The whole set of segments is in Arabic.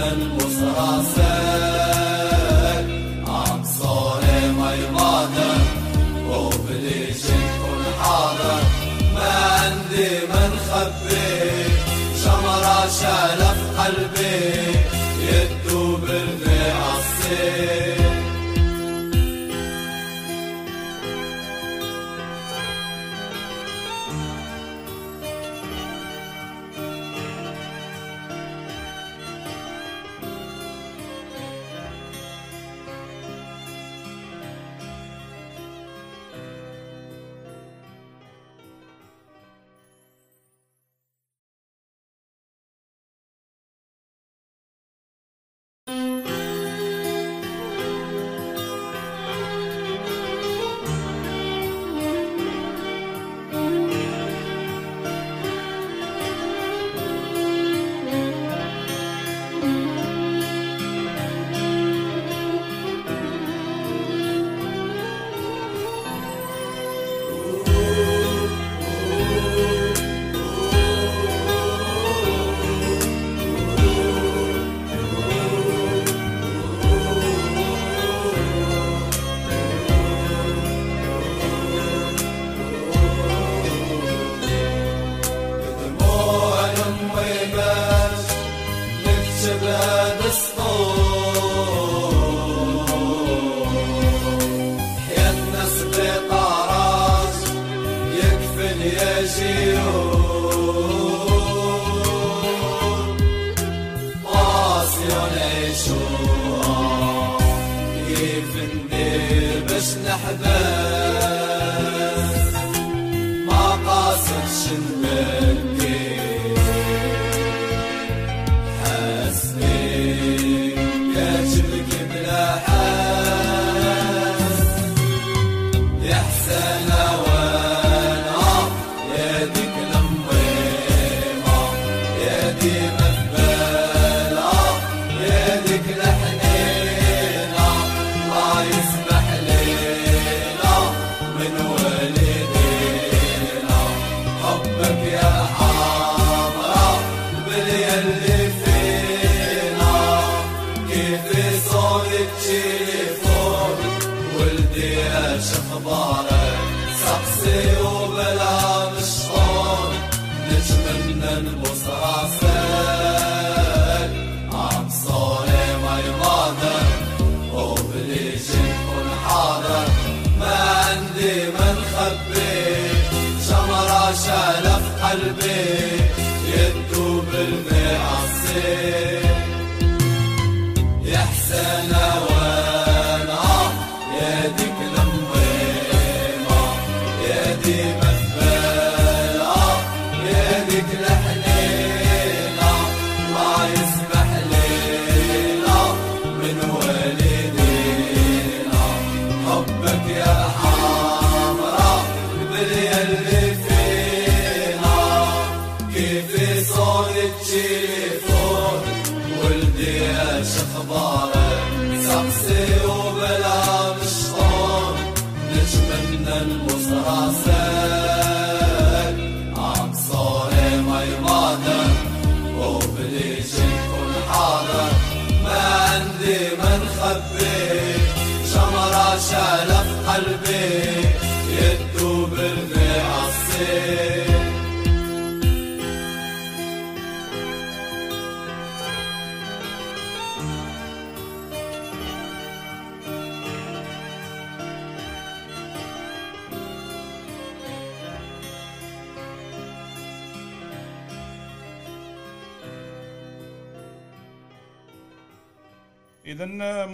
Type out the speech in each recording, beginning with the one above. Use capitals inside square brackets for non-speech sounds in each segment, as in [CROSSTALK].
اذا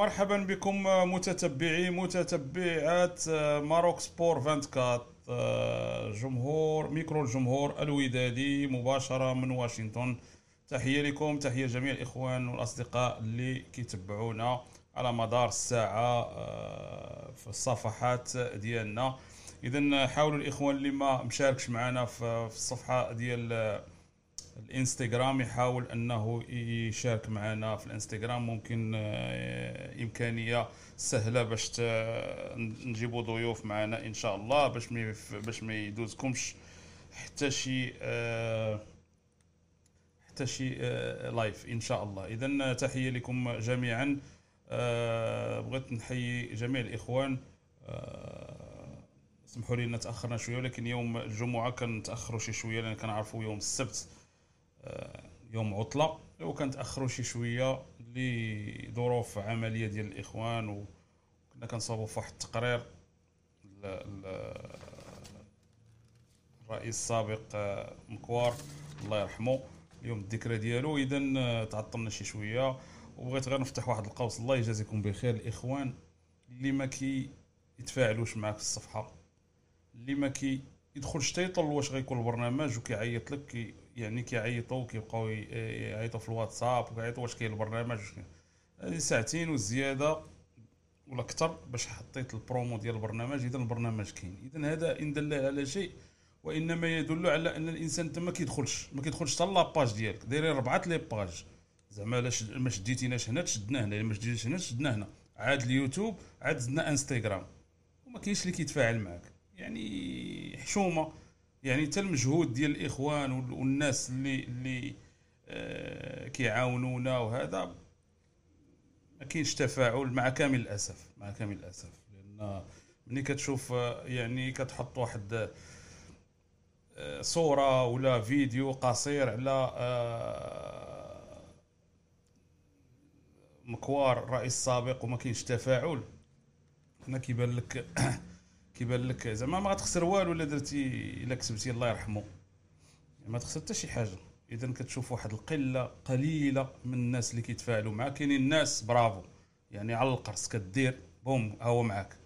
مرحبا بكم متتبعي متتبعات Maroc Sport 24 جمهور ميكرو الجمهور الودادي مباشرة من واشنطن. تحية لكم تحية جميع الإخوان والأصدقاء اللي كيتبعونا على مدار الساعة آه، في الصفحات ديالنا. اذا حاولوا الإخوان اللي ما مشاركش معنا في الصفحة ديال الانستغرام يحاول أنه يشارك معنا في الانستغرام. ممكن آه، إمكانية سهلة باش نجيبوا ضيوف معنا إن شاء الله باش باش ما يدوزكمش. حتى شي آه، حتى شي لايف إن شاء الله. اذا تحية لكم جميعا. بغيت نحيي جميع الإخوان. سمحوا لي تاخرنا شوية ولكن يوم الجمعة كنتأخروا شي شوية لأن كنعرفوا يوم السبت. يوم عطلة. وكنتاخروا شي شوية لظروف عملية ديال الإخوان وكنا كنصاوبوا في واحد التقرير الرئيس السابق آه، مكوار الله يرحمه اليوم الذكرى ديالو. اذا آه، تعطلنا شي شوية. وبغيت غير نفتح واحد القوس الله يجازيكم بخير. الإخوان اللي ما كي يتفاعلوش معاك في الصفحة اللي ما كي يدخلش تيطل واش غيكون البرنامج وكيعيط لك كي يعني كيعيطوا كيبقاو يعيطوا في الواتساب وكيعيطوا واش كاين البرنامج. هذه ساعتين وزياده ولا أكثر باش حطيت البرومو ديال البرنامج. اذا البرنامج كاين. اذا هذا إن دل على شيء وانما يدل على أن الإنسان انت ما كيدخلش ما كيدخلش حتى la page ديالك دايرين ربعة les pages زعما ما شديتيناش هنا تشدنا هنا ما شديتيش هنا تشدنا هنا. عاد اليوتيوب عاد زدنا انستغرام وما كاينش اللي كيتفاعل معك يعني حشومة. يعني حتى المجهود ديال الإخوان والناس اللي اللي آه كيعاونونا وهذا ما كاينش تفاعل مع كامل الأسف مع كامل الأسف. لأن ملي كتشوف آه، يعني كتحط واحد آه، صورة ولا فيديو قصير على مكوار الرئيس السابق وما كاينش تفاعل هنا كيبان لك [CLEARS THROAT] كيبان لك زعما ما غتخسر والو إلا درتي إلا كتبتي الله يرحمه. ما تخسر حتى شي حاجة. إذا كتشوف واحد القلة قليلة من الناس اللي كيتفاعلوا معاك. كاينين الناس برافو. يعني على القرص كدير بوم هو معاك.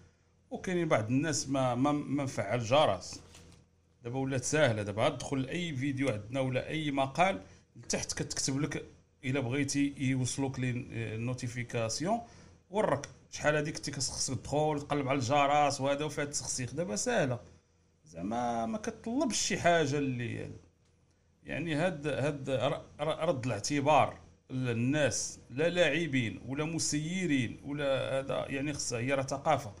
وكاينين بعض الناس ما ما, ما مفعل جرس. دابا ولات ساهلة. دابا تدخل اي فيديو عندنا ولا أي مقال لتحت كتكتب لك إلا بغيتي يوصلوك لي ال notification ورك. شحال هذيك كنتي خصك تدخل تقلب على الجرس وهذا وفيها التسخسيخ دابا ساهلة. زعما ما كتطلبش شي حاجة اللي يعني هاد هاد رد الاعتبار للناس لا لاعبين ولا مسيرين ولا هذا يعني خصها هي راه ثقافة.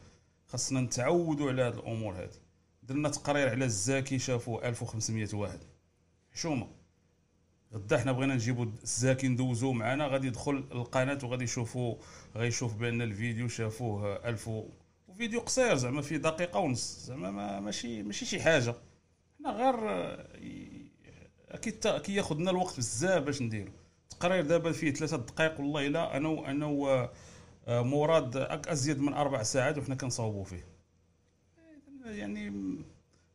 خصنا نتعودوا على هاد الأمور هذه درنا تقرير على الزاكي شافوا 1500 واحد. حشومه غدا حنا بغينا نجيبوا الزاكي ندوزوه معنا غادي يدخل القناه وغادي يشوفوا غيشوف بأن الفيديو شافوه 1000 وفيديو قصير زعما في دقيقة ونص زعما ما ماشي ماشي شي حاجة. حنا غير أكيد كياخذنا الوقت بزاف باش نديرو. التقرير دابا فيه ثلاثة دقائق والله إلا أنا أنا ومراد أزيد من أربع ساعات وحنا كنصاوبوا فيه. يعني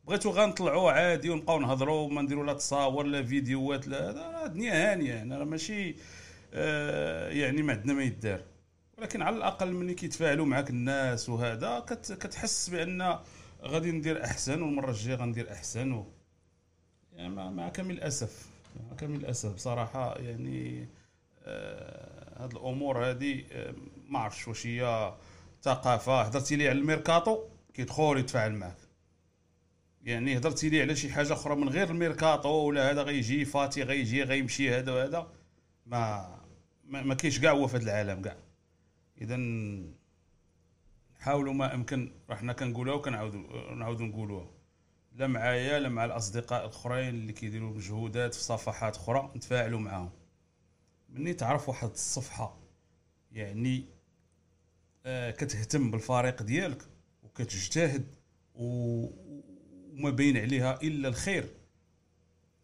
بغيتو غنطلعوا عادي ونبقاو نهضروا وما نديروا لا تصاور لا فيديوهات لا هذا الدنيا هانيه يعني راه ماشي آه يعني ما عندنا ما يدار. ولكن على الأقل ملي كيتفاعلوا معك الناس وهذا كتحس بأن غادي ندير أحسن والمرة الجاية غندير أحسن و يعني مع كامل الأسف. مع كامل الأسف. بصراحة يعني آه هاد الأمور هذه آه ما عرفتش واش هي ثقافة. هضرتي لي على الميركاتو كيدخل يتفاعل معك يعني هضرتي لي على شي حاجة أخرى من غير الميركاتو ولا هذا غيجي فاتي غيجي غيمشي هذا وهذا ما ما, ما كاينش كاع هو في هذا العالم كاع اذا حاولوا ما امكن رحنا كنقولوها وكنعاودوا نعاودوا نقولوها لا معايا لا مع الأصدقاء الأخرين اللي كيديروا مجهودات في صفحات أخرى نتفاعلوا معاهم. مني تعرف واحد الصفحة يعني آه كتهتم بالفريق ديالك وكتجتهد وما بين عليها إلا الخير.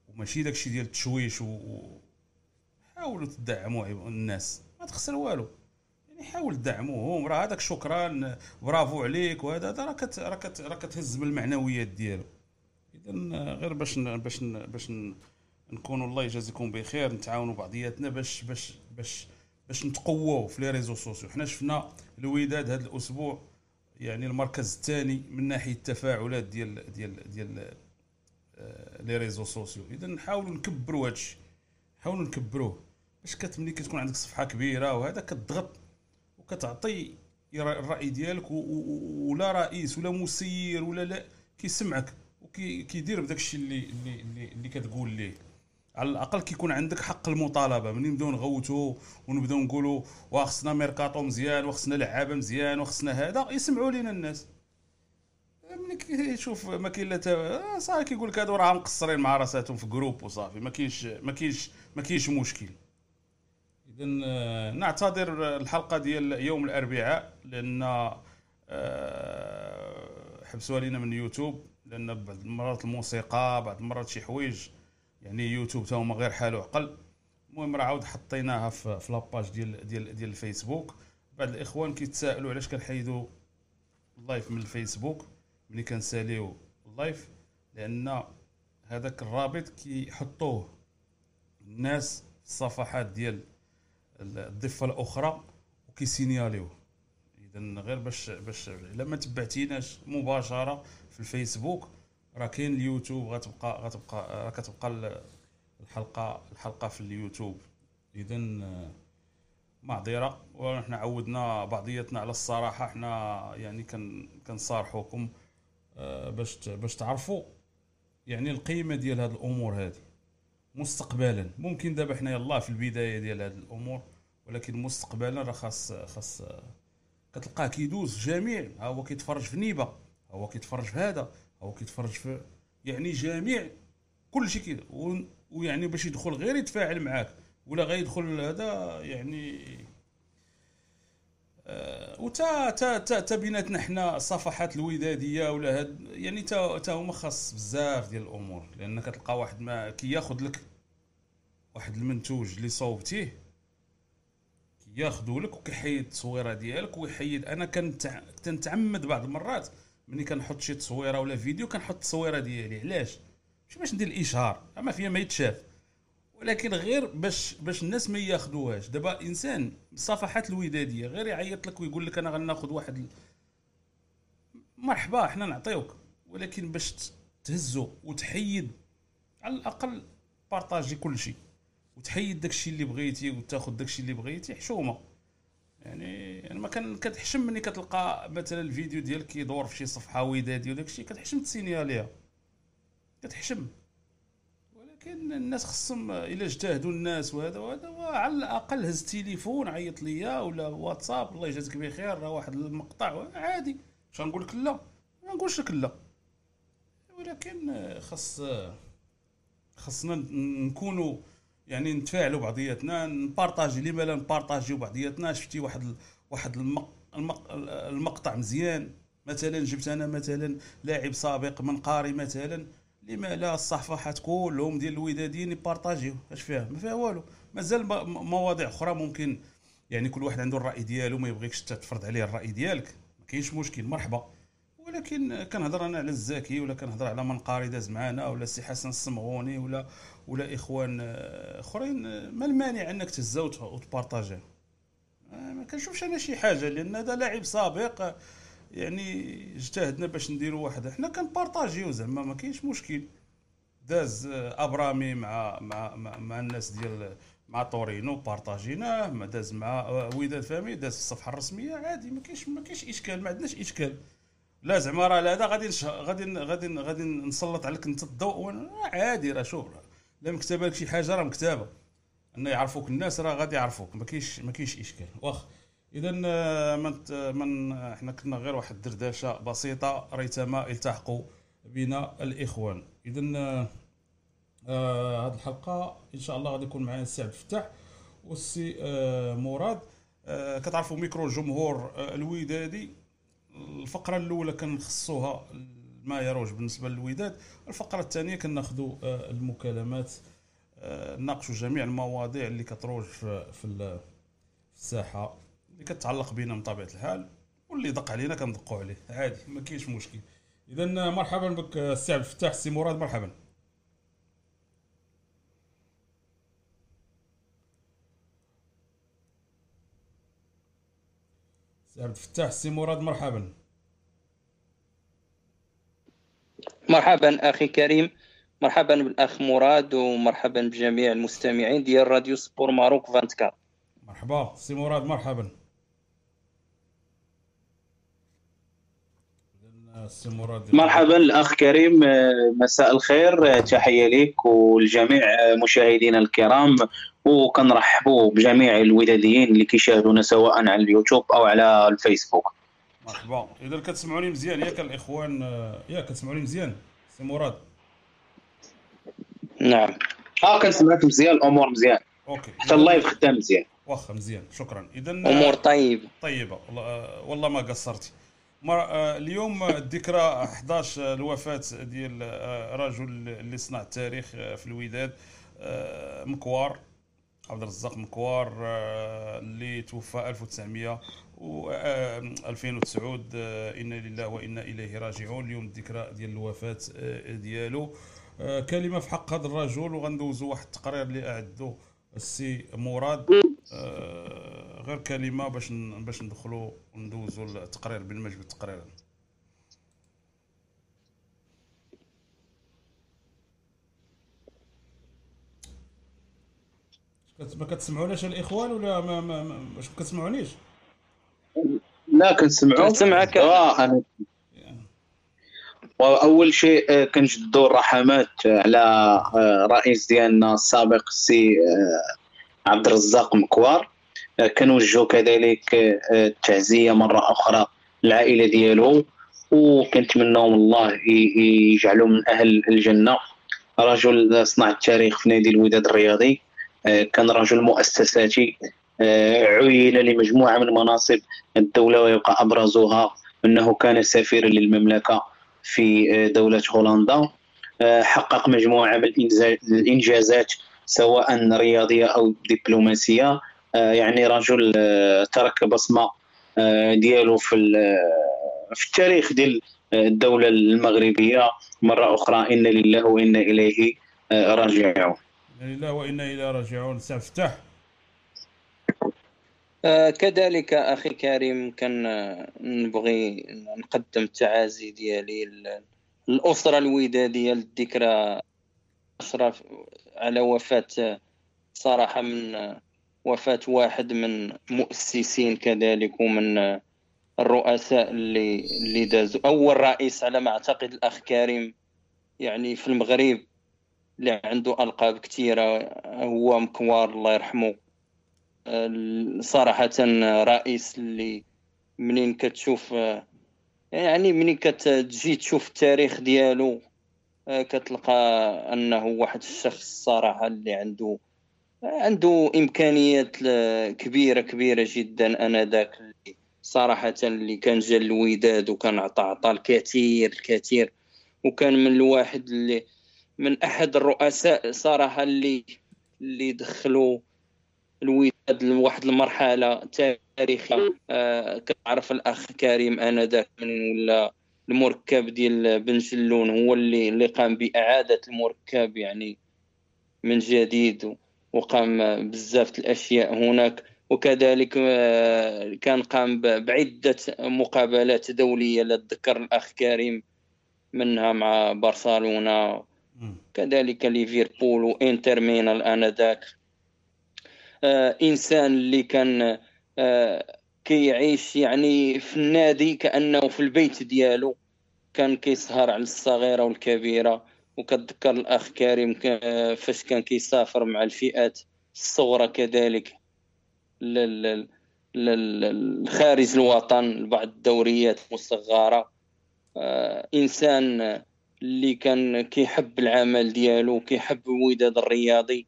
وماشي داكشي ديال التشويش و... حاولوا تدعموا الناس ما تخسر والو. يعني حاول تدعموهم راه هذاك شكرا برافو عليك وهذا راه كت راه كت راه كتهز من المعنويات ديالو اذا غير باش باش باش نكونوا الله يجازيكم بخير نتعاونوا بعضياتنا باش باش باش باش نتقووا في les réseaux sociaux. حنا شفنا الوداد هذا الأسبوع يعني المركز الثاني من ناحية التفاعلات ديال ديال ديال آه، les réseaux sociaux. اذا نحاولوا نكبروا هذا الشيء نحاولوا نكبروه. باش كتملي كتكون عندك صفحة كبيرة وهذا كتضغط وكتعطي الرأي ديالك ولا رئيس ولا مسير ولا لا كيسمعك وكيدير بداك الشيء اللي اللي اللي كتقول ليه. على الأقل كيكون عندك حق المطالبة. ملي نبداو نغوتو ونبداو نقولوا وخصنا ميركاتو مزيان وخصنا لعابة مزيان وخصنا هذا يسمعوا لينا الناس. ملي كيشوف ما كاين لا تا- صافي كيقول لك هادو راه مقصرين مع راساتهم في groupe وصافي. ما كاينش ما كاينش ما كاينش مشكل. اذا نعتذر الحلقة ديال يوم الأربعاء لأن آه، حبسوها لينا من يوتيوب لأن بعض المرات الموسيقى بعض المرات شي حوايج يعني يوتيوب تا غير حال وعقل المهم راه عاود حطيناها في في la page ديال ديال ديال الفيسبوك. بعض الإخوان كيتسائلوا علاش كنحيدوا ال live من الفيسبوك ملي كنساليو ال live لأن هذاك الرابط كيحطوه الناس في الصفحات ديال الضفة الأخرى وكيسينياليوه اذا غير باش باش إلا ما تبعتيناش مباشرة في الفيسبوك راه كاين اليوتيوب غتبقى غتبقى راه كتبقى ال- الحلقة الحلقة في اليوتيوب. اذا معذرة. ونحن عودنا بعضياتنا على الصراحة. حنا يعني كن كنصارحوكم آه، باش باش تعرفوا يعني القيمة ديال هذه الأمور هذه مستقبلا. ممكن دابا حنا يلاه في البداية ديال هذه الأمور ولكن مستقبلا راه خاص خاص كتلقاه كيدوز في جميع. ها هو كيتفرج في نيبة ها هو كيتفرج في هذا ها هو كيتفرج في يعني جميع كل شيء كده ويعني باش يدخل غير يتفاعل معاك ولا غيدخل هذا يعني وتا تا تا تا بيناتنا حنا الصفحات الوداديه ولا هاد يعني تا تا هما خاص بزاف ديال الأمور. لأن كتلقى واحد ما كياخذ لك واحد المنتوج اللي صوبتيه كياخذوا لك وكيحيد التصويرة ديالك ويحيد. أنا كنت كنتعمد بعض المرات ملي كنحط شي تصويرة ولا فيديو كنحط التصويرة ديالي. علاش؟ ماشي باش ندير الإشهار. ما فيها ما يتشاف. ولكن غير باش باش الناس ما ياخذوهاش دابا إنسان الصفحات الودادية غير يعيط لك ويقول لك أنا غناخذ واحد ال- مرحبا حنا نعطيوك. ولكن باش تهزو وتحيد على الأقل بارطاجي كل شيء. وتحيد داكشي اللي بغيتي وتاخذ داكشي اللي بغيتي حشومة. يعني أنا ما كان كتحشم ملي كتلقى مثلا الفيديو ديالك كيدور في شي صفحة ودادي وداكشي كتحشم تسينياليها كتحشم. ولكن الناس خصهم إلا اجتهدوا الناس وهذا وهذا وعلى الأقل هز تليفون عيط ليا ولا واتساب الله يجازيك بخير راه واحد المقطع عادي. مش غنقول لك لا. ما نقولش لك لا. ولكن خاص خاصنا نكونوا يعني نتفاعلوا بعضياتنا نبارطاجي لما لا نبارطاجيو بعضياتنا؟ شفتي واحد واحد المق المق المقطع مزيان. مثلا جبت أنا مثلا لاعب سابق من قاري مثلا. لما لا الصفحات كلهم ديال الوداديين يبارطاجيو اش فيها؟ ما فيها والو. مازال مواضيع أخرى ممكن يعني كل واحد عنده الرأي ديالو ما يبغيكش تفرض عليه الرأي ديالك. ما كاينش مشكل مرحبا. ولكن كنهضر أنا على الزاكي ولا كنهضر على من قاري داز معانا ولا السي حسن الصمغوني ولا ولا إخوان أخرين. ما المانع أنك تهزها وت- وتبارطاجيها آه، ما كنشوفش أنا شي حاجة لأن هذا لاعب سابق. يعني اجتهدنا باش نديروا واحد. حنا كنبارطاجيو زعما ما كاينش مشكل. داز أبرامي مع مع مع, مع الناس ديال مع طورينو بارطاجيناه. ما داز مع وداد فامي داز في الصفحة الرسمية. عادي ما كاينش ما كاينش إشكال ما عندناش إشكال. لا زعما راه هذا غادي. غادي غادي غادي نسلط عليك انت الضوء عادي راه شوف لا مكتبة لك شي حاجة راه مكتبة. ان يعرفوك الناس راه غادي يعرفوك. ما كاينش ما كاينش إشكال. واخ اذا من من إحنا كنا غير واحد الدردشه بسيطة ريتما التحقوا بنا الإخوان. اذا آه هذه الحلقة إن شاء الله غادي يكون معنا السي عبد الفتاح والسي آه مراد. آه كتعرفوا ميكرو الجمهور آه الودادي الفقرة الأولى كنخصوها ما يروج بالنسبة للوداد الفقرة الثانية كناخذوا آه، المكالمات. آه، نناقشوا جميع المواضيع اللي كتروج في في الساحة. اللي كتعلق بنا من طبيعة الحال واللي دق علينا كندقوا عليه. عادي ما كاينش مشكل. اذا مرحبا بك السي عبد الفتاح السي مراد مرحبا. السي عبد الفتاح السي مراد مرحبا. مرحبا أخي كريم مرحبا بالأخ مراد ومرحبا بجميع المستمعين ديال راديو سبور ماروك 24 مرحبا سي مراد مرحبا إذن السي مراد مرحبا الأخ كريم آه، مساء الخير آه، تحية لك ولجميع آه، مشاهدينا الكرام وكنرحبوا بجميع الوداديين اللي كيشاهدونا سواء على اليوتيوب أو على الفيسبوك. مرحبا. إذا كتسمعوني مزيان ياك الإخوان ياك كتسمعوني مزيان سي مراد. نعم. آه كنسمعك مزيان الأمور مزيان. OK. حتى ال live خدام مزيان. واخا مزيان. شكرا. اذا امور طيبة. طيبه والله- ما قصرتي. اليوم الذكرى 11 الوفاة ديال آه، رجل اللي صنع التاريخ آه، في الوداد آه، مكوار عبد الرزاق مكوار آه، اللي توفى 1900 و آه، 2009 آه، إنا لله وأنا إليه راجعون. اليوم الذكرى ديال الوفاة آه، ديالو. آه، كلمة في حق هذا الرجل وغندوزو واحد التقرير اللي أعدو السي مراد آه، غير كلمة باش باش ندخلوا وندوزوا التقرير بالمجد بالتقرير كت- ما كتسمعوناش الإخوان ولا ما ما ما- واش ما كتسمعونيش؟ لا كنسمعوك كنسمعك. آه أنا وأول شيء آه، كنجدوا الرحمات على آه، رئيس ديالنا السابق السي آه، عبد الرزاق مكوار. كنوجهوا كذلك آه، التعزية مرة أخرى للعائلة ديالو. وكنتمناهم الله ي- يجعلوا من أهل الجنة. رجل صنع التاريخ في نادي الوداد الرياضي آه، كان رجل مؤسساتي آه، عين لمجموعة من مناصب الدولة ويبقى أبرزها أنه كان سفيرا للمملكة في دولة هولندا. حقق مجموعة من الإنجازات سواء رياضية أو دبلوماسية. يعني رجل آه، ترك بصمة آه، ديالو في في التاريخ ديال الدولة المغربية. مرة أخرى إنا لله وأنا إليه آه، راجعون. إنا لله وأنا إليه راجعون. سي آه، كذلك أخي كريم كان آه، نبغي نقدم التعازي ديالي للاسره الوداديه للذكرى أشرف على وفاة آه، صراحة من آه، وفاة واحد من مؤسسين كذلك ومن آه، الرؤساء اللي اللي دازوا. أول رئيس على ما أعتقد الأخ كريم يعني في المغرب اللي عنده ألقاب كثيرة هو مكوار الله يرحمه. صراحة رئيس اللي منين كتشوف يعني منين كتجي تشوف التاريخ ديالو كتلقى أنه واحد الشخص صراحة اللي عنده عنده إمكانيات كبيرة كبيرة جدا آنذاك اللي صراحة اللي كان جا الوداد وكان عطى عطى الكثير الكثير. وكان من الواحد اللي من أحد الرؤساء صراحة اللي اللي دخلوا الوداد لواحد المرحلة تاريخية. آه كنعرف الأخ كريم آنذاك من ولا المركب ديال بن جلون هو اللي اللي قام بإعادة المركب يعني من جديد. وقام بزاف الأشياء هناك. وكذلك آه كان قام بعدة مقابلات دولية لا تذكر الأخ كريم منها مع برشلونة كذلك ليفربول وإنتر ميلان انذاك آه إنسان اللي كان آه كيعيش يعني في النادي كأنه في البيت ديالو كان كيسهر على الصغيرة والكبيرة. وكتذكر الأخ كريم فاش كان كيسافر مع الفئات الصغرى كذلك لخارج الوطن لبعض الدوريات المصغرة. آه إنسان اللي كان كيحب العمل ديالو كيحب الوداد الرياضي.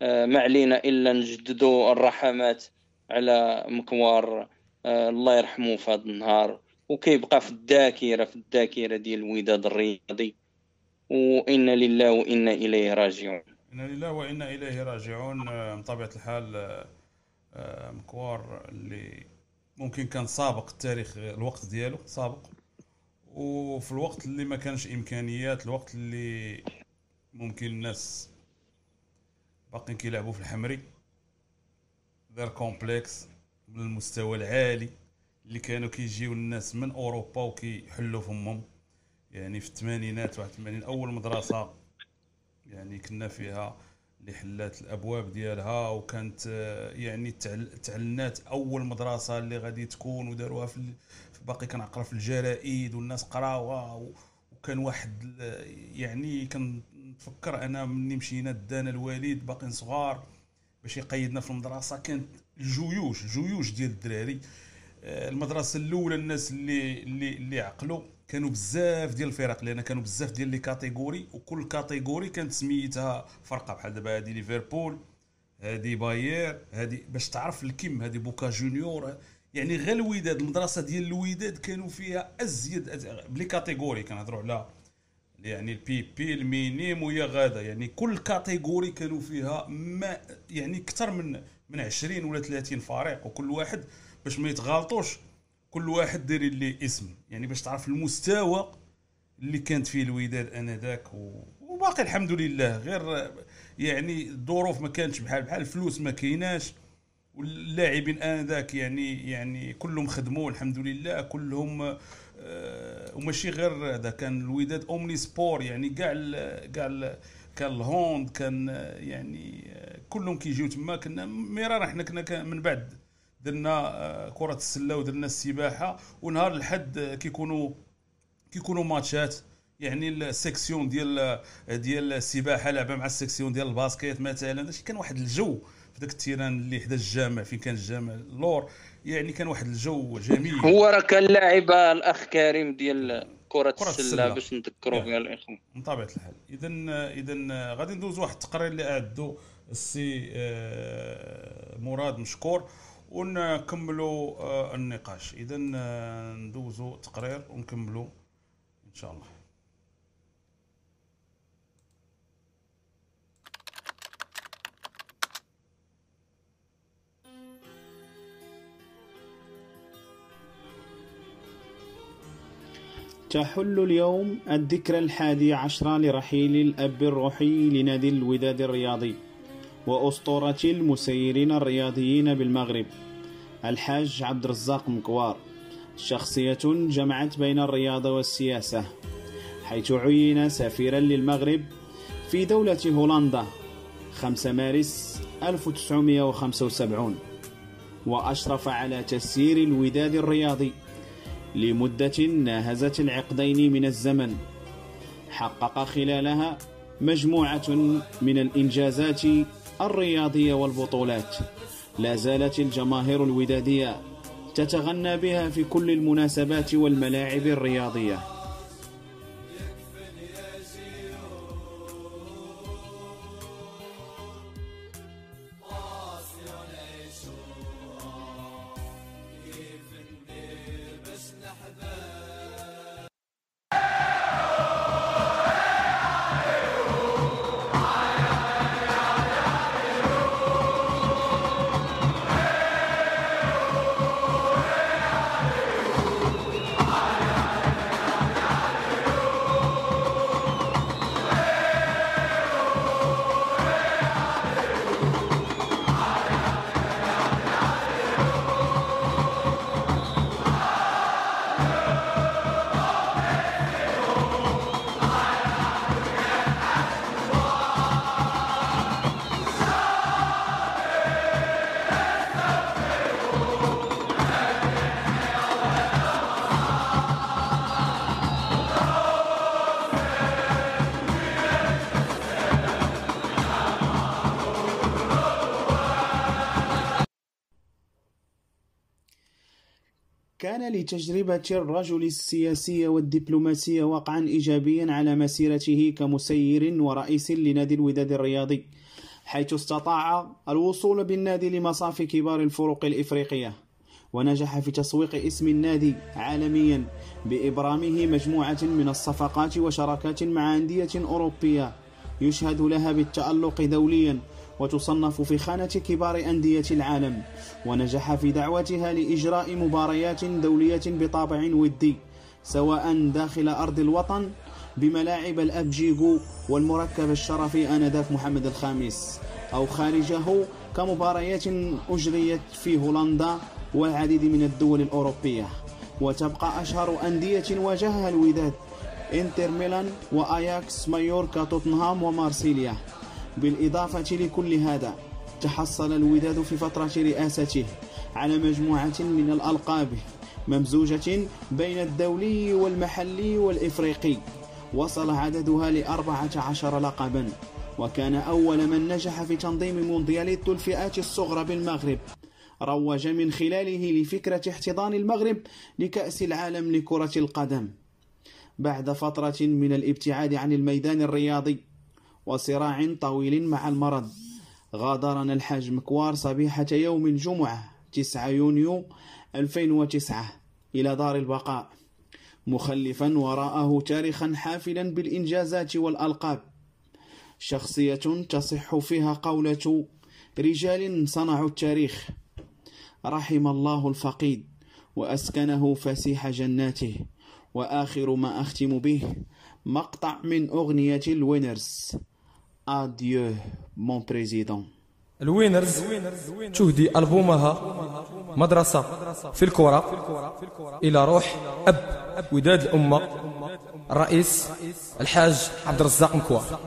ما علينا إلا نجددوا الرحمات على مكوار الله يرحمه في هذا النهار. وكيبقى في الذاكره في الذاكرة ديال الوداد الرياضي. وإنا لله وإنا إليه راجعون. إنا لله وإنا إليه راجعون. بطبيعة الحال مكوار اللي ممكن كان سابق التاريخ الوقت ديالو سابق. وفي الوقت اللي ما كانش إمكانيات الوقت اللي ممكن الناس باقيين كيلعبوا في الحمري. دار كومبلكس من المستوى العالي اللي كانوا كيجيو الناس من أوروبا وكيحلوا فمهم. يعني في الثمانينات 81 أول مدرسة يعني كنا فيها اللي حلات الأبواب ديالها وكانت يعني تعلنات أول مدرسة اللي غادي تكون وداروها في باقي كنعقل في الجرائد والناس قراوها وكان واحد يعني كنتفكر أنا مني مشينا دانا الوالد باقيين صغار باش يقيدنا في المدرسة. كانت الجيوش الجيوش ديال الدراري آه، المدرسة الأولى الناس اللي اللي اللي عقلوا. كانوا بزاف ديال الفرق لأن كانوا بزاف ديال les catégories وكل catégorie كانت سميتها فرقة بحال دابا هادي ليفربول هادي باير هادي باش تعرف الكم هادي بوكا جونيور يعني غير الوداد المدرسة ديال الوداد كانوا فيها أزيد, ب les catégories كنهضروا على يعني ال bébés ال minimes ويا غادا يعني كل catégorie كانوا فيها ما يعني أكثر من من 20 ولا 30 فريق وكل واحد باش ما يتغالطوش كل واحد داير لي اسم. يعني باش تعرف المستوى اللي كانت فيه الوداد آنذاك. وباقي الحمد لله. غير يعني الظروف ما كانتش بحال بحال الفلوس ما كايناش. واللاعبين آنذاك يعني يعني كلهم خدموا الحمد لله. كلهم آه وماشي غير هذا كان الوداد اومني سبور يعني كاع كاع كان الهوند كان يعني كلهم كيجيو تما. كنا مرارا حنا كنا من بعد. درنا آه، كرة السلة ودرنا السباحة ونهار الحد كيكونوا كيكونوا ماتشات. يعني ال section ديال ديال السباحة لعبة مع ال section ديال ال basket مثلا. كان واحد الجو في ذاك ال terrain اللي حدا الجامع فين كان الجامع؟ اللور. يعني كان واحد الجو جميل. هو راه كان لاعب الأخ كريم ديال كرة السلة باش نذكروا فيها الإخوان. من طبيعة الحال. اذا اذا غادي ندوز واحد التقرير اللي أعدو السي آه، مراد مشكور. ونكملوا آه، النقاش. اذا آه، ندوزوا تقرير ونكملوا إن شاء الله. تحل اليوم الذكرى الحادي عشر لرحيل الأب الروحي لنادي الوداد الرياضي. وأسطورة المسيرين الرياضيين بالمغرب. الحاج عبد الرزاق مكوار. شخصية جمعت بين الرياضة والسياسة حيث عين سفيرا للمغرب في دولة هولندا 5 مارس 1975 وأشرف على تسيير الوداد الرياضي لمدة ناهزت العقدين من الزمن. حقق خلالها مجموعة من الإنجازات الرياضية والبطولات. لا زالت الجماهير الودادية تتغنى بها في كل المناسبات والملاعب الرياضية. كان لتجربة الرجل السياسية والدبلوماسية وقعا إيجابيا على مسيرته كمسير ورئيس لنادي الوداد الرياضي حيث استطاع الوصول بالنادي لمصاف كبار الفرق الإفريقية ونجح في تسويق اسم النادي عالميا بإبرامه مجموعة من الصفقات وشراكات مع أندية أوروبية يشهد لها بالتألق دوليا وتصنف في خانة كبار أندية العالم ونجح في دعوتها لإجراء مباريات دولية بطابع ودي سواء داخل أرض الوطن بملاعب الأبجيغو والمركب الشرفي آنذاك محمد الخامس أو خارجه كمباريات أجريت في هولندا والعديد من الدول الأوروبية. وتبقى أشهر أندية واجهها الوداد إنتر ميلان وأياكس مايوركا توتنهام ومارسيليا. بالإضافة لكل هذا تحصل الوداد في فترة رئاسته على مجموعة من الألقاب ممزوجة بين الدولي والمحلي والإفريقي. وصل عددها لأربعة عشر لقبا وكان أول من نجح في تنظيم موندياليت الفئات الصغرى بالمغرب. روج من خلاله لفكرة احتضان المغرب لكأس العالم لكرة القدم. بعد فترة من الابتعاد عن الميدان الرياضي وصراع طويل مع المرض. غادرنا الحاج مكوار صبيحة يوم الجمعة 9 يونيو 2009 إلى دار البقاء. مخلفا وراءه تاريخا حافلا بالإنجازات والألقاب. شخصية تصح فيها قولة رجال صنعوا التاريخ. رحم الله الفقيد وأسكنه فسيح جناته. وآخر ما أختم به مقطع من أغنية الوينرز. Adieu mon président الوينرز تهدي ألبومها مدرسة في الكرة إلى روح أب وداد الأمة الرئيس الحاج عبد الرزاق مكوار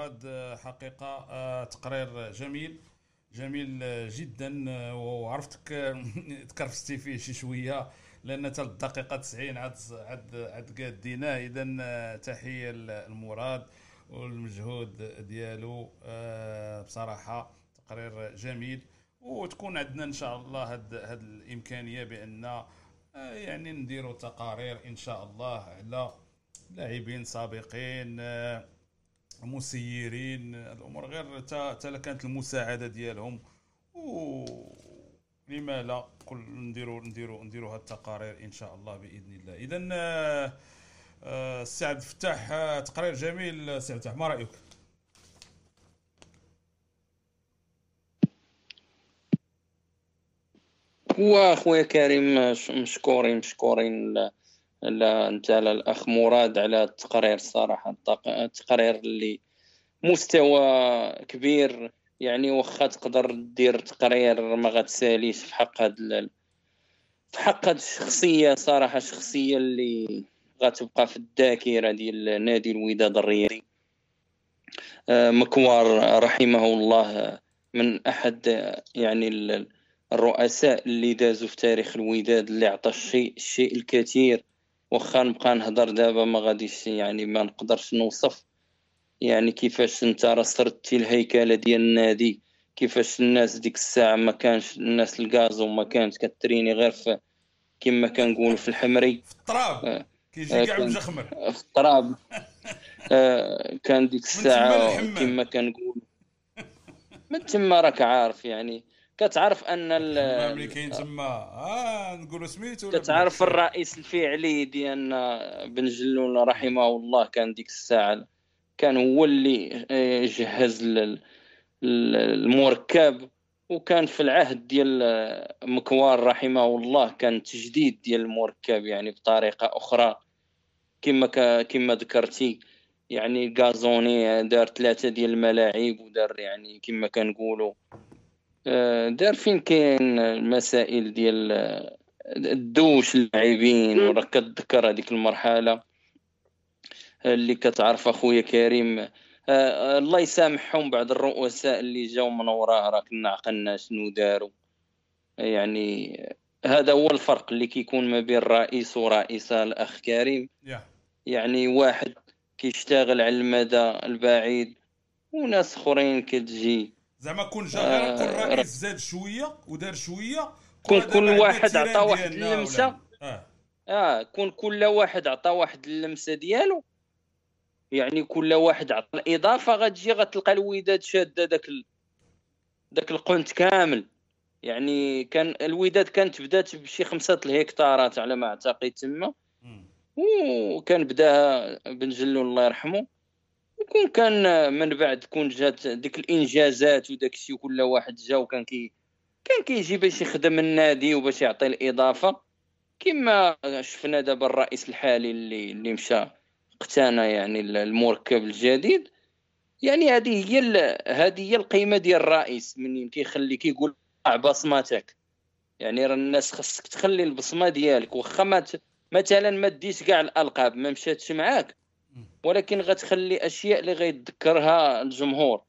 مراد آه، حقيقة آه، تقرير جميل جميل آه، جدا وعرفتك [LAUGHS] تكرفستي فيه شي شوية لأن حتى الدقيقة 90 عاد عاد عاد قاديناه اذا تحية للمراد والمجهود ديالو بصراحة تقرير جميل. وتكون عندنا إن شاء الله هاد هاد الإمكانية بأن يعني نديروا تقارير إن شاء الله على لاعبين سابقين مسيرين الأمور غير تا كانت المساعدة ديالهم. و لما لا كل نديروا نديروا نديروا هاد التقارير إن شاء الله بإذن الله. اذا آه، آه، السي عبد الفتاح آه، تقرير جميل. سي عبد الفتاح ما رأيك؟ واخويا كريم مشكورين مشكورين. أنت على الأخ مراد على التقرير الصراحه التقرير اللي مستوى كبير يعني واخا تقدر دير تقرير ما غتساليش في حق هاد في حق هاد الشخصية صراحة. شخصيه اللي غتبقى في الذاكرة ديال نادي الوداد الرياضي. آه، مكوار رحمه الله من أحد يعني الرؤساء اللي دازوا في تاريخ الوداد اللي عطى الشيء الشيء الكثير. واخا نبقى نهضر دابا ما غاديش يعني ما نقدرش نوصف. يعني كيفاش انت رصرتي الهيكلة ديال النادي كيفاش الناس ديك الساعة ما كانش الناس الغاز وما كانت كتريني غير في كما كنقول في الحمري. في التراب. آه كيجي كاع مجخمر في التراب. [LAUGHS] آه كان ديك الساعة كما كنقول من تما راك عارف يعني. كتعرف أن ملي كاين تما آه نقولوا سميتو كتعرف الرئيس الفعلي ديالنا بن جلون رحمه الله كان ديك الساعة كان هو اللي آه، جهز المركب وكان في العهد ديال مكوار رحمه الله كان تجديد ديال المركب يعني بطريقة أخرى. كما كما ذكرتي يعني غازوني دار ثلاثة ديال الملاعب ودار يعني كما كنقولوا آه، دار فين كاين المسائل ديال الدوش اللاعبين وراك كتذكر هذيك المرحلة اللي كتعرف أخويا كريم. آه الله يسامحهم بعض الرؤساء اللي جاو من وراه راه كنا عقلنا شنو داروا. يعني هذا هو الفرق اللي كيكون ما بين رئيس ورئيسة الأخ كريم. Yeah. يعني واحد كيشتغل على المدى البعيد وناس أخرين كتجي زعما كون جا غير كل رئيس زاد شوية ودار شوية كون كل واحد عطى واحد اللمسة. آه. آه كون كل واحد عطى واحد اللمسة ديالو يعني كل واحد عطى الإضافة غتجي غتلقى الوداد شاده داك ال... داك القنت كامل. يعني كان الوداد كانت بدات بشي خمسة الهكتارات على ما أعتقد تما. وكان بداها بن جلو الله يرحمه. وكون كان من بعد كون جات ديك الإنجازات وداك الشيء كل واحد جا وكان كي كان كيجي باش يخدم النادي وباش يعطي الإضافة. كما شفنا دابا الرئيس الحالي اللي اللي مشى اقتنى يعني المركب الجديد. يعني هذه هي هذه هي القيمة ديال الرئيس من كيخلي كيقول بصمتك يعني راه الناس خاصك تخلي البصمة ديالك. واخا مثلا ما ديش كاع الألقاب ما مشاتش معاك ولكن غتخلي أشياء اللي غيتذكرها الجمهور.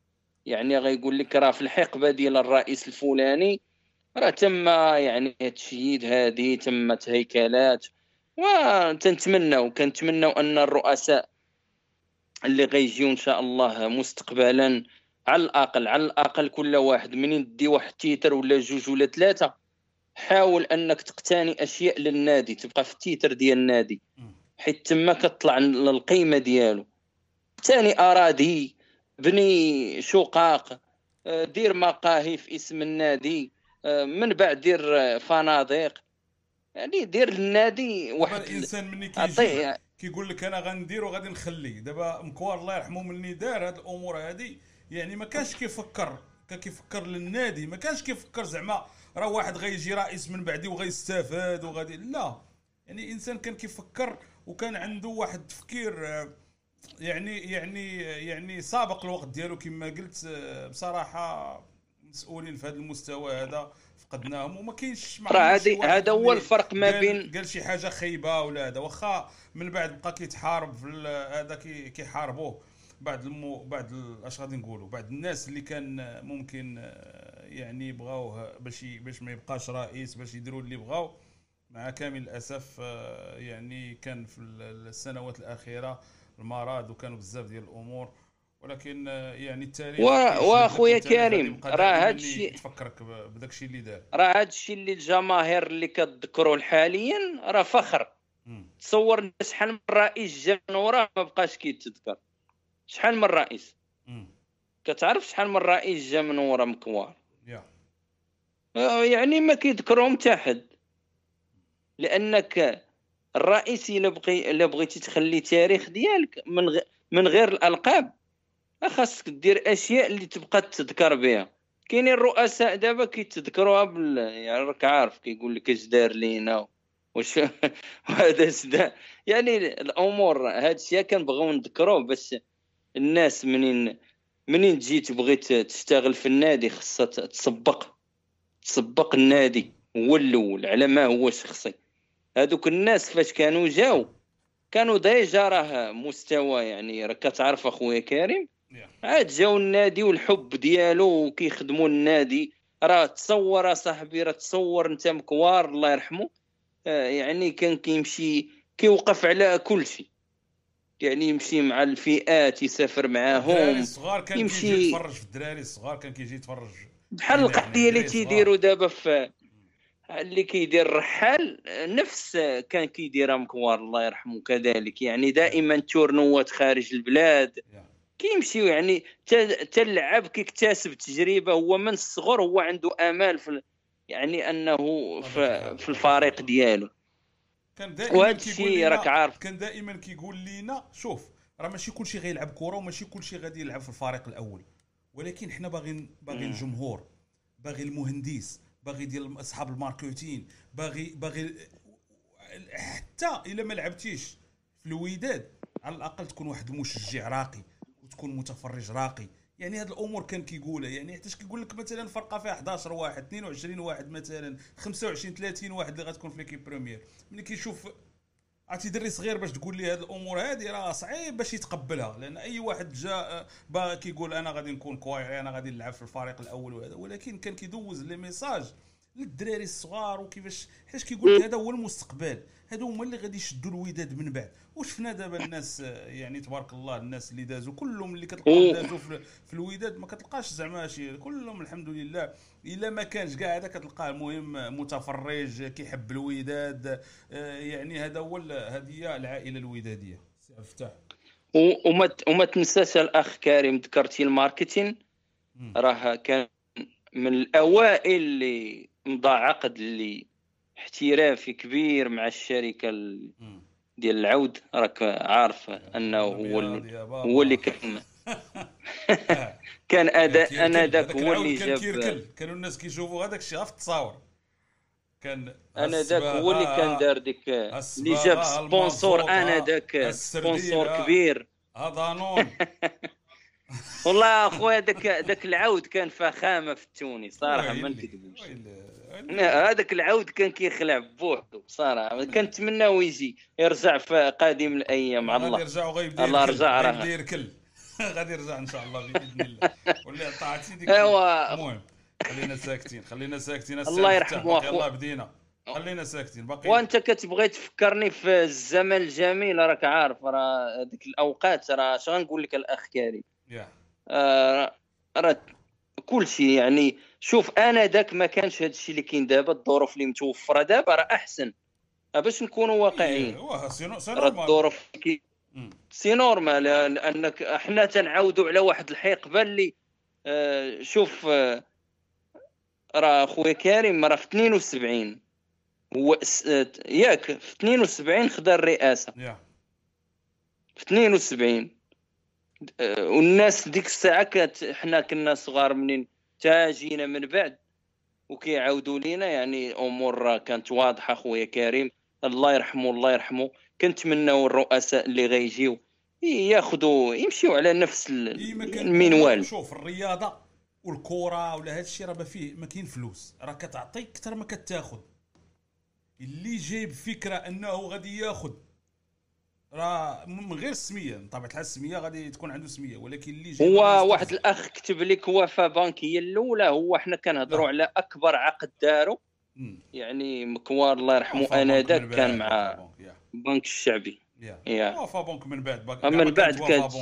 يعني غيقول لك راه في الحقبة ديال الرئيس الفلاني راه تم يعني تشييد هذه تمت هيكلات وتنتمنوا كنتمنوا أن الرؤساء اللي غيجيو إن شاء الله مستقبلا على الأقل على الأقل كل واحد من يدي واحد titre ولا جوج ولا ثلاثة حاول أنك تقتني أشياء للنادي تبقى في ال titre ديال النادي. حيت تما كتطلع القيمه ديالو. ثاني أراضي بني شقاق آه، دير مقاهي في اسم النادي آه، من بعد دير فنادق. يعني دير للنادي واحد الإنسان مني كيجي كيقول لك أنا غندير وغادي نخلي دابا مكوار الله يرحمه مني دار هاد الأمور هادي. يعني ما كانش كيفكر كان كيفكر للنادي. ما كانش كيفكر زعما راه واحد غيجي رئيس من بعدي وغيستافاد وغادي لا. يعني إنسان كان كيفكر وكان عنده واحد التفكير آه، يعني يعني يعني سابق الوقت ديالو. كما قلت آه، بصراحة مسؤولين في هذا المستوى هذا فقدناهم وما كاينش راه هذا هو الفرق ما بين قال شي حاجة خايبة ولا هذا. واخا من بعد بقى كيتحارب في هذا كيحاربوه بعد المو بعد اش غادي نقولوا؟ بعد الناس اللي كان ممكن آه، يعني بغاوه باش باش ما يبقاش رئيس باش يديروا اللي بغاو مع كامل الأسف آه، يعني كان في السنوات الأخيرة المرض وكانوا بزاف ديال الأمور ولكن آه، يعني التاريخ وأخويا كريم راه هذا الشيء تفكرك بداك الشيء اللي دار. راه هذا الشيء اللي الجماهير اللي كتذكروا حاليا راه فخر. تصور شحال من رئيس جا من وراه ما بقاش كيتذكر. شحال من رئيس؟ كتعرف شحال من رئيس جا من ورا مكوار؟ آه، يعني ما كيذكرهم حتى حد. لأنك الرئيس الا بغي الا بغيتي تخلي تاريخ ديالك من. من غير الألقاب. خاصك دير أشياء اللي تبقى تذكر بها كاينين الرؤساء دابا كيتذكروها بال يعني راك عارف كيقول لك اش دار لينا واش [LAUGHS] هذا يعني الأمور هذا الشيء كنبغيو نذكروه بس الناس منين منين تجي تبغي تشتغل في النادي خاصها تسبق. تسبق النادي. هو الأول على ما هو شخصي. هذوك الناس فاش كانوا جاو كانوا ديجا راه مستوى يعني راك كتعرف اخويا كريم. عاد جاو النادي والحب ديالو وكيخدموا النادي. راه تصور صاحبي راه تصور انت مكوار الله يرحمه آه يعني كان كيمشي كيوقف على كل شيء. يعني يمشي مع الفئات يسافر معاهم الدراري الصغار كان يمشي يتفرج في الدراري الصغار كان كيجي يتفرج بحال القضية اللي تيديروا دابا في اللي كيدير الرحال نفس كان كيديرها مكوار الله يرحمه كذلك. يعني دائما تورنوات خارج البلاد. كيمشيو يعني حتى كيكتسب تجربة. هو من الصغر هو عنده آمال في يعني أنه في, في الفريق ديالو. كان دائما وهذا الشيء راك عارف. كان دائما كيقول لينا شوف راه ماشي كلشي غيلعب كرة وماشي كلشي غادي يلعب في الفريق الأول. ولكن حنا باغي باغي الجمهور باغي المهندس باغي ديال اصحاب ال marketing باغي باغي حتى إلا ما لعبتيش في الوداد على الأقل تكون واحد المشجع راقي وتكون متفرج راقي. يعني هاد الأمور كان كيقولها يعني حتى كيقول لك مثلا فرقة فيها 11 واحد 22 واحد مثلا 25 30 واحد اللي غتكون في l'équipe première ملي كيشوف عرفتي دري صغير باش تقول لي هاد الأمور هادي راه صعيب باش يتقبلها. لأن أي واحد جا آه، باغي كيقول أنا غادي نكون كوايري أنا غادي نلعب في الفريق الأول وهذا ولكن كان كيدوز لي message. للدراري الصغار وكيفاش حيت كيقول لك هذا هو المستقبل هادو هما اللي غادي يشدوا الوداد من بعد. وشفنا دابا الناس آه، يعني تبارك الله الناس اللي دازوا كلهم اللي كتلقاهم دازوا في, الوداد ما كتلقاش زعما شي كلهم الحمد لله. إلا ما كانش كاع هذا كتلقاه المهم متفرج كيحب الوداد آه، يعني هذا هو هذه هي العائلة الودادية. سي و- وما وما تنساش الأخ كريم ذكرتي الماركتين. راه كان من الأوائل اللي مضى عقد اللي احترافي كبير مع الشركة. ديال العود راك عارف أنه هو. هو اللي كان [LAUGHS] كان اداء. آنذاك هو اللي كان جاب كيركل كانوا الناس كيشوفوا هذاك الشيء في التصاور كان آنذاك هو اللي كان دار ديك اللي جاب sponsor آنذاك sponsor كبير هذا non [LAUGHS] والله أخويا ذاك ذاك العود كان فخامة في التوني صراحة ما نكذبوش هذاك العود كان كيخلع بوحدو صراحة كنتمناو يجي يرجع في قادم الأيام غادي الله. يرجع وغيبدا الله يركل. رجع راه. يركل [LAUGHS] غادي يرجع إن شاء الله بإذن الله. [LAUGHS] ولا طاعتي ديك أيوا. المهم خلينا ساكتين خلينا ساكتين. الله يرحمه أخو. يلا بدينا خلينا ساكتين باقي وأنت كتبغي تفكرني في الزمن الجميل راك عارف راه ديك الأوقات راه اش غنقول لك الأخ كريم؟ آه، راه كل شيء يعني شوف آنذاك ما كانش هذا الشيء اللي كاين دابا الظروف اللي متوفرة دابا راه أحسن. آه، باش نكونوا واقعيين. sinon راه الظروف c'est normal انك إحنا تنعاودوا على واحد الحقبه اللي آه، شوف آه، راه خويا كريم راه في 72 هو آه، ياك في 72 خدا الرئاسه يا في 72 آه، والناس ديك الساعة كانت حنا كنا صغار منين؟ تا جينا من بعد وكيعاودوا لينا يعني أمور كانت واضحة خويا كريم. الله يرحمه الله يرحمه. كنتمناو الرؤساء اللي غيجيو ياخذوا يمشيو على نفس المنوال. شوف الرياضة والكره ولا هذا الشيء راه ما فيه ما كاين فلوس. راه كتعطي أكثر ما كتاخذ اللي جايب فكرة أنه غادي ياخذ راه من غير السمية بطبيعه الحال السمية غادي تكون عنده سمية ولكن اللي هو واحد. الأخ كتب لك وفاة بنك هي الأولى هو حنا كنهضروا نعم. على أكبر عقد دارو. يعني مكوار الله يرحمه أنا من ذاك كان مع بنك، الشعبي يا. وفا بنك من بعد من بعد كانت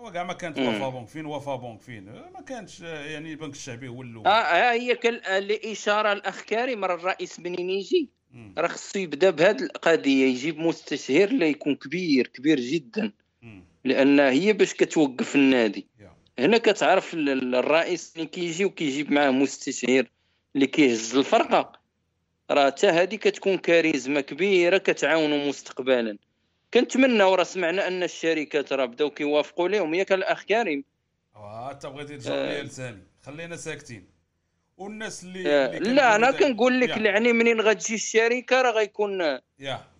هو كاع ما كانت. وفا بنك فين وفا بنك فين ما كانش يعني البنك الشعبي هو الأول آه آه، هي كان الإشارة الأخ كريم الرئيس منين يجي مم. راه خصو يبدا بهذه القضية يجيب مستشير اللي يكون كبير كبير جدا. لأن هي باش كتوقف النادي. هنا كتعرف ال- ال- الرئيس اللي كيجي وكيجيب معاه مستشير اللي كيهز الفرقة. راه حتى هذه كتكون كاريزما كبيرة كتعاونوا مستقبلا. كنتمناو راه سمعنا أن الشركات راه بداو كيوافقوا لهم ياك الأخ كريم. آه انت بغيتي تجاوب آه. لساني. خلينا ساكتين. والناس اللي, آه، اللي لا أنا كنقول لك. يعني منين غتجي الشركة راه غيكون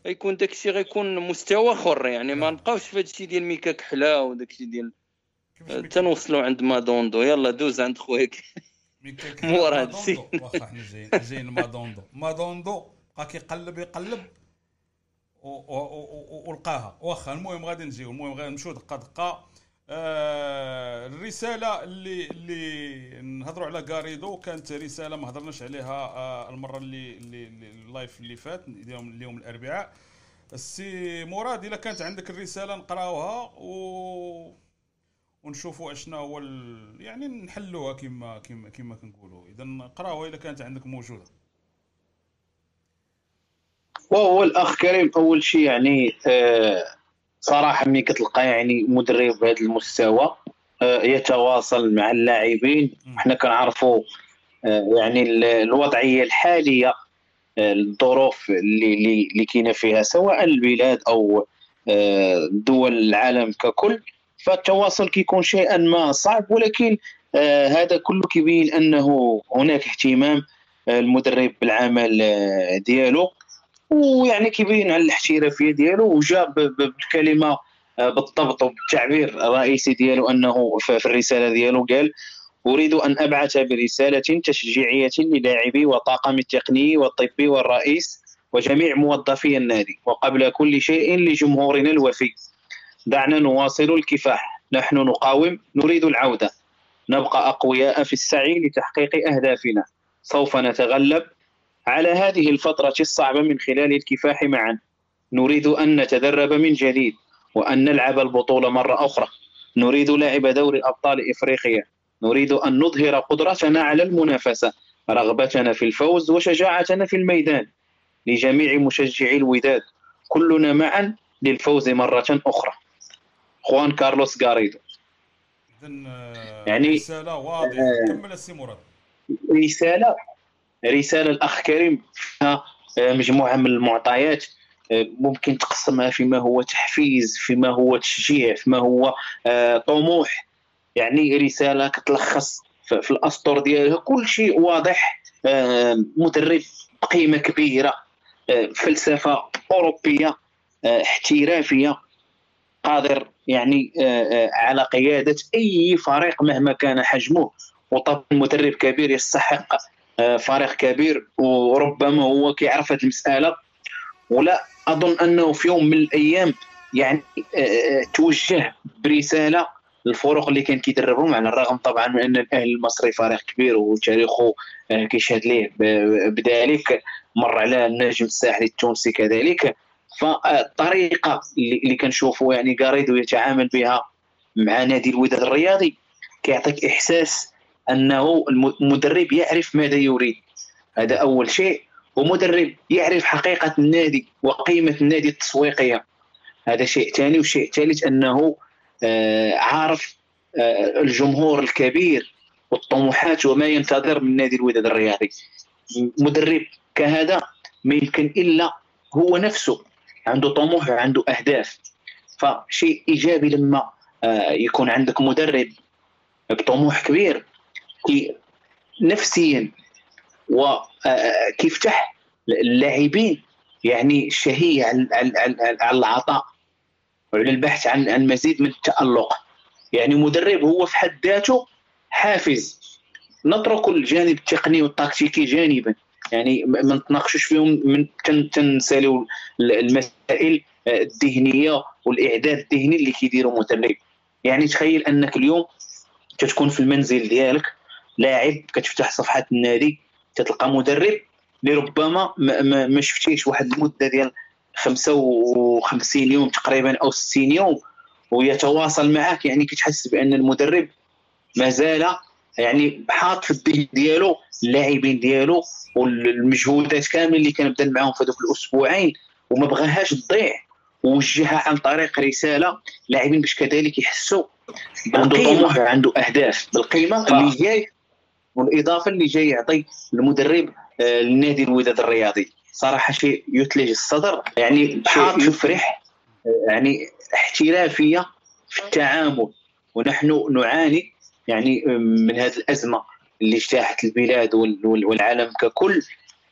غيكون داكشي غيكون مستوى اخر يعني ما آه. نبقاوش في هادشي ديال ميكا كحلا وداكشي ديال كيفاش ميكا- تنوصلوا عند مادوندو يلا دوز عند خويك ميكا [LAUGHS] كحلا مور هاد. الشيء. واخا حنا جايين جايين مادوندو مادوندو بقى كيقلب يقلب ولقاها واخا المهم غادي نجيو المهم غادي نمشيو دقة دقة آه الرسالة اللي اللي نهضروا على غاريدو كانت رسالة ما هضرناش عليها آه المرة اللي اللي ال live اللي فات اليوم اليوم الأربعاء. السي مراد إلا كانت عندك الرسالة نقراوها و ونشوفوا أشنا هو ال... يعني نحلوها كما كما كما كنقولوا. اذا نقراوها اذا كانت عندك موجودة. وهو الأخ كريم أول شيء يعني آه، صراحة ملي كتلقى يعني مدرب بهذا المستوى آه، يتواصل مع اللاعبين. حنا كنعرفوا آه، يعني ال- الوضعية الحالية آه، الظروف اللي اللي كاينة فيها سواء البلاد أو دول العالم ككل. فالتواصل كيكون شيئا ما صعب ولكن هذا كله كيبين أنه هناك اهتمام المدرب بالعمل ديالو. ويعني كيبين على الاحترافيه ديالو وجاب بالكلمة آه بالضبط وبالتعبير الرئيسي ديالو أنه في الرسالة ديالو قال أريد أن أبعث برسالة تشجيعية للاعبي وطاقم التقني والطبي والرئيس وجميع موظفي النادي وقبل كل شيء لجمهورنا الوفي. دعنا نواصل الكفاح. نحن نقاوم نريد العودة. نبقى أقوياء في السعي لتحقيق أهدافنا. سوف نتغلب على هذه الفترة الصعبة من خلال الكفاح معا. نريد أن نتدرب من جديد وأن نلعب البطولة مرة أخرى. نريد لعب دوري أبطال إفريقيا. نريد أن نظهر قدرتنا على المنافسة رغبتنا في الفوز وشجاعتنا في الميدان. لجميع مشجعي الوداد كلنا معا للفوز مرة أخرى. خوان كارلوس غاريدو. آه، يعني رسالة واضحة. آه كمل السي مراد. رسالة رسالة الأخ كريم فيها آه، مجموعة من المعطيات آه، ممكن تقسمها فيما هو تحفيز فيما هو تشجيع فيما هو طموح. يعني رسالة كتلخص في الاسطور ديالها كل شيء واضح مدرب بقيمه كبيرة فلسفة أوروبية احترافية قادر يعني على قيادة أي فريق مهما كان حجمه. وطبعا مدرب كبير يستحق فريق كبير. وربما هو كيعرف هذه المسألة ولا أظن أنه في يوم من الأيام يعني توجه برسالة الفرق اللي كان كيدربهم على الرغم طبعا من أن الأهلي المصري فريق كبير وتاريخه آه، كيشهد ليه بذلك مر على النجم الساحلي التونسي كذلك. فالطريقة اللي كنشوفوا يعني غاريدو يتعامل بها مع نادي الوداد الرياضي كيعطيك إحساس أنه المدرب يعرف ماذا يريد. هذا أول شيء. ومدرب يعرف حقيقة النادي وقيمة النادي التسويقية. هذا شيء ثاني. وشيء ثالث أنه آه، عارف آه، الجمهور الكبير والطموحات وما ينتظر من نادي الوداد الرياضي. مدرب كهذا ما يمكن إلا هو نفسه. عنده طموح وعنده أهداف. فشيء إيجابي لما آه، يكون عندك مدرب بطموح كبير. نفسيا وكيفتح اللاعبين يعني الشهية على العطاء وللبحث عن عن مزيد من التألق. يعني مدرب هو في حد ذاته حافز. نترك الجانب التقني والتكتيكي جانبا. يعني ما نتناقشوش فيهم من تنسالوا المسائل الذهنية والإعداد الذهني اللي كيديروا مدرب. يعني تخيل أنك اليوم تتكون في المنزل ديالك لاعب كتفتح صفحة النادي تتلقى مدرب اللي ربما ما, ما, ما شفتيش واحد المدة ديال 55 يوم تقريبا أو 60 يوم ويتواصل معك يعني كتحس بأن المدرب ما زال يعني حاط في الذهن ديالو اللاعبين ديالو والمجهودات كامل اللي كان بدا معاهم في هذوك الأسبوعين. وما بغاهاش تضيع ووجهها عن طريق رسالة لاعبين باش كذلك يحسوا عنده طموح عنده أهداف. بالقيمة اللي جاي والإضافة اللي جاي يعطي المدرب آه، لنادي الوداد الرياضي. صراحة شيء يثلج الصدر يعني شيء يفرح يعني احترافية في التعامل. ونحن نعاني يعني من هذه الأزمة اللي اجتاحت البلاد والعالم ككل.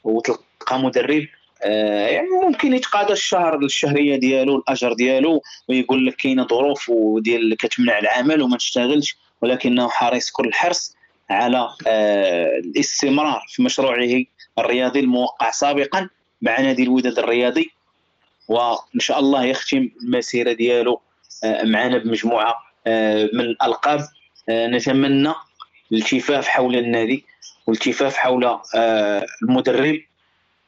وتلقى مدرب آه، يعني ممكن يتقاضى الشهر الشهرية ديالو الأجر ديالو ويقول لك كاينة ظروف وديال كتمنع العمل وما تشتغلش ولكنه حريص كل الحرص على آه، الاستمرار في مشروعه الرياضي الموقع سابقا مع نادي الوداد الرياضي. وإن شاء الله يختم المسيرة ديالو آه، معنا بمجموعة آه، من الألقاب. نتمنى الالتفاف حول النادي والالتفاف حول المدرب.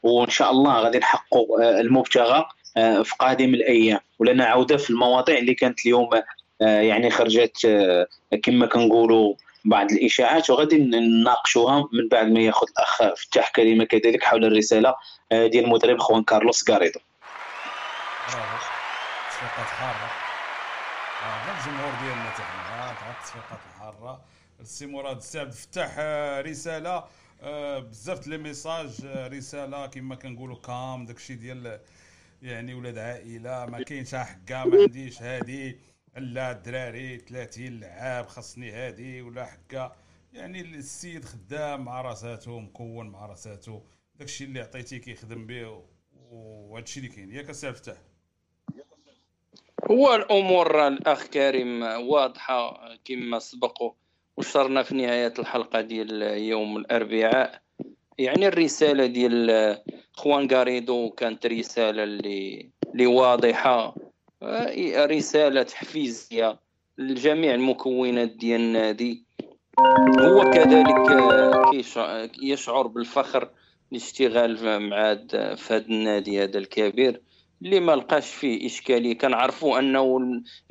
وإن شاء الله غادي نحققوا المبتغى في قادم الأيام. ولنا عوده في المواضيع اللي كانت اليوم يعني خرجت كما كنقولوا بعض الإشاعات وغادي نناقشوها من بعد ما ياخذ الأخ فتاح كلمه كذلك حول الرسالة آه، ديال المدرب خوان كارلوس غاريدو. تصفيقات حاره هذا آه، الجمهور ديالنا تاعنا التصفيقات الحارة. السي مراد الفتاح آه، رسالة. بزاف لي ميساج رسالة. كما كنقولوا كام داكشي ديال يعني ولاد عائلة. ما كاينش حكا ما عنديش هادي. لا الدراري 30 لعاب خاصني هادي ولا حكا. يعني السيد خدام مع راساتو مكون مع راساتو. داكشي اللي عطيتيه كيخدم به وهادشي اللي كاين. ياك السي الفتاح هو الأمور الاخ كريم واضحة كما سبق وشرنا في نهاية الحلقة ديال يوم الأربعاء. يعني الرسالة ديال خوان غاريدو كانت رسالة اللي اللي واضحة. رسالة تحفيزيه لجميع المكونات ديال النادي. هو كذلك يشعر بالفخر الاشتغال مع في هذا النادي هذا الكبير. اللي ما لقاش فيه إشكالية كنعرفوا أنه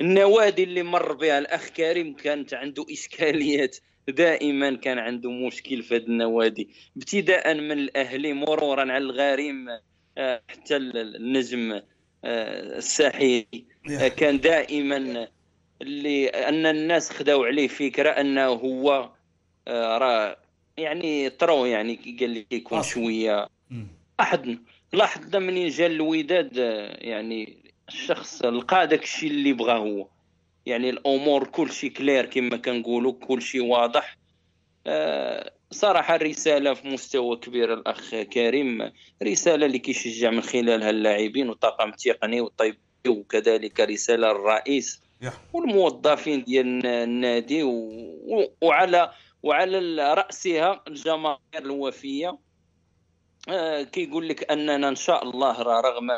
النوادي اللي مر بها الأخ كريم كانت عنده [LAUGHS] إشكاليات. دائما كان عنده مشكل في هذه النوادي. ابتداء من الأهلي مرورا على الغريم آه، حتى النجم آه، الساحلي آه، كان دائما اللي أن الناس خداو عليه فكرة أنه هو راه يعني طرو يعني قال لي يكون شوية. لاحظنا لاحظنا منين جا الوداد يعني الشخص لقى داك الشيء اللي بغا هو. يعني الأمور كل شيء كلير كما كنقولوا كل شيء واضح. آه، صراحة الرسالة في مستوى كبير الأخ كريم. رسالة اللي كيشجع من خلالها اللاعبين والطاقم التقني والطيب وكذلك رسالة للرئيس والموظفين ديال النادي وعلى وعلى رأسها الجماهير الوفية. آه، كيقول لك أننا إن شاء الله رغم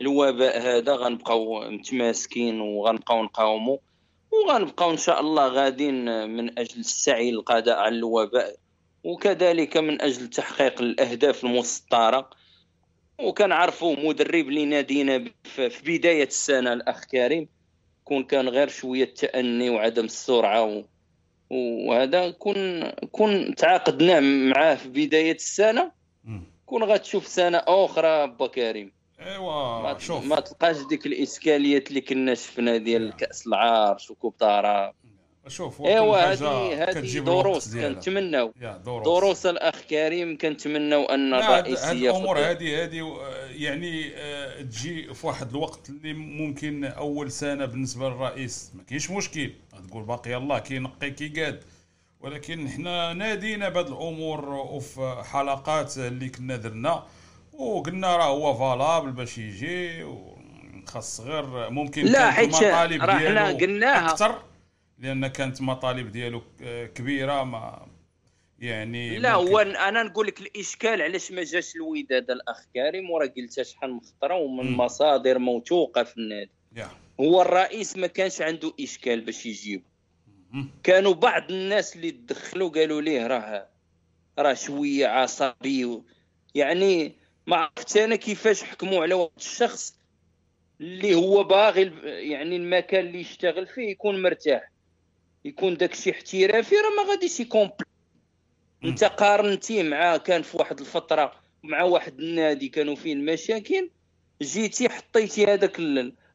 الوباء هذا غنبقاو متماسكين وغنبقاو نقاوموا وغنبقاو إن شاء الله غادين من أجل السعي للقضاء على الوباء. وكذلك من أجل تحقيق الأهداف المسطرة. وكنعرفوا مدرب اللي نادينا في بداية السنة الأخ كريم كون كان غير شوية تأني وعدم السرعة وهذا كون كون تعاقدنا معاه في بداية السنة. كون غتشوف سنة أخرى با كريم. إيوا شوف. ما تلقاش ديك الإشكاليات اللي كنا شفنا ديال كأس العرش وكوب طارا شوف ايوا هذه هذه دروس كنتمناو دروس الاخ كريم كنتمناو أن الرئيس الأمور هذه هذه يعني آه، تجي في واحد الوقت اللي ممكن أول سنة بالنسبة للرئيس. ما كاينش مشكل. تقول باقي يلاه كينقي كيقاد ولكن حنا نادينا بهذه الأمور وفي حلقات اللي كنا درنا. وقلنا راه هو فالابل باش يجي خاص غير ممكن لا حيت مطالب ديالو قلناها. أكثر. لأن كانت مطالب ديالو كبيرة ما يعني لا هو أنا نقول لك الإشكال علاش ما جاش الوداد الأخ كريم وراه قلتها شحال مخطرة ومن م. مصادر موثوقة في النادي yeah. هو الرئيس ما كانش عنده إشكال باش يجيب كانوا بعض الناس اللي دخلوا قالوا ليه راه راه شوية عصبي يعني ما عرفت أنا كيفاش حكموا على واحد الشخص اللي هو باغي يعني المكان اللي يشتغل فيه يكون مرتاح يكون داك الشيء احترافي راه ما غاديش يكون انت قارنتي مع كان في واحد الفترة مع واحد النادي كانوا فيه المشاكل جيتي حطيتي هذاك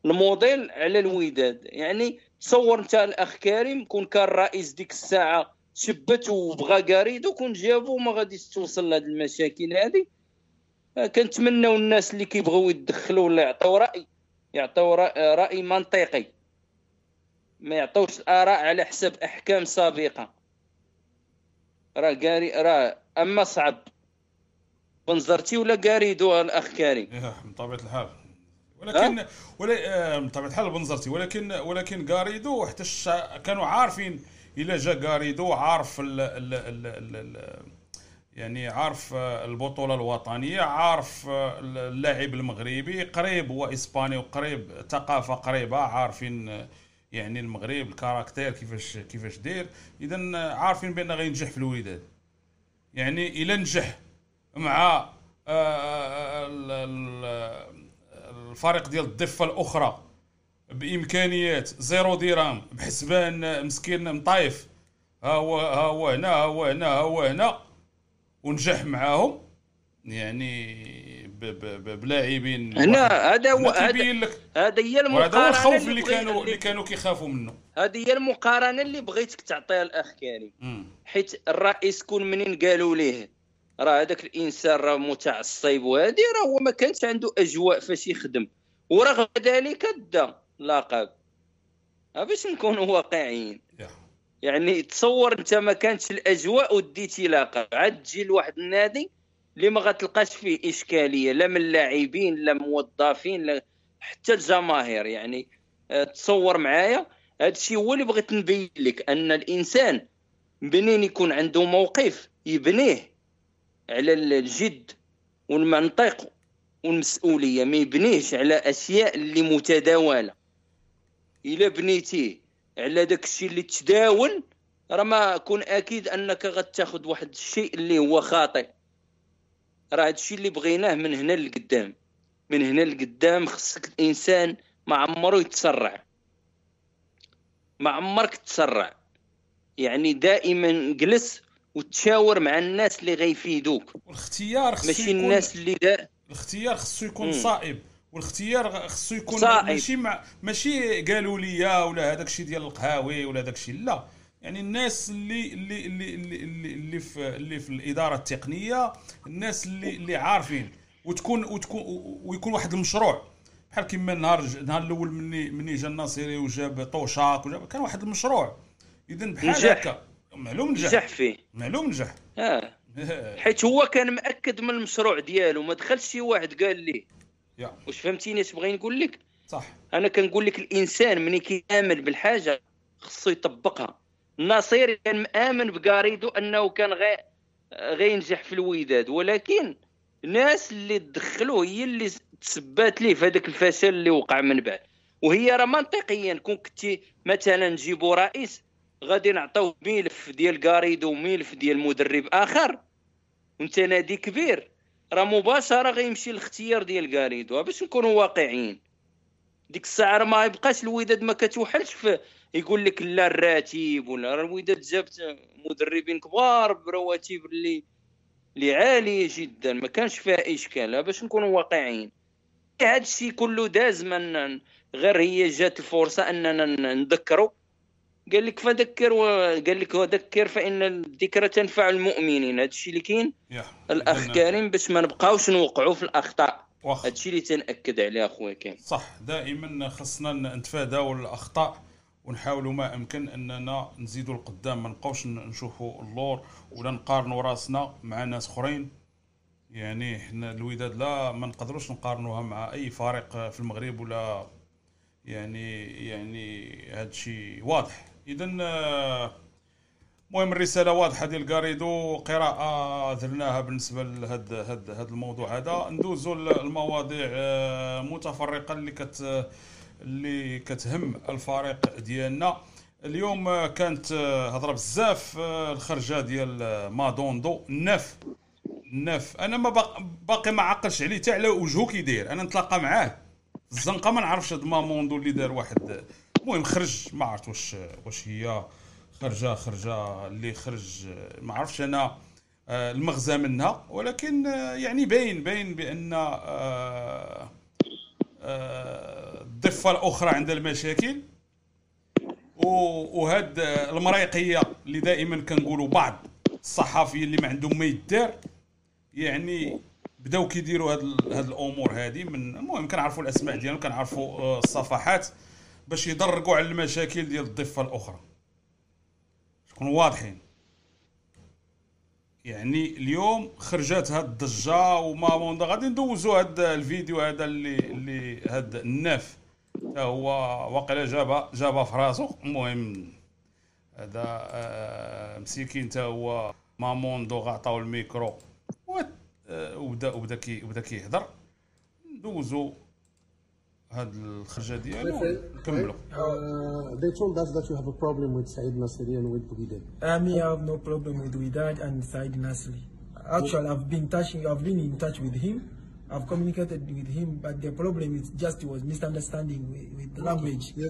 الموديل على الوداد. يعني تصور انت الأخ كريم كون كان الرئيس ديك الساعة شبت وبغى قريدو كون جابو ما غاديش توصل لهاد المشاكل هذه آه، كنتمناو الناس اللي كيبغيو يدخلوا ولا يعطيو رأي يعطيو رأي منطقي. ما يعطوش الاراء على حسب أحكام سابقة. راه قاري راه أما صعب. بنزرتي ولا قاريدو الأخ كريم من طبيعة الحال. ولكن ولا آه، من طبيعة الحال بنزرتي ولكن ولكن قاريدو حتى كانوا عارفين إلا جا قاريدو عارف ال ال ال ال ال يعني عارف آه، البطولة الوطنية عارف آه، اللاعب المغربي قريب هو إسباني وقريب ثقافة قريبة عارفين يعني المغرب الكاركتير كيفاش كيفاش داير. إذا عارفين بأن غينجح في الوداد يعني إلى نجح مع الفريق ديال الضفة الأخرى بإمكانيات زيرو درهم بحسبان مسكين مطايف ها هو ها هو هنا ها هو هنا ها هو هنا ونجح معاهم. يعني بلاعبين. هنا هذا هو هذا هي المقارنة هذا الخوف اللي كانوا اللي كانوا كيخافوا منه. هذه هي المقارنة اللي بغيتك تعطيها الأخ كريم حيت الرئيس كون منين قالوا ليه؟ راه هذاك الإنسان راه متعصب وهذه راه هو ما كانش عنده أجواء فاش يخدم. ورغم ذلك دا لقب. باش نكونوا واقعيين. يعني تصور أنت ما كانتش الأجواء وديتي لاقه عاد تجي لواحد النادي اللي ما غتلقاش فيه إشكالية لا من اللاعبين لا موظفين لا حتى الجماهير. يعني آه، تصور معايا هذا الشيء هو اللي بغيت نبين لك أن الإنسان منين يكون عنده موقف يبنيه على الجد والمنطق والمسؤولية ما يبنيهش على أشياء اللي متداولة. إلا بنيتيه على داك الشيء اللي تداول راه ما كون أكيد أنك غتاخذ واحد الشيء اللي هو خاطئ. راه هذا الشيء اللي بغيناه من هنا لقدام. من هنا لقدام خصك الإنسان ما عمرو يتسرع. ما عمرك تسرع. يعني دائما جلس وتشاور مع الناس اللي غيفيدوك. والاختيار خصو ماشي يكون الناس اللي دا الاختيار خصو يكون مم. صائب. والاختيار خصو يكون صائب. ماشي مع ماشي قالوا لي ولا هذاك الشيء ديال القهاوي ولا داك الشيء. لا. يعني الناس اللي اللي اللي اللي, اللي, اللي في اللي في الإدارة التقنية الناس اللي اللي عارفين وتكون وتكون ويكون واحد المشروع. بحال كيما النهار النهار الأول مني مني جا الناصري وجاب طوشاك وجاب كان واحد المشروع. اذا بحال. هكا. معلوم نجح. نجح فيه. معلوم نجح. آه. [LAUGHS] حيت هو كان مأكد من المشروع ديالو ما دخلش شي واحد قال ليه واش فهمتيني اش بغي نقول لك؟ صح. أنا كنقول لك الإنسان ملي كيامن بالحاجة خصو يطبقها. الناصيري كان مآمن بقاريدو أنه كان غي غينجح في الوداد ولكن الناس اللي تدخلوه هي اللي تسبات ليه في هذاك الفشل اللي وقع من بعد. وهي راه منطقيا كون كنتي مثلا نجيبوا رئيس غادي نعطيوه ملف ديال قاريدو وملف ديال مدرب آخر. وانت نادي كبير. راه مباشرة غيمشي الاختيار ديال قاريدو باش نكونوا واقعيين. ديك الساعة راه ما يبقاش الوداد ما كتوحلش في يقول لك لا الراتب ولا الوداد جابت مدربين كبار برواتب اللي اللي عاليه جدا ما كانش فيها إشكال. باش نكونوا واقعيين. هذا الشيء كله داز من غير هي جات الفرصة أننا نذكروا. قال لك فذكر وقال لك وذكر فإن الذكرى تنفع المؤمنين. هذا الشيء اللي كاين. الاخ كريم باش ما نبقاوش نوقعوا في الأخطاء. هذا الشيء اللي تنأكد عليه أخويا كريم صح دائما خصنا نتفاداو الأخطاء. ونحاولوا ما أمكن أننا نزيدوا القدام ما نبقاوش نشوفوا اللور ولا نقارنوا رأسنا مع ناس أخرين. يعني حنا الوداد لا ما نقدروش نقارنوها مع أي فريق في المغرب ولا يعني يعني هذا الشيء واضح. اذا المهم الرسالة واضحة ديال غاريدو قراءة درناها بالنسبة لهذا هذا هذا الموضوع هذا. ندوزوا المواضيع آه، متفرقة اللي كت اللي كتهم الفريق ديالنا. اليوم كانت آه، هضرة بزاف آه، الخرجة ديال آه، مادوندو. الناف الناف أنا ما باق- باقي ما عقلش عليه حتى على وجهه كي داير. أنا نتلاقى معاه. الزنقة ما نعرفش هاد مادوندو اللي دار واحد. المهم خرج. ما عرفت واش واش هي. خرجة خرجة اللي خرج. ما عرفتش أنا المغزى منها. ولكن يعني باين باين بأن الضفه الأخرى عندها المشاكل. وهاد المريقية اللي دائما كنقولوا بعض الصحفيين اللي ما عندهم ما يدار يعني بداو كيديروا هاد هاد الأمور هادي من المهم كنعرفوا الأسماء ديالهم كنعرفوا آه، الصفحات باش يدرقوا على المشاكل ديال الضفة الأخرى. نكونوا واضحين؟ يعني اليوم خرجت هاد الضجة وما غادي ندوزوا هاد الفيديو هذا اللي اللي هاد الناف. تا هو واقيلا جابها جابها في راسو. المهم هذا آه، مسكين تا هو. مادوندو عطاو الميكرو. آه، وبدا وبدا كي وبدا كيهضر. ندوزو. هاد الخرجه ديالو نكملوا Uh, they told us that you have a problem with Said Nasiri and with Bugidem. I mean, I have no problem with Widad and Said Nasri. Actually, I've been touching, I've been in touch with him. I've communicated with him, but the problem is just was misunderstanding with, with the language. Yeah,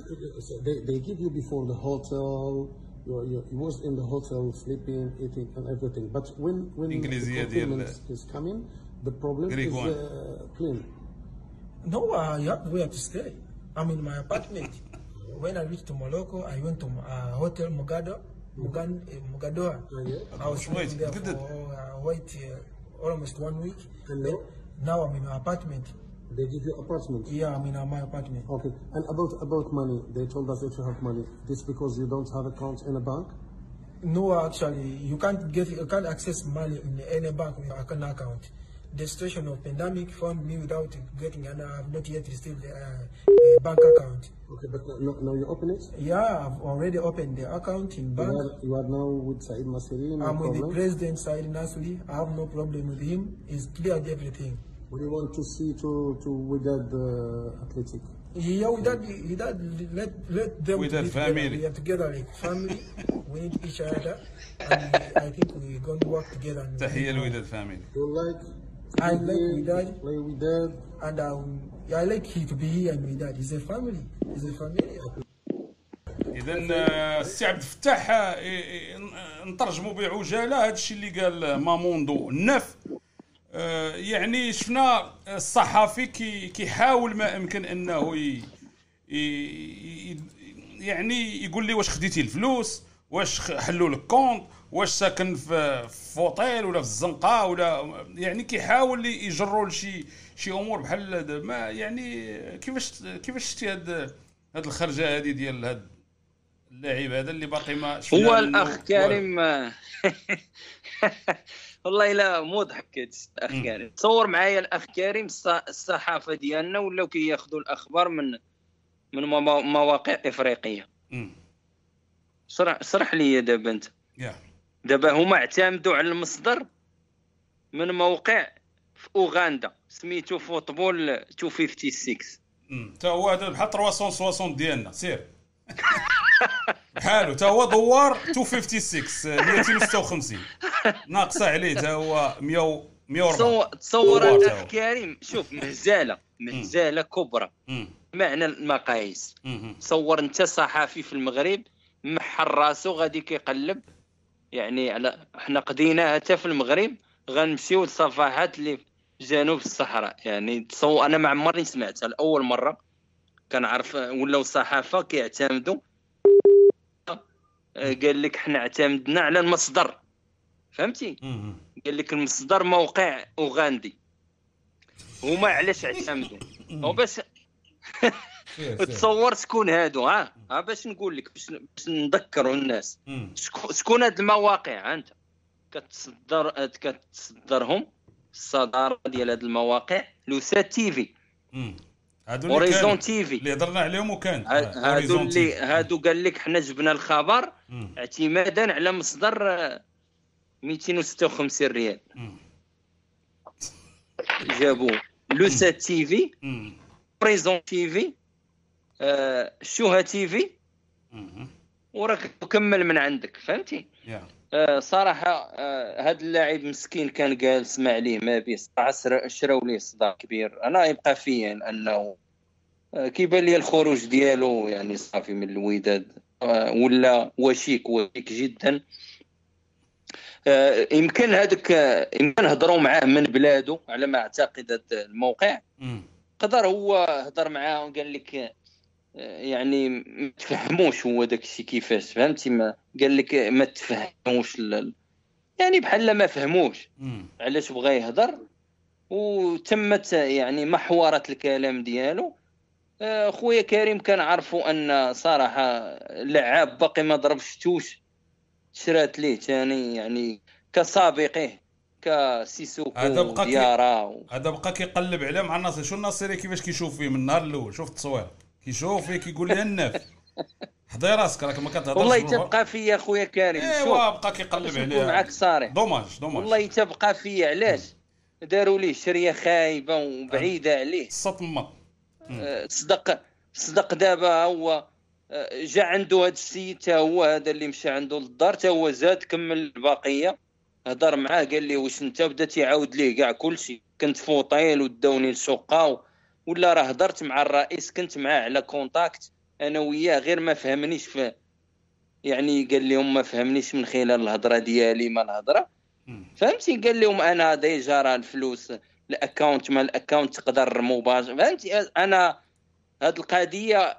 so they, they give you before the hotel. You're, you're, he was in the hotel sleeping, eating, and everything. But when when the إنجليزية ديال- fulfillment is coming, the problem Greek is one. uh, clean. No, I have where to stay. I'm in my apartment. when I reached to Morocco, I went to uh, Hotel Mugado, Mugan, uh, Mugadoa. I was Wait, there good. for uh, wait uh, almost one week. And now? Now I'm in my apartment. They give you apartment. Yeah, I'm in uh, my apartment. Okay. And about about money, they told us that you have money. This because you don't have account in a bank. No, actually, you can't get, you can't access money in any bank with an account the situation of pandemic found me without getting, and I have not yet received a, a bank account. Okay, but now, now you open it? Yeah, I've already opened the account in bank. You are, you are now with Said Masiri? No I'm problem. with the president Said Nasri. I have no problem with him. He's cleared everything. What do you want to see to, to without the uh, athletic? Yeah, without, without let, let them with be together. family. We are together like family. we need each other. And I think we're going to work together. Tahiyya with the family. You like I like Wydad. Play Wydad. And um, I like he to be here and with that. He's a family. He's a family. اذا آه، السي عبد الفتاح آه، نترجموا بعجالة هذا الشيء اللي قال ماموندو النف آه، يعني شفنا الصحفي كي كيحاول ما امكن أنه يعني يقول لي واش خديتي الفلوس واش حلوا لك compte واش ساكن في اوتيل ولا في الزنقة ولا يعني كيحاول يجروا لشي شي أمور بحال هذا. ما يعني كيفاش كيفاش شتي هاد هاد الخرجة هذه ديال هاد اللاعب هذا اللي باقي ما هو الأخ. كريم [LAUGHS] والله لا مضحك الاخ. كريم تصور معايا الأخ كريم الص- الصحافة ديالنا ولاو كياخذوا الأخبار من من موا- مواقع إفريقية مم. شرح شرح لي دابا أنت يا دابا هما اعتمدوا على المصدر من موقع في أوغندا سميتو فوتبول 256 مم. تا هو هذا بحال 360 ديالنا سير [LAUGHS] بحالو تا هو دوار 256 آه، 256 ناقصة عليه تا هو 100 104 تصور الاخ. كريم شوف مهزله مهزله كبرى. معنى المقاييس. تصور انت صحفي في المغرب محل راسو غادي كيقلب يعني على حنا قضيناها حتى في المغرب غنمشيو لصفحات اللي في جنوب الصحراء. يعني تصور أنا ما عمرني سمعتها لأول مرة كنعرف ولاو الصحافه كيعتمدوا. آه، قال لك حنا اعتمدنا على المصدر. فهمتي. قال لك المصدر موقع أوغندي. هما علاش اعتمدوا؟ هو سير [LAUGHS] تصور شكون هادو ها؟ ها باش نقول لك باش باش نذكروا الناس. شكون هاد المواقع انت. كتصدر كتصدرهم الصدارة ديال هاد المواقع لوسات تيفي. مم. هادو اللي اوريزون كانوا. تيفي. اللي هضرنا عليهم وكان ها- هادو اللي هادو قال لك حنا جبنا الخبر اعتمادا على مصدر آه، 256 ريال. جابوه. لوسات تيفي. بريزون تيفي. آه، شوها تيفي وراك تكمل من عندك فهمتي؟ آه، صراحة آه، هاد اللاعب مسكين كان جالس ما عليه ما بيه صراحة شراو ليه صداع كبير. أنا يبقى فيا أنه آه، كيبان لي الخروج ديالو يعني صافي من الوداد. آه، ولا وشيك وشيك جدا. آه، يمكن هذاك آه، يمكن هضروا معاه من بلادو على ما أعتقد هذا الموقع. قدر هو هضر معاه وقال لك آه، يعني ما تفهموش هو داك الشيء كيفاش فهمتي؟ ما قال لك ما تفهموش يعني بحال ما فهموش. علاش بغى يهضر؟ وتمت يعني محورة الكلام ديالو. آه، خويا كريم كنعرفوا أن صراحة لعاب باقي ما ضربش توش شرات ليه تاني يعني كسابقه كسيسوكو هذا بقى و... هذا بقى كيقلب عليه مع الناصري. شو الناصري كيفاش كيشوف فيه من النهار الأول؟ شوف التصوير. كيشوف فيه كيقول لي النف حضي راسك راك ما كتهضرش والله. تبقى فيا خويا كريم ايوا بقى كيقلب باش نكون عليه معاك صارح dommage dommage. والله تبقى فيا علاش؟ داروا ليه شرية خايبة وبعيدة عليه. صطمة آه، صدق صدق دابا هو آه، جا عنده هذا السيد تا هو هذا اللي مشى عنده للدار تا هو زاد كمل البقيه هضر معاه قال لي واش أنت بدا تيعاود ليه؟ كاع كلشي. كنت في اوطيل وداوني للشقه و- ولا راه هضرت مع الرئيس كنت معاه على contact أنا وياه غير ما فهمنيش في يعني قال لهم ما فهمنيش من خلال الهضرة ديالي ما الهضرة. فهمتي؟ قال لهم أنا ديجا راه الفلوس الاكونت ما الاكونت تقدر مباشر. فهمتي؟ أنا هاد القضية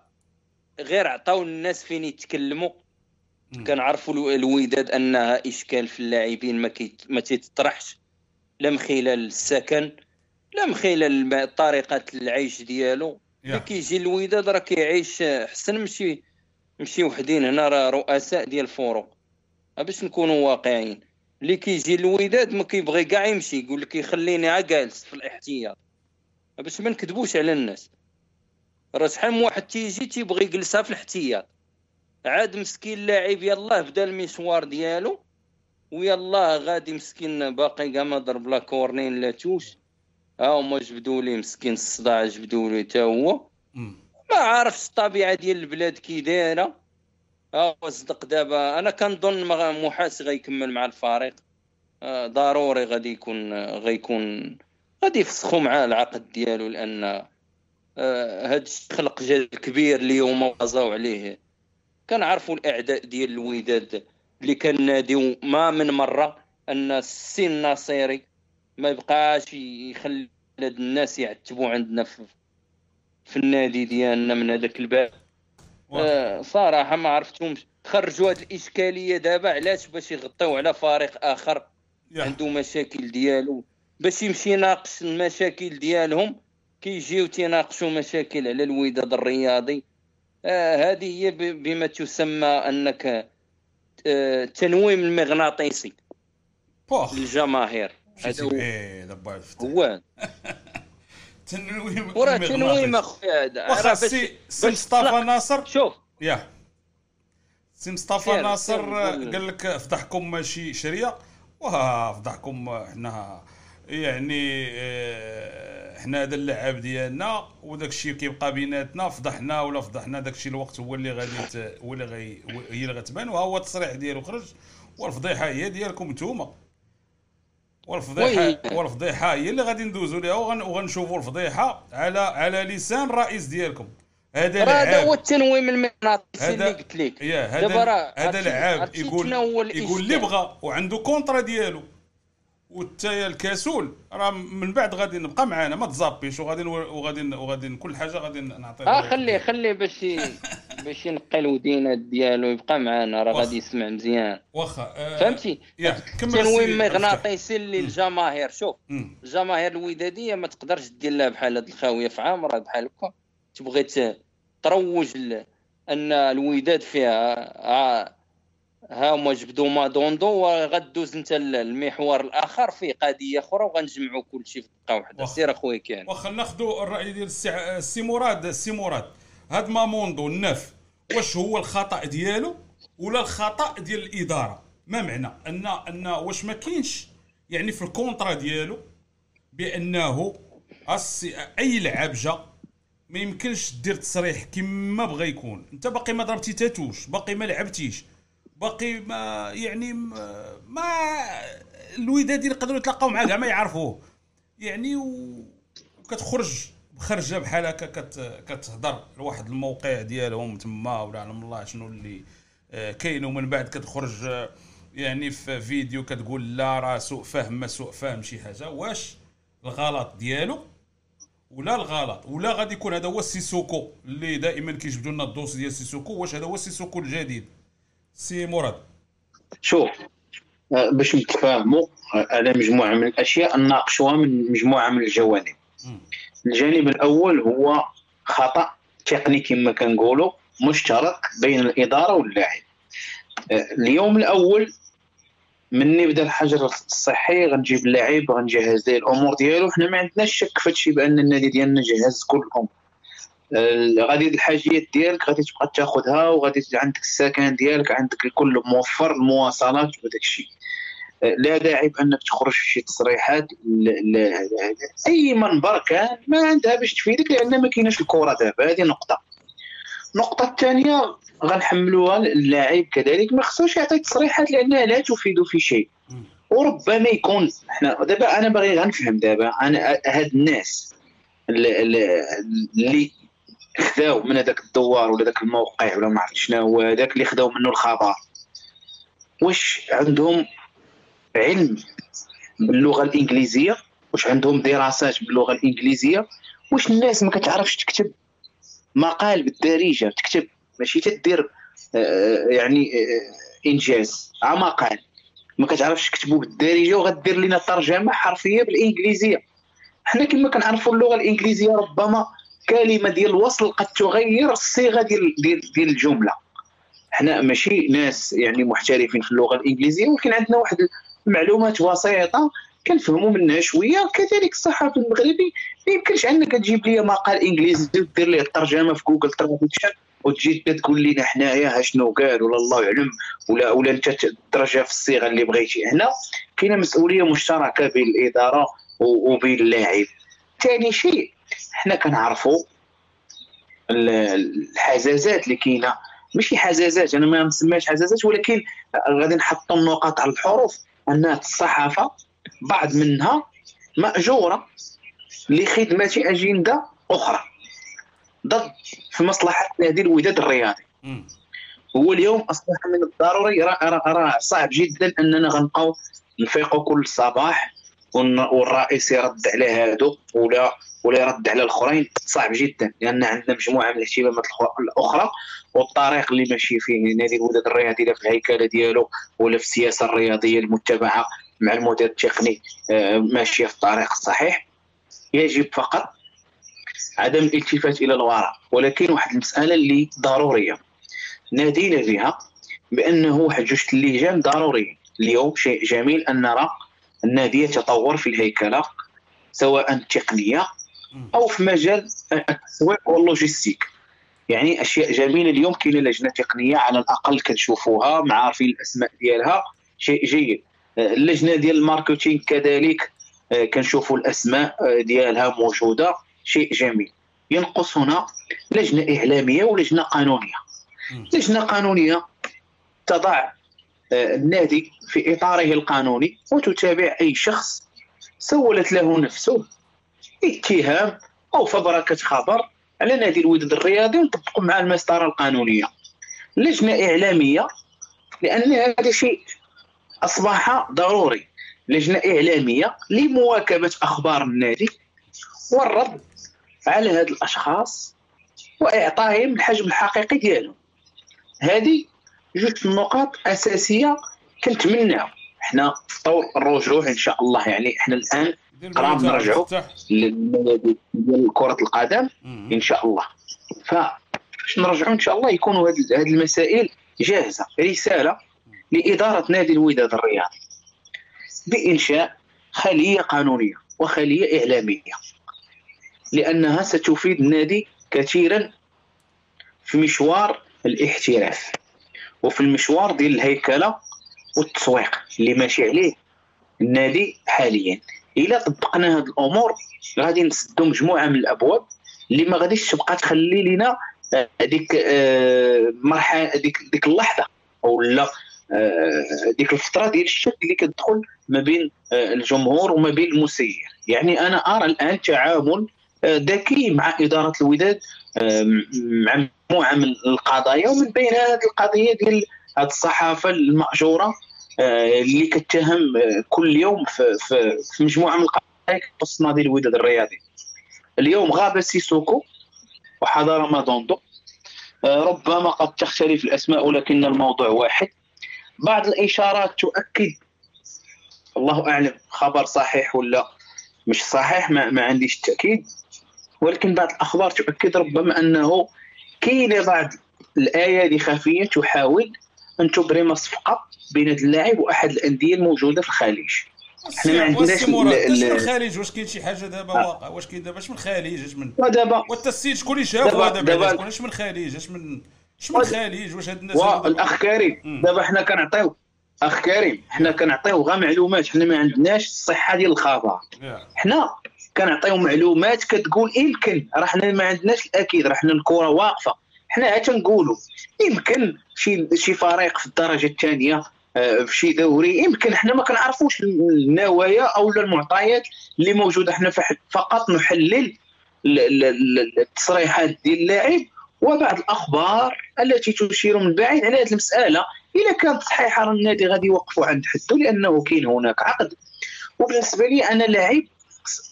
غير عطاو الناس فين يتكلموا. كنعرفوا الو- الوداد أنها إشكال في اللاعبين ما كيت ما تيتطرحش لا من خلال السكن لا من خلال طريقة العيش ديالو. ملي كيجي الوداد راه كيعيش حسن مشي مشي وحدين هنا راه رؤساء ديال الفروق. باش نكونوا واقعيين. اللي كيجي الوداد ما كيبغي كاع يمشي يقول لك يخليني عا جالس في الاحتياط. باش ما نكذبوش على الناس. راه شحال من واحد تيجي تيبغي يجلسها في الاحتياط. عاد مسكين لاعب يلاه بدا المشوار ديالو ويلاه غادي مسكين باقي كاع ما ضرب لا corner لا touche. ها هما جبدوا ليه مسكين الصداع جبدوا ليه حتى هو ما عارفش الطبيعة ديال البلاد كي دايرة. ها هو صدق دابا أنا كنظن محاس غيكمل مع الفريق. آه، ضروري غادي يكون غيكون غادي يفسخوا معاه العقد ديالو لأن آه، هاد خلق جدل كبير اليوم وزاو عليه. كنعرفوا الأعداء ديال الوداد اللي كناديو ما من مرة أن السي الناصيري ما يبقاش يخلي الناس يعتبوا عندنا في, في النادي ديالنا من هذاك الباب. آه صراحة ما عرفتهمش. خرجوا هاد الإشكالية دابا علاش باش يغطيو على فريق آخر؟ عنده مشاكل ديالو. باش يمشي يناقش المشاكل ديالهم كيجيو تيناقشوا مشاكل على الوداد الرياضي. آه هذه هي بما تسمى أنك آه تنويم المغناطيسي. للجماهير هذا هو هو. [LAUGHS] تنويم وراه تنويم أخويا هذا. واخا سي سي مصطفى ناصر؟ شوف. يا. سي مصطفى ناصر قال لك فضحكم ماشي شريه واه فضحكم حنا يعني آه، حنا هذا اللعاب ديالنا وداك الشيء كيبقى بيناتنا. فضحنا ولا فضحنا داك الشيء الوقت هو اللي غادي هو اللي غي هي اللي غتبان. وها هو التصريح ديالو خرج. والفضيحة هي ديالكم نتوما. والفضيحه والفضيحة هي اللي غادي ندوزو ليها وغنشوفوا الفضيحة على على لسان الرئيس ديالكم. هذا هذا هو التنويم المغناطيسي اللي قلت لك. هذا هذا لعاب يقول يقول اللي بغى وعنده كونترا ديالو. وتا الكاسول. راه من بعد غادي نبقى معانا ما تزابيش وغادي وغادي وغادي كل حاجة غادي نعطيه آه خليه خليه باش باش ينقي الودينات ديالو يبقى معانا راه غادي يسمع مزيان. واخا آه فهمتي؟ التنويم مغناطيسي للجماهير. شوف الجماهير الودادية ما تقدرش دير لها بحال هاد الخاوية في عام راه بحال هكا. تبغي تروج أن الوداد فيها آه ها هما جبدوا مادوندو وغدوز انت المحور الآخر في قضية أخرى وغنجمعوا كل شيء في دقة واحدة. سير أخويا كان. واخا ناخذوا الرأي ديال السي مراد. السي مراد هاد ماموندو النف واش هو الخطأ ديالو ولا الخطأ ديال الإدارة؟ ما معنى؟ ان أن واش ما كاينش يعني في ال contrat ديالو بأنه أي لعاب جا ما يمكنش دير تصريح كما بغى يكون. أنت باقي ما ضربتي تا touche باقي ما لعبتيش. باقي ما يعني ما الوداد يقدروا يتلاقاو معاه كاع ما يعرفوه. يعني وكتخرج بخرجه بحال هكا كت كتهضر لواحد الموقع ديالهم تما ولا علم الله شنو اللي آه، كاين. ومن بعد كتخرج آه، يعني في فيديو كتقول لا راه سوء فهم ما سوء فهم شي حاجة. واش؟ الغلط ديالو ولا الغلط؟ ولا غادي يكون هذا هو السيسوكو اللي دائما كيجبدوا لنا ال dossier ديال السيسوكو؟ واش هذا هو السيسوكو الجديد؟ سي مراد. شوف آه، باش نتفاهموا على مجموعة من الأشياء نناقشوها من مجموعة من الجوانب. الجانب الأول هو خطأ تقني كما كنقولوا مشترك بين الإدارة واللاعب. آه، اليوم الأول مني بدا الحجر الصحي غنجيب اللاعب غنجهز ليه الأمور ديالو. حنا ما عندناش شك في هادشي بأن النادي ديالنا جهز كل الأمور غادي الحاجيات ديالك غادي تبقى تاخذها وغادي عندك السكن ديالك عندك الكل موفر المواصلات وداك الشيء. لا داعي بأنك تخرج في شي تصريحات أي منبر كان ما عندها باش تفيدك لأن ما كايناش الكره دابا. هذه نقطة. النقطه الثانية غنحملوها اللاعب كذلك ما خصوش يعطي تصريحات لأنها لا تفيد في شيء. وربما يكون إحنا دابا أنا باغي غنفهم دابا أنا هاد الناس اللي خذاو من هذاك الدوار ولا ذاك الموقع ولا ما عرفت شنو هذاك اللي خذاو منه الخبر. واش عندهم علم باللغة الإنجليزية؟ واش عندهم دراسات باللغة الإنجليزية؟ واش الناس ما كتعرفش تكتب مقال بالدارجة تكتب ماشي تدير آه، يعني آه، إنجاز ع مقال. ما كتعرفش تكتبو بالدارجة وغدير لنا ترجمه حرفية بالإنجليزية. حنا كما كنعرفوا اللغة الإنجليزية ربما كلمة ديال الوصل قد تغير الصيغة ديال ديال, ديال الجملة. حنا ماشي ناس يعني محترفين في اللغة الإنجليزية ولكن عندنا واحد المعلومات بسيطة كنفهموا منها شوية. كذلك الصحافي المغربي ما يمكنش انك تجيب لي مقال إنجليزي ودير ليه الترجمة في Google Translation وتجي تقول لنا حنايا شنو قال ولا الله يعلم ولا ولا أنت ترجع في الصيغة اللي بغيتي. هنا كاينة مسؤولية مشتركة بين الاداره وبين اللاعب ثاني شيء حنا كنعرفوا الحزازات اللي كاينة. ماشي حزازات أنا ما نسميهاش حزازات ولكن غادي نحط النقاط على الحروف أن الصحافة بعض منها مأجورة لخدمة أجندة أخرى. ضد في مصلحة نادي الوداد الرياضي. هو اليوم أصبح من الضروري راه صعب جدا أننا غنبقاو نفيقوا كل صباح والرئيس يرد على هادو ولا ولا يرد على الأخرين صعب جدا لأن عندنا مجموعة من الاهتمامات الأخرى والطريق اللي ماشي فيه نادي الوداد الرياضي في الهيكلة ديالو ولا في السياسة الرياضية المتبعة مع المدير التقني آه، ماشيه في الطريق الصحيح. يجب فقط عدم الالتفات إلى الوراء ولكن واحد المسألة اللي ضرورية. نادينا بها بأنه واحد جوج اللجان ضروري اليوم شيء جميل أن نرى النادي يتطور في الهيكلة سواء التقنيه أو في مجال التسويق وال logistique يعني أشياء جميلة اليوم كاينة لجنة تقنية على الأقل كنشوفوها مع عارفين الأسماء ديالها. شيء جيد. اللجنة ديال ال marketing كذلك آه، كنشوفوا الأسماء آه، ديالها موجودة. شيء جميل. ينقص هنا لجنة إعلامية ولجنة قانونية. لجنة قانونية تضع آه، النادي في إطاره القانوني وتتابع أي شخص سولت له نفسه اتهام أو فبركة خبر على نادي الوداد الرياضي ونطبق مع المسطرة القانونية. لجنة إعلامية لأن هذا شيء أصبح ضروري. لجنة إعلامية لمواكبة أخبار النادي والرد على هاد الأشخاص وإعطائهم الحجم الحقيقي ديالهم. هذه جوج نقاط أساسية كنتمناو حنا في طور الرجوع إن شاء الله يعني إحنا الآن قراب نرجعوا ديال كره القدم إن شاء الله. ف باش نرجعوا إن شاء الله يكونوا هذه المسائل جاهزة. رسالة لإدارة نادي الوداد الرياضي. بإنشاء خلية قانونية وخلية إعلامية. لأنها ستفيد النادي كثيرا في مشوار الاحتراف وفي المشوار ديال الهيكلة والتسويق اللي ماشي عليه النادي حاليا. إلا طبقنا هذه الأمور غادي نسدوا مجموعة من الأبواب اللي ما غاديش تبقى تخلي لنا هذيك آه، مرحلة ديك ديك اللحظة أو لا آه، ديك الفترة ديال الشك اللي كتدخل ما بين آه، الجمهور وما بين المسير. يعني أنا أرى الآن تعامل ذكي مع إدارة الوداد مع مجموعة من القضايا ومن بين هذه القضية ديال هذه الصحافة المأجورة اللي كتهم كل يوم في, في, في مجموعة من القضايا تخص نادي الوداد الرياضي. اليوم غاب سيسوكو وحضر مادوندو. ربما قد تختلف الأسماء ولكن الموضوع واحد. بعض الإشارات تؤكد الله أعلم خبر صحيح ولا مش صحيح ما, ما عنديش التاكيد ولكن بعض الأخبار تؤكد ربما أنه كاين بعض الايادي خفية تحاول ان تبرم صفقة بين اللاعب وأحد الأندية الموجودة في الخليج. إحنا ما عندناش من الخليج؟ واش كاين شي حاجة دابا؟ آه. واقع. واش كاين دابا؟ اش من الخليج؟ اش من ودابا والتسيد شكون اللي شافها دابا اش من الخليج؟ اش من اش من الخليج؟ واش هاد الناس الأخ كريم. دابا حنا كنعطيو أخ كريم حنا كنعطيو غير معلومات. حنا ما عندناش الصحة ديال الخبر. حنا كنعطيو معلومات كتقول يمكن راه حنا ما عندناش الأكيد. راه حنا الكرة واقفة. حنا تنقولوا يمكن شي شي فريق في الدرجة الثانية آه، في شي دوري يمكن حنا ما كنعرفوش النوايا أو المعطيات اللي موجودة حنا فقط نحلل التصريحات ديال اللاعب وبعض الأخبار التي تشير من بعيد على هذه المسألة. اذا كانت صحيحة النادي غادي يوقفوا عند حده لأنه كاين هناك عقد. وبالنسبة لي أنا لاعب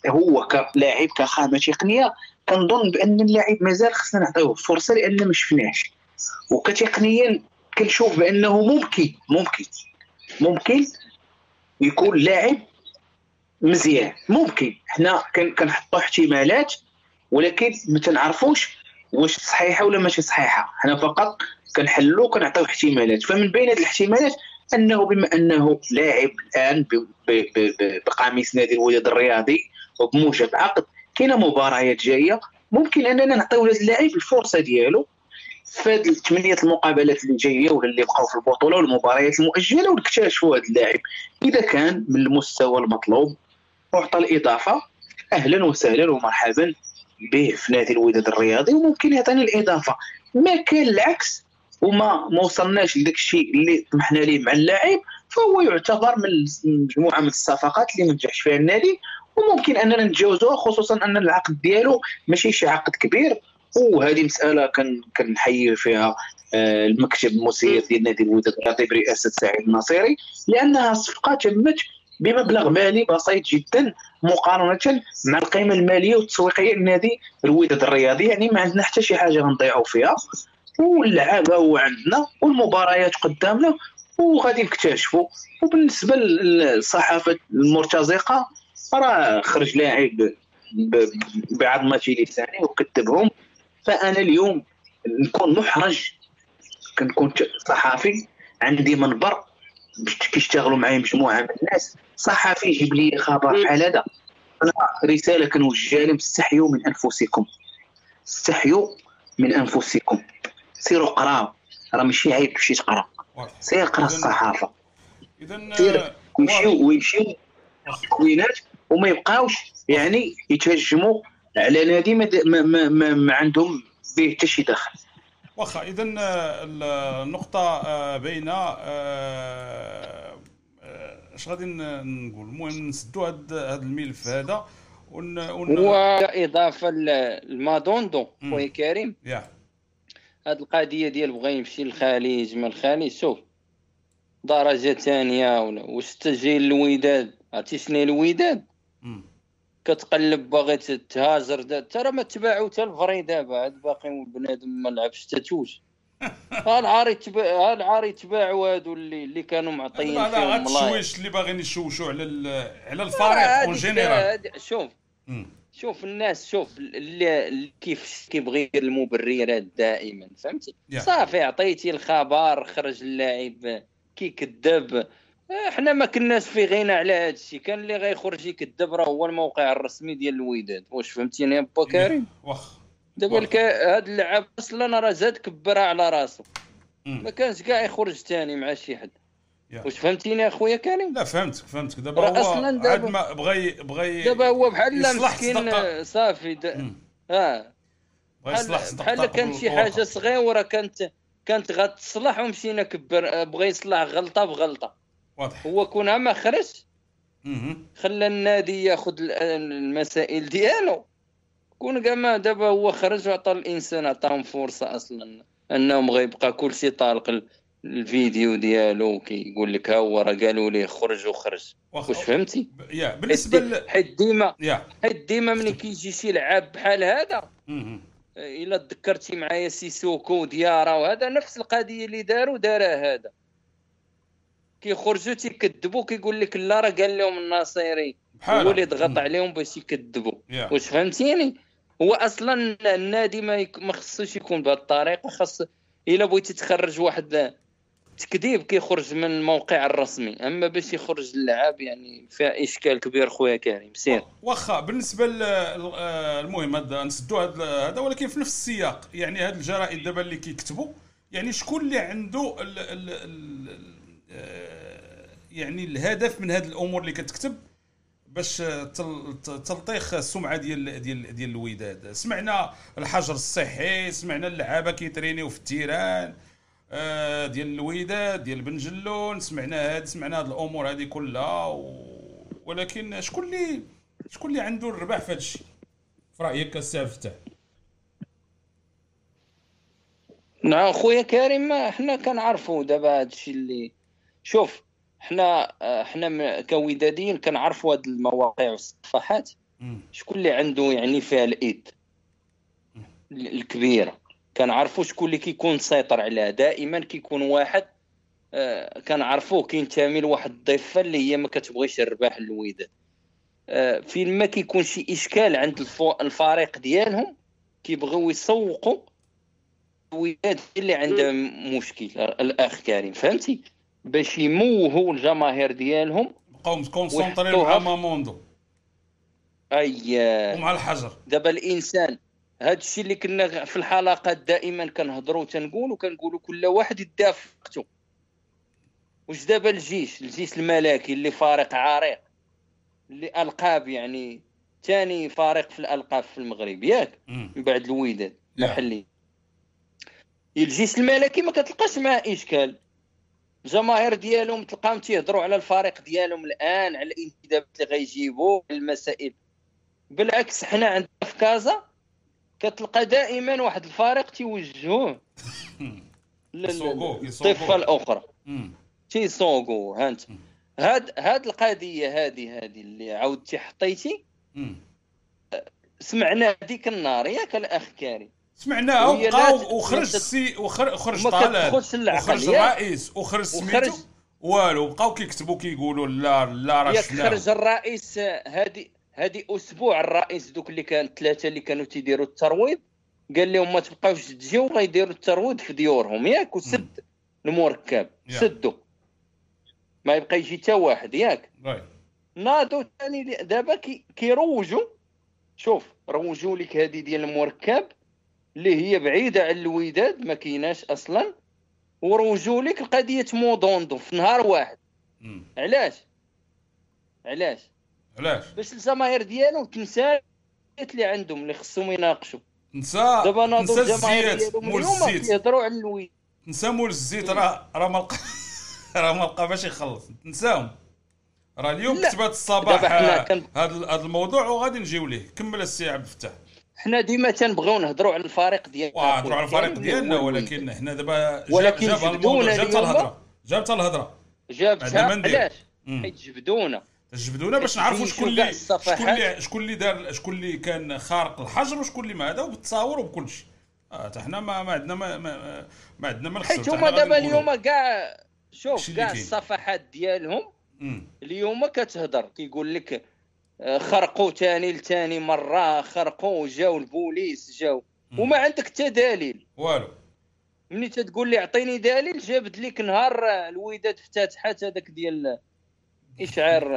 هو كلاعب كخامة تقنية كنظن بأن اللاعب مازال خصنا نعطيوه فرصة لأن ما شفناش وكتقنيا كنشوف بأنه ممكن ممكن ممكن يكون لاعب مزيان. ممكن. حنا كن- كنحطوا احتمالات ولكن ما تنعرفوش واش صحيحة ولا ماشي صحيحة. حنا فقط كنحلوا كنعطيو احتمالات. فمن بين هذه الاحتمالات أنه بما أنه لاعب الآن بقميص نادي الوداد الرياضي وبموجب عقد كاينة مباريات جاية. ممكن أننا نعطيو لهذا اللاعب الفرصة ديالو في هذه الثمانية المقابلات اللي جاية ولا اللي بقاو في البطولة والمباريات المؤجلة ونكتشفوا هذا اللاعب. إذا كان من المستوى المطلوب وعطى الإضافة. أهلا وسهلا ومرحبا به في نادي الوداد الرياضي. وممكن يعطينا الإضافة. ما كان العكس وما ما وصلناش لذاك الشيء اللي طمحنا ليه مع اللاعب فهو يعتبر من مجموعة من الصفقات اللي ما نجحش فيها النادي. وممكن اننا نتجاوزوها خصوصا أن العقد ديالو ماشي شي عقد كبير. وهذه مسألة كنحيي فيها آه، المكتب المسير ديال نادي الوداد الرياضي برئاسه سعيد الناصري لأنها صفقة تمت بمبلغ مالي بسيط جدا مقارنة مع القيمة المالية والتسويقية لنادي الوداد الرياضي. يعني ما عندنا حتى شي حاجة غنضيعوا فيها. واللعابة هو عندنا والمباريات قدامنا وغادي نكتشفوا وبالنسبة للصحافه المرتزقة راه خرج لاعب بعظمه لسانه وكتبهم. فأنا اليوم نكون محرج كنكون صحافي عندي منبر كيشتغلوا معايا مجموعة من الناس. صحفي يجيب لي خبر بحال هذا. أنا رسالة كنوجهها لهم استحيوا من أنفسكم. استحيوا من أنفسكم. سيروا قراو راه ماشي عيب تمشي تقرا سير قرا الصحافة. اذا سير. يمشيو ويمشيو التكوينات وما يبقاوش. يعني يتهجموا على نادي ما, ما, ما, ما, عندهم به حتى شي دخل. واخا اذا النقطة آه، باينة آه، آه، اش غادي نقول؟ المهم نسدوا هاد هاد الملف هذا ون ون واضافه لمادوندو. خويا كريم. يا. هاد القضية ديال بغى يمشي للخليج ما الخليج شوف. درجة ثانية ولا واش انت جاي للوداد عرفتي شنو الوداد. كتقلب باغي تهاجر دا- ترى ما تباعوا حتى الفري دابا عاد باقي بنادم ما لعبش تاتوش [LAUGHS] ها العار يتباع ها العار يتباعوا هادو اللي اللي كانوا معطيين فيهم غاد ملايين. الشويش اللي باغيين يشوشوا على على الفريق en général شوف. شوف الناس شوف اللي كيف كيبغي المبررات دائما فهمتي؟ يا. صافي عطيتي الخبر خرج اللاعب كيكذب. إحنا ما كناش في غنى على هذا الشيء كان اللي غيخرج يكذب راه هو الموقع الرسمي ديال الوداد واش فهمتيني با كريم واخ دابا هاد اللعاب أصلا راه زاد كبرها على راسو. ما كانش كاع يخرج ثاني مع شي حد. واش فهمتيني أخويا كريم لا فهمتك فهمتك دابا هو أصلاً دابا- ما بغى بغى دابا هو بحال مسكين. صافي دا-. آه بحال بحال كانت شي. حاجة صغيرة كانت كانت غتصلح ومشينا كبر بغى يصلح غلطة بغلطة واضح. هو كون ما خرج. خلى النادي ياخذ ال- المسائل ديالو. كون كاع ما دابا هو خرج وعطى الإنسان عطاهم فرصة أصلا أنهم غيبقى كل شيء طالق ال- الفيديو ديالو كيقول لك ها هو راه قالوا ليه خرج وخرج. واش فهمتي؟ يا بالنسبة حيت ديما حيت ديما ملي كيجي شي لعاب بحال هذا. إلا تذكرتي معايا سيسوكو وديارا وهذا نفس القضية اللي داروا دارها هذا. كيخرجوا تيكذبوا كيقول لك لا راه قال لهم الناصيري هو اللي ضغط عليهم باش يكذبوا. يا. واش فهمتيني؟ هو أصلا النادي ما, يك... ما خصوش يكون بهذه الطريقة خاص إلا بغيتي تخرج واحد تكذيب كيخرج من الموقع الرسمي. أما باش يخرج اللعاب يعني فيها إشكال كبير خويا كريم. سير. واخا بالنسبة آه، المهم هذا نسدوا هذا ولكن في نفس السياق. يعني هاد الجرائد دابا اللي كيكتبوا يعني شكون اللي عنده ال ال ال يعني الهدف من هاد الأمور اللي كتكتب باش ت- تلطيخ السمعة ديال ديال ديال الوداد. سمعنا الحجر الصحي سمعنا اللعابة كيترينيو في ال terrain آه، ديال الوداد ديال بن جلون سمعنا هاد سمعنا هاد الأمور هذه كلها و... ولكن شكون اللي شكون اللي عنده الربح في هذا الشيء؟ في رأيك السي الفتاح نعم خويا كريم حنا كنعرفوا دابا هادشي اللي شوف حنا حنا كوداديين كنعرفوا هاد المواقع والصفحات. شكون اللي عنده يعني فيها الإيد ال- الكبيرة. كنعرفوا شكون اللي كيكون سيطر عليها. دائما كيكون واحد آه، كنعرفوه كينتمي لواحد الضفه اللي هي ما كتبغيش الرباح للوداد آه، فين ما كيكون شي إشكال عند الفو- الفريق ديالهم كيبغيو يسوقوا الوداد اللي عندها مشكل. الأخ كريم فهمتي؟ باش يموهوا الجماهير ديالهم بقاو مكونسونطرين مع ماموندو. أي ومع الحجر. دابا الإنسان هذا الشيء اللي كنا في الحلقات دائما كنهضروا وتنقولوا كنقولوا كل واحد يدافع وقته واش دابا الجيش الجيش الملكي اللي فريق عريق اللي ألقاب يعني ثاني فريق في الألقاب في المغرب ياك. من بعد الوداد يا. محلي الجيش الملكي ما كتلقاش معاه إشكال. الجماهير ديالهم تلقاهم تيهضروا على الفريق ديالهم الآن على الانتدابات اللي غيجيبوا المسائل بالعكس حنا عندنا في كازا كتلقى دائما واحد الفريق تيوجهوه [LAUGHS] لل- كيسوقوه- كيسوقوه. الضفه الأخرى. تيسوقوا هانت هاد هاد القضية هذه هذه اللي عاودتي حطيتي. سمعنا ديك النهار ياك الأخ كريم وبقاو ت- وخرج السي وخر- وخرج للعقل، وخرج؟ الرئيس وخرج سميتو والو بقاو كيكتبوا كيقولوا لا لا راه. خرج الرئيس هادي هادي أسبوع الرئيس دوك اللي كان ثلاثة اللي كانوا تيديروا الترويض قال لهم ما تبقاوش تجيو غيديروا الترويض في ديورهم ياك وسد المركب. سدوا ما يبقى يجي حتى واحد ياك. ناضوا ثاني دابا كي كيروجوا شوف روجوا لك هذه ديال المركب اللي هي بعيدة على الوداد ما كايناش أصلا. وروجوا لك قضية مودوندو في نهار واحد. مم. علاش؟ علاش؟ علاش؟ باش الجماهير ديالهم تنسى اللي عندهم اللي خصهم يناقشوا نسى دابا نسى ناضوا الجماهير ديالهم مول الزيت. كيهضروا على الويد نسى مول الزيت راه راه ما لقى [LAUGHS] راه ما لقى باش يخلص. نساهم. راه اليوم. كتبات الصباح هذا الموضوع وغادي نجيو ليه. كمل السي عبد الفتاح. حنا ديما تنبغيو نهضروا على الفريق ديالنا وهضروا على الفريق اللي ديالنا ولكن حنا دابا جاب- ولكن جاب جبدونا جابت. الهضره جابت الهضره جابتها. علاش. حيت جبدونا جبدونا باش نعرفوا شكون اللي شكون. اللي شكون اللي دار شكون اللي كان خارق الحجر وشكون اللي ما هذا وبالتصاور وبكل شيء آه حتى حنا ما, ما عندنا ما, ما, ما عندنا ما حيت هما دابا. اليوم كاع شوف كاع. الصفحات ديالهم. اليوم كتهضر كيقول لك آه، خرقوا تاني لتاني مرة خرقوا جاو البوليس جاو. وما عندك حتى دليل. والو. ملي تتقول لي اعطيني دليل جابت لك نهار الوداد افتتحت هذاك ديال اشعار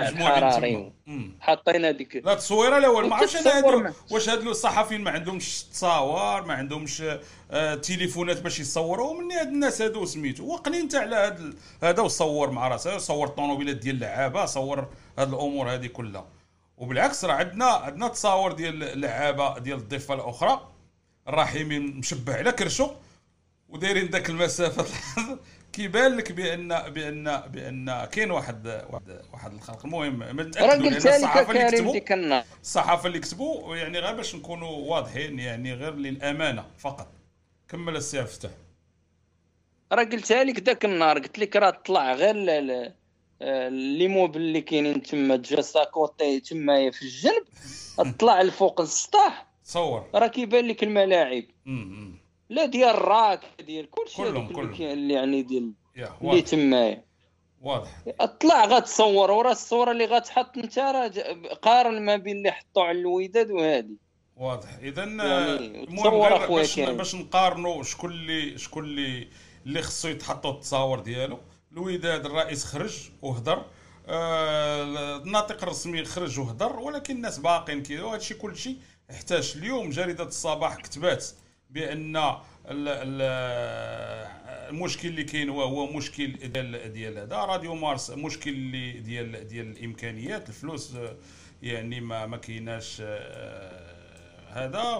اشعار. مم. حاطين هذيك لا التصويره الأول ما عرفتش أنا هادو واش هادو الصحفيين ما عندهمش تصاور ما عندهمش آه تليفونات باش يصوروا مني هاد الناس هادو سميتو. واقنين انت على هاد هذا وصور مع راسه صور الطوموبيلات ديال اللعابه صور هاد الأمور هذه كلها. وبالعكس راه عندنا عندنا تصاور ديال اللعابه ديال الضفة الأخرى. الرحيمين مشبع على كرشو ودايرين ذاك المسافة. [LAUGHS] كيبان لك بان بان بأن كاين واحد واحد واحد الخلق. المهم لأن قلت لك الصحافة اللي كتبوا الصحافة اللي كتبوا يعني غير باش نكونوا واضحين يعني غير للأمانة فقط. كمل السي الفتاح. راه قلتها لك ذاك النهار قلت لك راه طلع غير لي موبل اللي كاينين تما جاساكوطي تما في الجنب. [LAUGHS] طلع لفوق السطح تصور راه كيبان لك الملاعب. لا ديال الراك ديال كلشي كلهم- هذوك اللي كلهم. كاين- اللي يعني ديال يا اللي تمايا واضح. طلع غتصور وراه الصورة اللي غتحط انت راه قارن ما بين اللي حطوا على الوداد وهذه واضح. اذا يعني المهم تصور باش. باش نقارنوا شكون اللي شكون اللي اللي خصو يتحطوا التصاور ديالو. الوداد الرئيس خرج وهدر. آه الناطق الرسمي خرج وهدر ولكن الناس باقين كذا وهذا الشيء كل شيء يحتاج اليوم. جريدة الصباح كتبات. بأن ال- ال- المشكل اللي كاين هو هو مشكل ديال ديال هذا. راديو مارس مشكل اللي ديال ديال الإمكانيات. الفلوس يعني ما ما كايناش آه، هذا.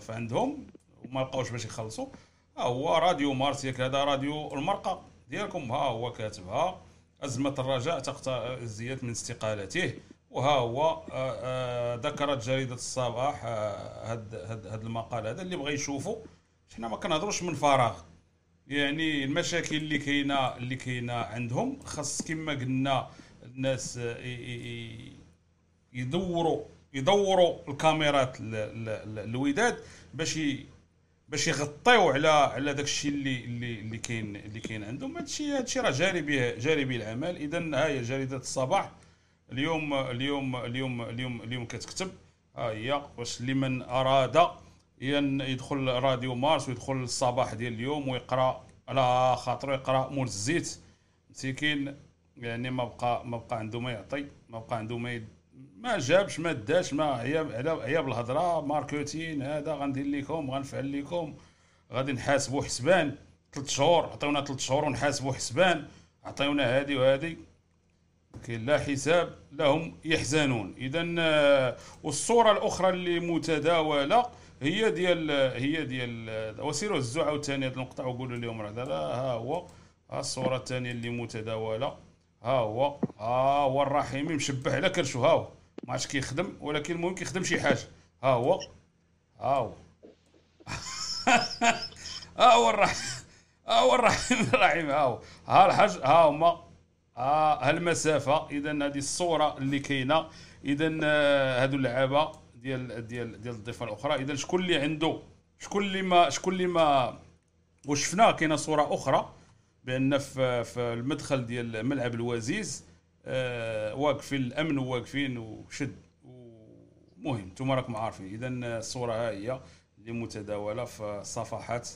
فعندهم. وما لقاوش باش يخلصوا. ها هو راديو مارس. ياك هذا راديو المرقه ديالكم. ها هو كاتبها. أزمة الرجاء تقطع الزيات من استقالته. وها هو آه، آه، ذكرت جريدة الصباح آه، هاد هاد هاد المقال هذا اللي بغى يشوفوا حنا ما كنهضروش من فراغ. يعني المشاكل اللي كاينة اللي كاينة عندهم خاص كما قلنا الناس يدوروا يدوروا الكاميرات الوداد باش باش يغطيو على على داك الشيء اللي اللي كاين اللي كاين عندهم. هذا الشيء راه جاري به جاري به العمل. اذا ها هي جريدة الصباح. اليوم اليوم اليوم اليوم اليوم كتكتب ها هي واش لمن أراد يدخل راديو مارس ويدخل الصباح ديال اليوم ويقرأ على خاطرو يقرأ مول الزيت. مسكين يعني ما بقى ما بقى عنده ما يعطي ما بقى عنده ما يد... ما جابش ما داش ما عياب على عياب الهضره ماركتين هذا غندير لكم غنفعل لكم غادي نحاسبوا حسبان ثلاث شهور عطيونا ثلاث شهور ونحاسبوا حسبان عطيونا هذه وهذه لا حساب لهم يحزنون. اذا آه، والصورة الأخرى اللي متداولة هي ديال هي ديال وسيروا هزوا عاوتاني هذه النقطة وقولوا لهم راه ها هو ها الصورة الثانية اللي متداولة ها هو ها هو الرحيمي مشبه على كرشو ها هو. ما عرفتش كيخدم ولكن المهم كيخدم شي حاجة. ها هو ها هو. [LAUGHS] ها هو الرحيم ها هو الرحيم الرحيم ها هو. ها الحاج ها هما. ها المسافه اذا هذه الصورة اللي كاينة. اذا آه، هادو اللعابة ديال ديال ديال الضيفة الأخرى. اذا شكون اللي عنده شكون اللي ما شكون اللي ما وشفنا كاينة صورة أخرى بأن في في المدخل ديال ملعب الوزيز آه، واقفين الأمن وواقفين وشد المهم أنتم راكم عارفين. اذا الصورة ها هي اللي متداولة في الصفحات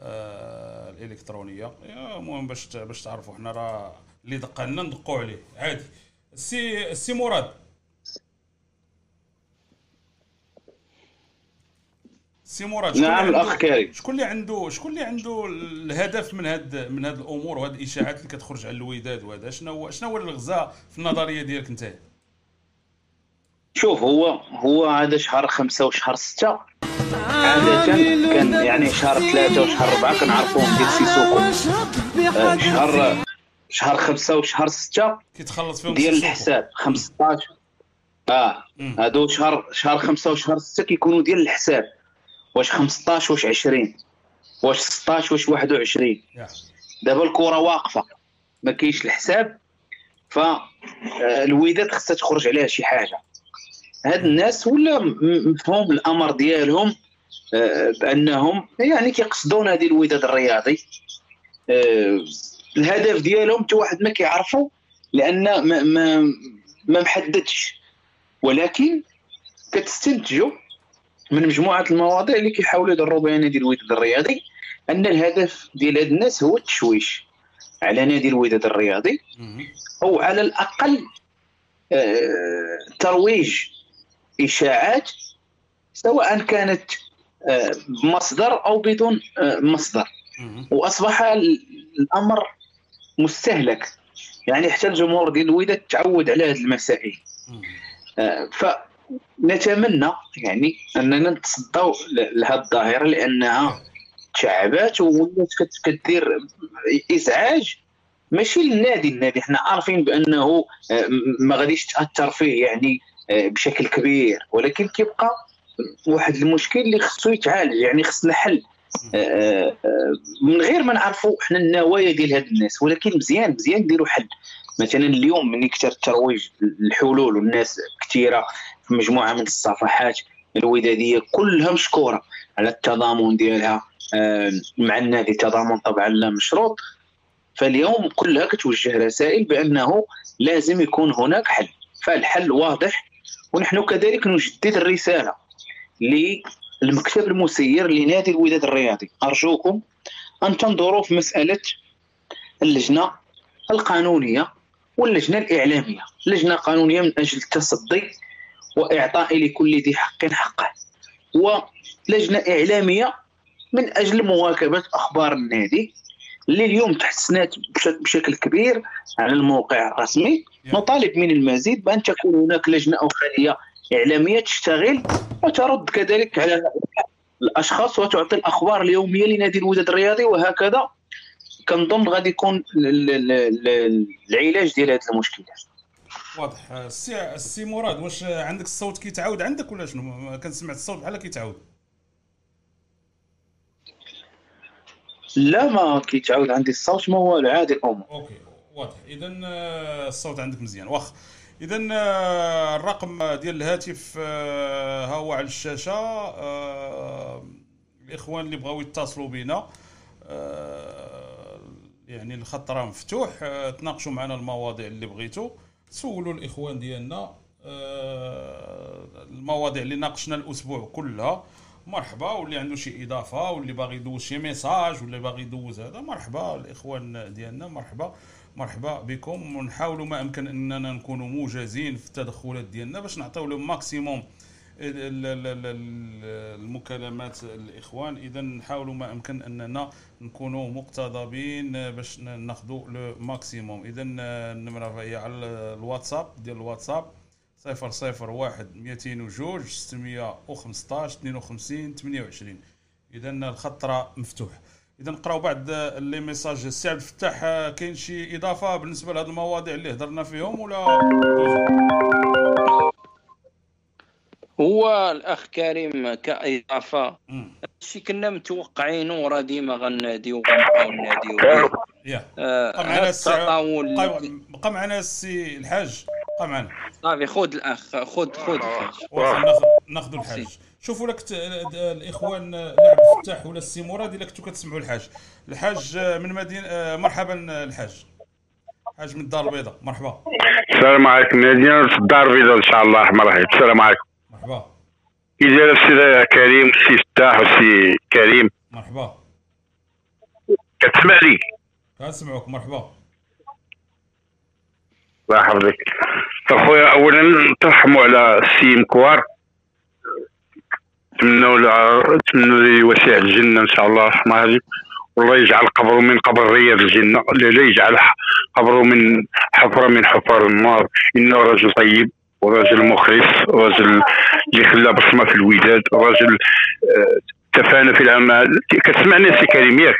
آه، الإلكترونية. المهم باش باش تعرفوا. حنا راه اللي دق لنا ندقوا عليه. عادي. السي السي مراد. سي مراد شكون نعم الأخ كريم. شكون اللي عنده شكون اللي عنده الهدف من هاد من هاد الأمور وهاد الإشاعات اللي كتخرج على الوداد وهذا؟ شنو هو شنو هو المغزى في النظرية ديالك أنت؟ شوف هو هو هذا شهر خمسة وشهر ستة. عادة كان يعني شهر ثلاثة وشهر أربعة كنعرفوهم ديال سيسوكو. شهر شهر خمسة وشهر ستة كيتخلص فيهم ديال. الحساب. 15 آه. مم. هادو شهر شهر خمسة وشهر ستة كيكونوا ديال الحساب. واش 15 واش 20 واش 16 واش 21 يا. دابا الكره واقفة. ما كاينش الحساب. فالوداد خصها تخرج عليها شي حاجة. هاد الناس ولا مفهوم الأمر ديالهم آه، بأنهم يعني كيقصدون هذه الوداد الرياضي. آه، الهدف ديالهم حتى واحد ما كيعرفوا لأن ما ما ما محددش ولكن كتستنتجوا من مجموعة المواضيع اللي كيحاولوا يضروا بها نادي الوداد الرياضي أن الهدف ديال هاد الناس هو التشويش على نادي الوداد الرياضي. أو على الأقل آه، ترويج إشاعات سواء كانت آه، بمصدر أو بدون آه، مصدر. وأصبح ال- الأمر مستهلك. يعني حتى الجمهور ديال الوداد تعود على هذه المسائل. آه، فنتمنى يعني أننا نتصدوا ل- لهذه الظاهرة لأنها تشعبات ولات كت- كدير إزعاج. ماشي للنادي النادي حنا عارفين بأنه آه، ما غاديش تأثر فيه يعني آه، بشكل كبير. ولكن كيبقى واحد المشكل اللي خصو يتعالج يعني خصنا حل. من غير ما نعرفوا حنا النوايا ديال هاد الناس ولكن مزيان مزيان نديروا حل. مثلا اليوم ملي كثر الترويج الحلول والناس كثيره في مجموعة من الصفحات الودادية كلها مشكوره على التضامن ديالها. آه، مع النادي تضامن طبعا لا مشروط. فاليوم كلها كتوجه رسائل بأنه لازم يكون هناك حل. فالحل واضح ونحن كذلك نجدد الرسالة للمكتب المسير لنادي الوداد الرياضي. أرجوكم أن تنظروا في مسألة اللجنة القانونية واللجنة الإعلامية. لجنة قانونية من أجل التصدي وإعطاء لكل ذي حق حقه. ولجنة إعلامية من أجل مواكبة أخبار النادي. اللي اليوم تحسنات بش- بشكل كبير على الموقع الرسمي. نطالب من المزيد بأن تكون هناك لجنة أو خليه إعلامية تشتغل وترد كذلك على الأشخاص وتعطي الأخبار اليومية لنادي الوداد الرياضي وهكذا كنظن غادي يكون ال- ال- ال- العلاج ديال هذه المشكلات. واضح. السي السي مراد واش عندك الصوت كيتعاود عندك ولا شنو؟ كنسمع الصوت بحال كيتعاود. لا ما كيتعاود عندي الصوت ما هو العادي الأمور. أوكي واضح. اذا آه، الصوت عندك مزيان. واخ اذا آه، الرقم ديال الهاتف آه، ها هو على الشاشة. آه، الإخوان اللي بغاو يتصلوا بنا يعني الخط راه مفتوح. تناقشوا معنا المواضيع اللي بغيتوا. سولوا الإخوان ديالنا المواضيع اللي ناقشنا الأسبوع كلها. مرحبا واللي عنده شي إضافة واللي باغي يدوز شي message واللي باغي يدوز هذا مرحبا الإخوان ديالنا مرحبا. مرحبا بكم. ونحاولوا ما أمكن أننا نكونوا موجزين في التدخلات ديالنا باش نعطيو لهم maximum ال- ال- ال- ال- المكالمات الإخوان. إذا نحاولوا ما أمكن أننا نكونوا مقتضبين باش ناخذوا le maximum إذا النمره هي على الواتساب ديال الواتساب 001 202 615 52 28 إذا الخط راه مفتوح. إذا نقراو بعض les messages السي عبد الفتاح كاين شي إضافة بالنسبة لهذه المواضيع اللي هضرنا فيهم ولا؟ هو الأخ كريم كإضافة. شي كنا متوقعينه وراه ديما غناديو غنبقاو ناديو به. يا. آه، بقى معنا التطاول بقى, بقى معنا السي الحاج. بقى معنا. صافي خذ الأخ خذ خذ الحاج. ناخذ الحاج. شوفوا لك الإخوان لا عبد الفتاح ولا السي مراد إلا كنتوا كتسمعوا الحاج. الحاج من مدينة آه، مرحبا الحاج. حاج من الدار البيضاء مرحبا. السلام عليكم نادينا في الدار البيضاء إن شاء الله مرحبا السلام عليكم. مرحبا. كي داير السي كريم السي فتاح والسي كريم. مرحبا. كتسمع لي؟ كنسمعوك مرحبا. الله يحفظك. اخويا اولا ترحموا على السي مكوار. نتمنوا نتمنوا له وسيع الجنة إن شاء الله الرحمن الرحيم. والله يجعل قبره من قبر رياض الجنة. لا يجعل قبره من حفرة من حفر النار. إنه رجل طيب ورجل مخلص ورجل اللي خلى بصمة في الوداد رجل آه، تفانى في الأعمال. كتسمعني سي كريم ياك.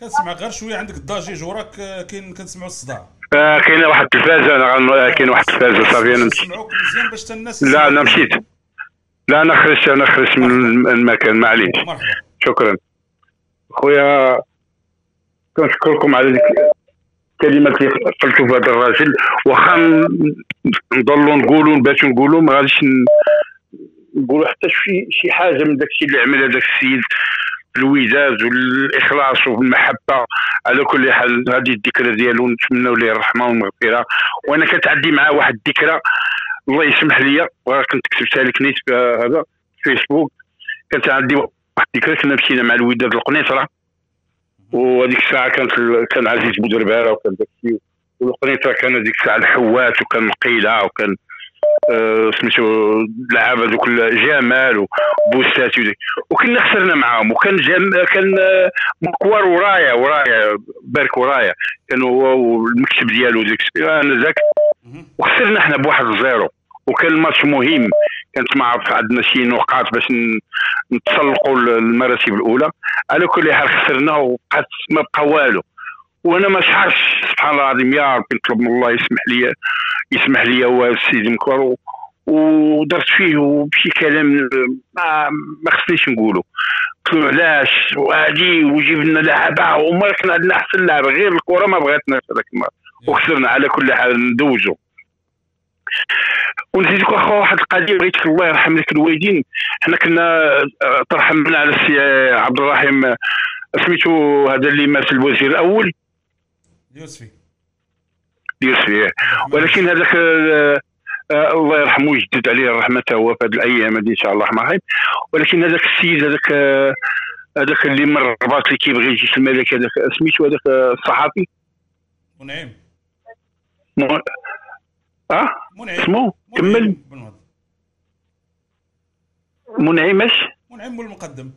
كنسمع غير شوية عندك الضجيج وراك آه، كاين كنسمعوا الصداع. آه كاينة واحد التلفازه أنا غن- كاين واحد التلفازه صافي أنا مشيت. نسمعوك مزيان باش الناس لا أنا مشيت. لا أنا خرجت من الم- المكان معليش شكرا. خويا كنشكركم على ديك الكلمات اللي قلتوا في هذا الراجل. واخا نضلوا نقولوا نباتوا نقولوا ما غاديش نقولوا حتى شي شي حاجة من داك الشيء اللي عمل هذاك السيد الوداد والإخلاص والمحبة. على كل حال هذه الذكرى ديالو نتمنوا ليه الرحمة والمغفرة. وأنا كتعدي معاه واحد الذكرى. الله يسمح لي كنت كتبتها لك نيت في هذا فيسبوك كانت عندي واحد الذكرى كنا مشينا مع الوداد القنيطره وهذيك الساعة كانت كان عزيز بودرباره وكان داك الشيء والقنيطره كان هذيك الساعة الحوات وكان مقيلة وكان سميتو لعابه دوك ال- جمال وديك وكنا خسرنا معاهم وكان جم كان آه، مكوار ورايا ورايا بارك ورايا. كان هو والمكتب ديالو ديك الساعة. أنا ذاك. وخسرنا إحنا بواحد الزيرو وكان الماتش مهم. كانت ما عرف عندنا شي نقاط باش نتسلقوا المراتب الأولى. على كل حال خسرنا وبقات ما بقى والو. وأنا ما شعرش سبحان الله العظيم يا ربي نطلب من الله يسمح لي. يسمح لي هو السيد مكر و- ودرت فيه بشي كلام ما, ما خصنيش نقوله. قلت له علاش؟ وهادي وجيب لنا لعبة وما كان عندنا أحسن لعبة غير الكرة ما بغاتناش هذاك المره وخسرنا على كل حال ندوزو. ونزيدك أخو واحد القضية بغيتك الله يرحم لك الوالدين. حنا كنا آه، ترحمنا على السي عبد الرحيم آه، سميتو هذا اللي مات الوزير الأول. يوسفي. يوسف إيه. ولكن هذاك آه، آه، الله يرحمه ويجدد عليه الرحمه هو في هذه الأيام هذه إن شاء الله الرحمن الرحيم ولكن هذاك السيد هذاك آه، هذاك اللي من الرباط اللي كيبغي الجيش الملكي هذاك سميتو هذاك الصحفي منعم. م- آه؟ منعم. اسمه كمل. منعم. منعمش منعم والمقدم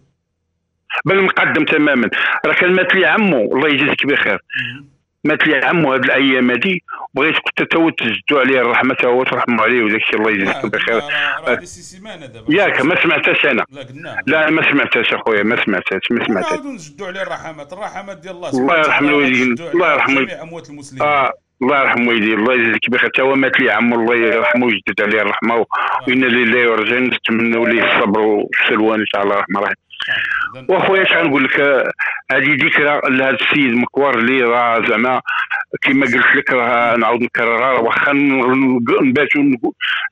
بل مقدم تماما. راه كان مات لي عمو الله يجازيك بخير. مات لي عمو هذه الأيام هذه بغيت كنت تو تجدوا عليه الرحمة هو ترحموا عليه وداك الشيء الله لا، يجازيك بخير. دابا. ياك ما سمعتهاش أنا. لا قلنا. لا ما سمعتهاش أخويا ما سمعتهاش ما سمعتهاش. ونعاودوا نجدوا عليه الرحمات الرحمات ديال الله الله يرحم الوالدين. الله يرحم جميع أموات المسلمين. آه الله يرحم والديه الله يجزيك بخير. تا هو مات لي عمو الله يرحمه ويجدد عليه الرحمة وإنا لله ورجع نتمنوا ليه الصبر والسلوان إن شاء الله الرحمن الرحيم وأخويا اش غنقول لك آه، هذه ذكرى لهذا السيد مكوار اللي راه زعما كما قلت لك راه نعاود نكررها واخا نباتوا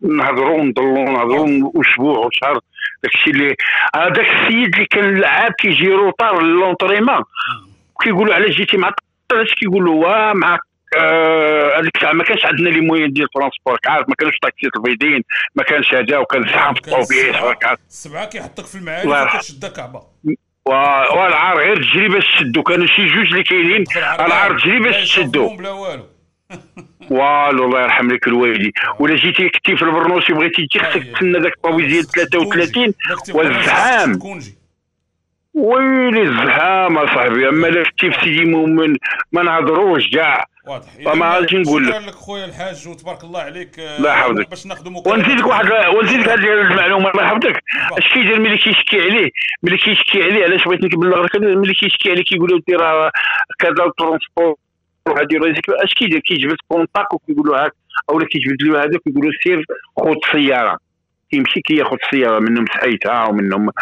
نهضروا ونضلوا نهضروا أسبوع وشهر داكشي اللي هذاك السيد اللي كان لعاب كيجي روطار لونطريمون كيقولوا علاش جيتي معطل اش كيقول له واه آه، هذيك الساعة ما كانش عندنا les moyens ديال ال transport عارف؟ ما كانوش طاكسي رفيدين ما كانش هذا وكان زحام في الطوبيس عارف؟ السبعه كيحطك في يرحم. وكتشدها كعبه والعار غير تجري باش تشدو. كانوا شي جوج اللي كاينين العار تجري باش تشدو. بلا والو. [LAUGHS] والو الله يرحم لك الوالدي ولا جيتي كنتي في البرنوسي بغيتي تجي خصك تسنى ذاك الطوبيس ديال 33 والزحام ويلي الزحام اصاحبي أما لا كنتي في سيدي مؤمن ما نهضروش كاع واضح فما عرفتش نقول لك. شكرا لك خويا الحاج وتبارك الله عليك الله يحفظك. باش مكالمة. ونزيدك واحد ونزيدك هذه المعلومة الله يحفظك اش كيدير ملي كيشكي عليه ملي كيشكي عليه علاش بغيت نبلغ لك هذا، ملي كيشكي عليه كيقول له راه كذا ال transport هادي اش كيدير كيجبد contact وكيقول له هاك اولا كيجبد له هذاك ويقول له سير خذ السياره كيمشي كياخذ السياره منهم سحيتها ومنهم آه،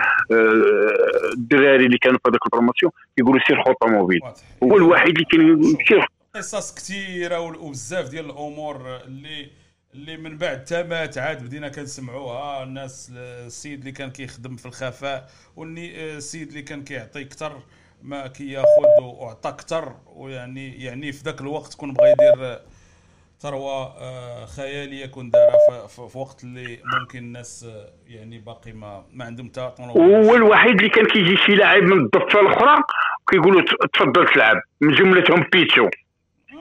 الدراري اللي كانوا في هذاك ال promotion يقولوا سير خذ واضح. هو الوحيد اللي كان سير قصص كثيرة وبزاف ديال الأمور اللي اللي من بعد تمات عاد بدينا كنسمعوها. الناس السيد اللي كان كيخدم في الخفاء والني السيد اللي كان كيعطي أكثر ما كياخذ وعطى أكثر ويعني يعني في ذاك الوقت كون بغى يدير ثروة آه، خيالية كون دارها في, وقت اللي ممكن الناس آه، يعني باقي ما ما عندهم حتى هو الوحيد اللي كان كيجي شي لاعب من الضفة الأخرى كيقولوا تفضل تلعب. من جملتهم بيتشو.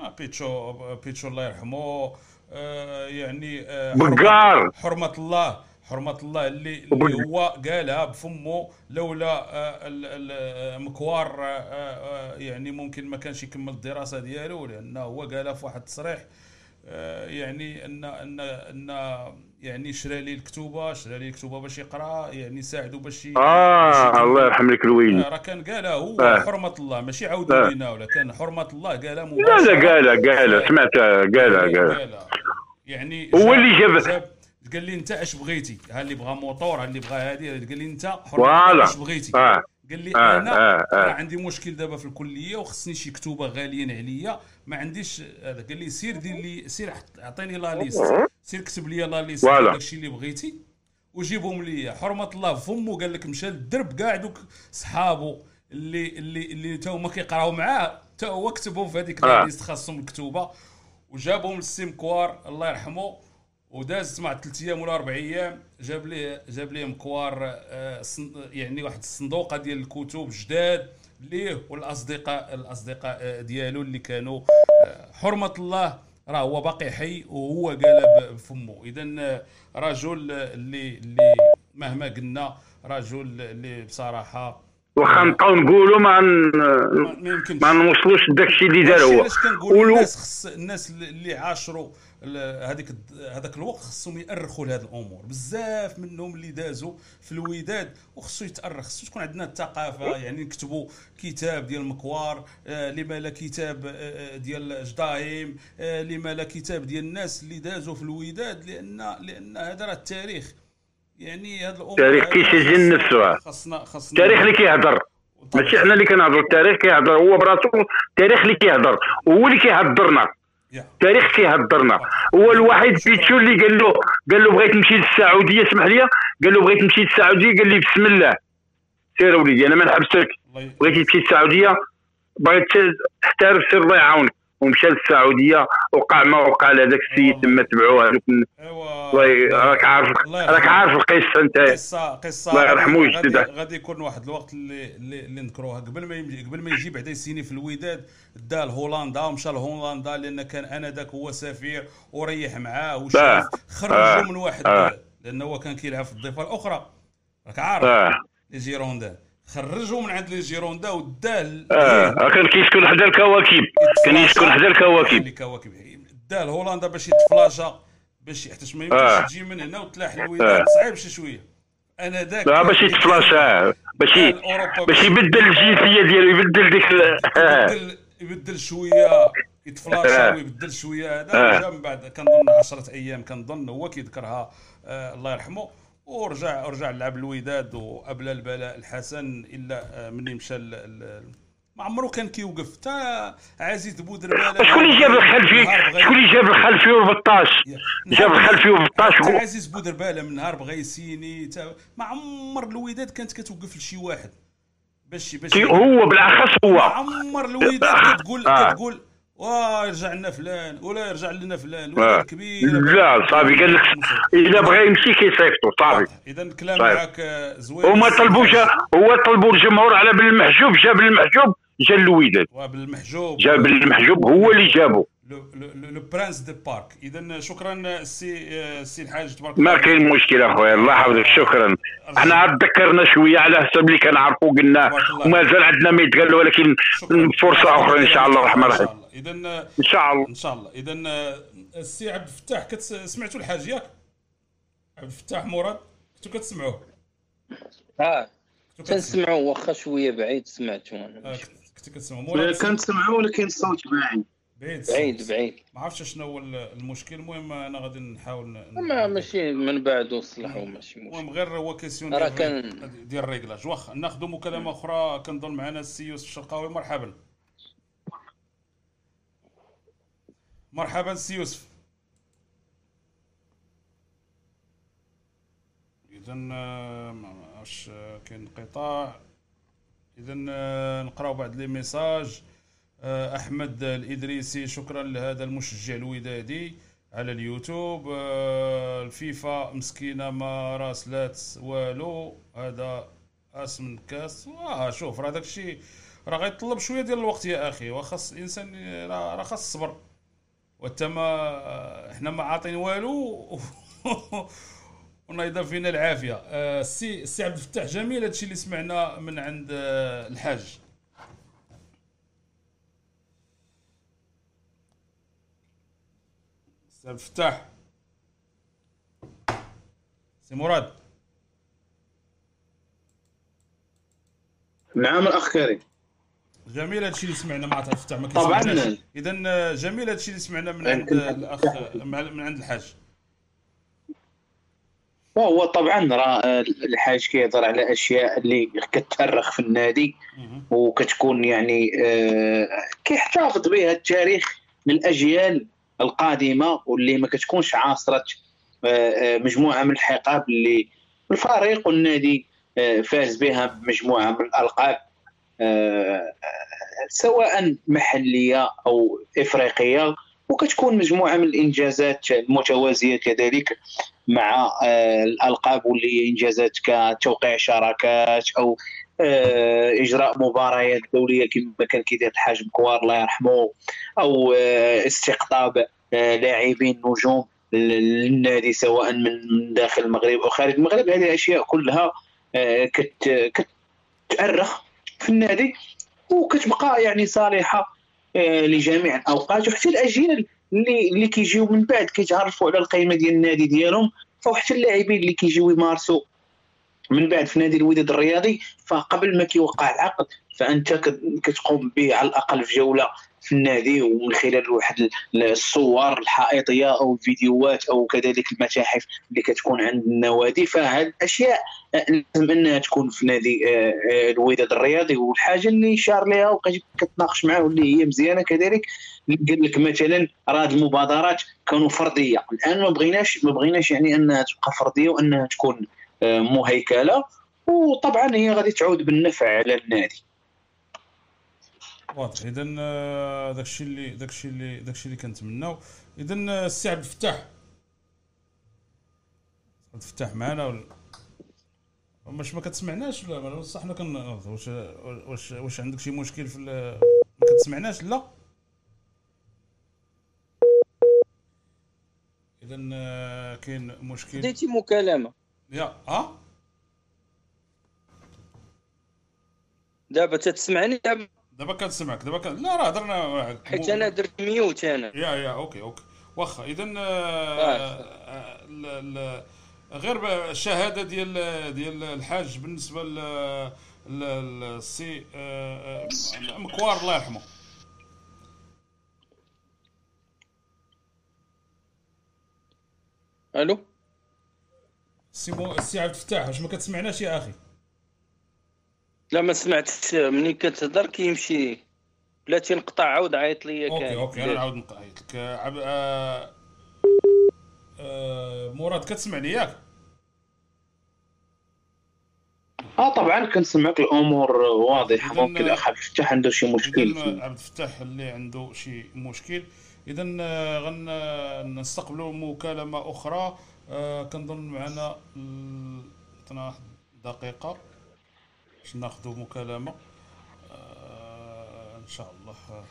آه بيتشو بيتشو الله يرحمه آه يعني آه. حرمة- حرمة الله حرمة الله اللي, اللي هو قالها بفمه لولا آه آه، مكوار يعني ممكن ما كانش يكمل الدراسة ديالو لأنه هو قالها في واحد التصريح يعني أن أن أن يعني شرى لي الكتوبة شرى لي الكتوبة باش يقرأ يعني ساعدوا باش آه. الله يرحم لك الويلي آه، راه كان قالها هو آه. حرمة الله ماشي عاودوا آه. لينا ولا كان حرمة الله قالها لا لا قالها قالها سمعتها قالها قالها. يعني هو اللي جاب- قال لي انت اش بغيتي ها اللي بغى موطور ها اللي بغى هذه قال لي انت حر voilà. اش بغيتي آه قال لي آه، أنا آه، آه. عندي مشكل دابا في الكلية وخصني شي كتوبة غاليين عليا ما عنديش هذا قال لي سير دير لي سير اعطيني la liste سير كتب لي la liste. داكشي اللي بغيتي. وجيبهم لي حرمة الله فمو قال لك مشى للدرب كاع دوك صحابو اللي اللي اللي تا هما كيقراو معاه. تا هو كتبهم في هذيك آه. ال liste خاصهم الكتوبة. وجابهم للسي مكوار الله يرحمه وداز مع ثلاث أيام ولا أربع أيام جاب ليه جاب ليه مكوار آه، يعني واحد الصندوقة ديال الكتب جداد ليه والأصدقاء الأصدقاء آه، ديالو اللي كانوا آه، حرمة الله. راه هو باقي حي وهو قالها بفمه. اذا رجل اللي اللي مهما قلنا رجل اللي بصراحة واخا نبقاو نقولوا ما ما نوصلوش لداك الشيء اللي دار هو. علاش كنقول ولو- الناس خص الناس اللي عاشروا هذيك هذاك الوقت خصهم يأرخوا لهذه الأمور. بزاف منهم اللي دازوا في الوداد وخصو يتأرخ. خصو تكون عندنا الثقافة يعني نكتبوا كتاب ديال مكوار آه لما لا كتاب آه، آه، ديال جدايم آه لما لا كتاب ديال الناس اللي دازوا في الوداد لأن لأن هذا راه التاريخ. يعني هذه الأمور التاريخ كيسجل نفسه. خصنا خصنا التاريخ اللي كيهضر. ماشي حنا اللي كنهضروا. التاريخ كيهضر. هو براسو التاريخ اللي كيهضر. وهو اللي كيهضرنا. التاريخ كيهضرنا. هو الوحيد بيتشو اللي قال له قال له بغيت نمشي للسعودية اسمح لي. قال له بغيت نمشي للسعودية قال لي بسم الله. سير وليدي أنا ما نحبسك. بغيتي تمشي للسعودية بغيت تحترف سير الله يعاونك. ومشى للسعودية وقع ما وقع لهذاك السيد تما تبعوه هذوك ايوا راك عارف. راك عارف القصة أنت قصه قصة الله يرحمه ويجدد. غادي يكون واحد الوقت اللي اللي, نذكروها قبل ما قبل ما يجي بعدا يسيني في الوداد دا لهولندا ومشى لهولندا لأن كان انذاك هو سفير وريح معاه وشاف آه. خرجوا آه. من واحد آه. لأنه هو كان كيلعب في الضفة الأخرى راك عارف لي جيروندا خرجوا من عند لي جيروندا ودا آه كان كيسكن حدا الكواكب. كان يسكن حدا الكواكب. الكواكب. دا لهولندا باش يتفلاشا باش حيت ما يمكنش آه. تجي من هنا وتلاح الوداد صعيب شي شوية. أنا ذاك لا باش يتفلاش آه باش باش يبدل الجنسية ديالو يبدل ديك آه. يبدل يبدل شوية يتفلاشا آه. ويبدل شوية. هذا آه. من بعد. كنظن 10 أيام كنظن هو كيذكرها. آه الله يرحمه. ورجع رجع لعب الوداد وأبلى البلاء الحسن إلا ملي مشى ما عمرو كان كيوقف. تا عزيز بودرباله شكون اللي جاب الخلفي؟ شكون اللي جاب الخلفي والبطاش جاب الخلفي والبطاش تا و- عزيز بودرباله من نهار بغا يسيني. تا ما عمر الوداد كانت كتوقف لشي واحد. باش باش هو بالأخص ما هو عمر الوداد كتقول آه. كتقول ويرجع لنا فلان ولا يرجع لنا فلان ولا آه. كبير. لا صافي قال لك الا بغى يمشي كيصيفطو صافي. إذا الكلام. معك آه، زوين. هما طلبوش هو طلبوا الجمهور على بالمحجوب جاب المحجوب جا الوداد وبالمحجوب. جاب المحجوب هو اللي جابو. لو لو- لو برانس دي بارك. اذا شكرا السي السي الحاج تبارك ما الله. كاين مشكل أخويا الله يحفظك. شكرا. إحنا عاد ذكرنا شوية على حسب اللي كنعرفوا قلنا. ومازال عندنا ما يتقال ولكن فرصة أخرى إن شاء الله. الرحمن الرحيم اذا إن شاء الله. إن شاء الله. اذا السي عبد الفتاح كت... سمعتوا الحاج ياك؟ عبد الفتاح مراد كنتوا كتسمعوه؟ آه تنسمعوا واخا شوية بعيد سمعتوا أنا آه، كنتوا كتسمعوه. مراد كنسمعوا ولكن الصوت باين بعيد بعيد بعيد. ما عرفتش شنو هو المشكل. المهم أنا غادي نحاول ن- ما ماشي من بعد وصلحوا ماشي مشكل. المهم غير هو question راه ديال كان- ديال ال réglage واخا ناخذ مكالمة أخرى كنظن معنا السي يوسف الشرقاوي. مرحبا. مرحبا السي يوسف. اذا آه، ما عرفتش آه، كاين انقطاع. اذا آه، نقراو بعض les messages. أحمد الإدريسي شكرا لهذا المشجع الودادي على اليوتيوب. آه، الفيفا مسكينة ما راسلات والو هذا اس من كاس. واه شوف راه داك الشيء راه غيطلب شوية ديال الوقت يا أخي. وخاص الإنسان راه خاص الصبر وانت ما إحنا ما عاطين والو. [LAUGHS] ونايضا فينا العافية. آه، السي السي عبد الفتاح جميل هادشي اللي سمعنا من عند آه، الحاج. السي عبد الفتاح سي مراد. نعم الأخ كريم. جميل هادشي اللي سمعنا مع عبد الفتاح ما طبعاً. اذا جميل هادشي اللي سمعنا من عند الأخ من عند الحاج. وهو طبعا راه الحاج كيهضر على أشياء اللي كتأرخ في النادي. وكتكون يعني آه، كيحتفظ بها التاريخ للأجيال القادمة واللي ما كتكونش عاصرت آه، آه، مجموعة من الحقاب اللي الفريق والنادي آه، فاز بها بمجموعة من الألقاب سواء محلية أو إفريقية. وكتكون مجموعة من الإنجازات المتوازيه كذلك مع الألقاب واللي هي إنجازات كتوقيع شراكات أو إجراء مباريات دولية كما كان كيدير الحاج مكوار الله يرحمه أو آه، استقطاب آه، لاعبين نجوم للنادي سواء من داخل المغرب أو خارج المغرب. هذه الأشياء كلها آه، كت كتأرخ في النادي وكتبقى يعني صالحة آه، لجميع الأوقات. وحتى الأجيال اللي اللي كيجيو من بعد كيتعرفوا على القيمة ديال النادي ديالهم فحتى اللاعبين اللي كيجيو يمارسوا من بعد في نادي الوداد الرياضي فقبل ما كيوقع العقد فأنت كت- كتقوم به على الأقل في جولة في النادي ومن خلال واحد ال- الصور الحائطية أو الفيديوهات أو كذلك المتاحف اللي كتكون عند النوادي. فهاد الأشياء آه، لازم أنها تكون في نادي آه، آه، الوداد الرياضي. والحاجة اللي شار ليها وبقيت كتناقش معاه واللي هي مزيانة كذلك اللي قال لك مثلا راه المبادرات كانوا فردية. الآن ما بغيناش ما بغيناش يعني أنها تبقى فردية وأنها تكون مهيكله وطبعا هي غادي تعود بالنفع على النادي. واضح. اذا داك الشيء اللي داك الشيء اللي داك الشيء اللي كنتمناو. اذا السي عبد الفتاح. عبد الفتاح معنا ولا؟ واش ما كتسمعناش ولا ولا صح حنا كن واش واش واش عندك شي مشكل في ال- ما كتسمعناش؟ لا. اذا كاين مشكل. بديتي مكالمة. يا آه دابا تتسمعني دابا دابا كنسمعك دابا كن... لا راه هضرنا حيت أنا درت mute أنا. يا يا OK OK. واخا اذا آه. غير ب- الشهادة ديال ديال الحاج بالنسبة للسي آه، آه، مكوار الله يرحمه. ألو؟ السي مو السي عبد الفتاح واش ما كتسمعناش يا أخي؟ لا ما سمعتش. ملي كتهضر كيمشي بلا تنقطع عاود عيط ليا أوكي كان. أوكي أنا نعاود نقيت لك. آه، عب... آه، آه، مراد كتسمعني ياك؟ آه طبعا كنسمعك الأمور واضحة. ممكن الاخ عبد الفتاح عنده شي مشكل. عبد الفتاح اللي عنده شي مشكل. اذا غنستقبلوا مكالمة أخرى. آه، كنظن معنا ال- عطنا واحد دقيقة باش ناخذوا مكالمة. آه، إن شاء الله آه،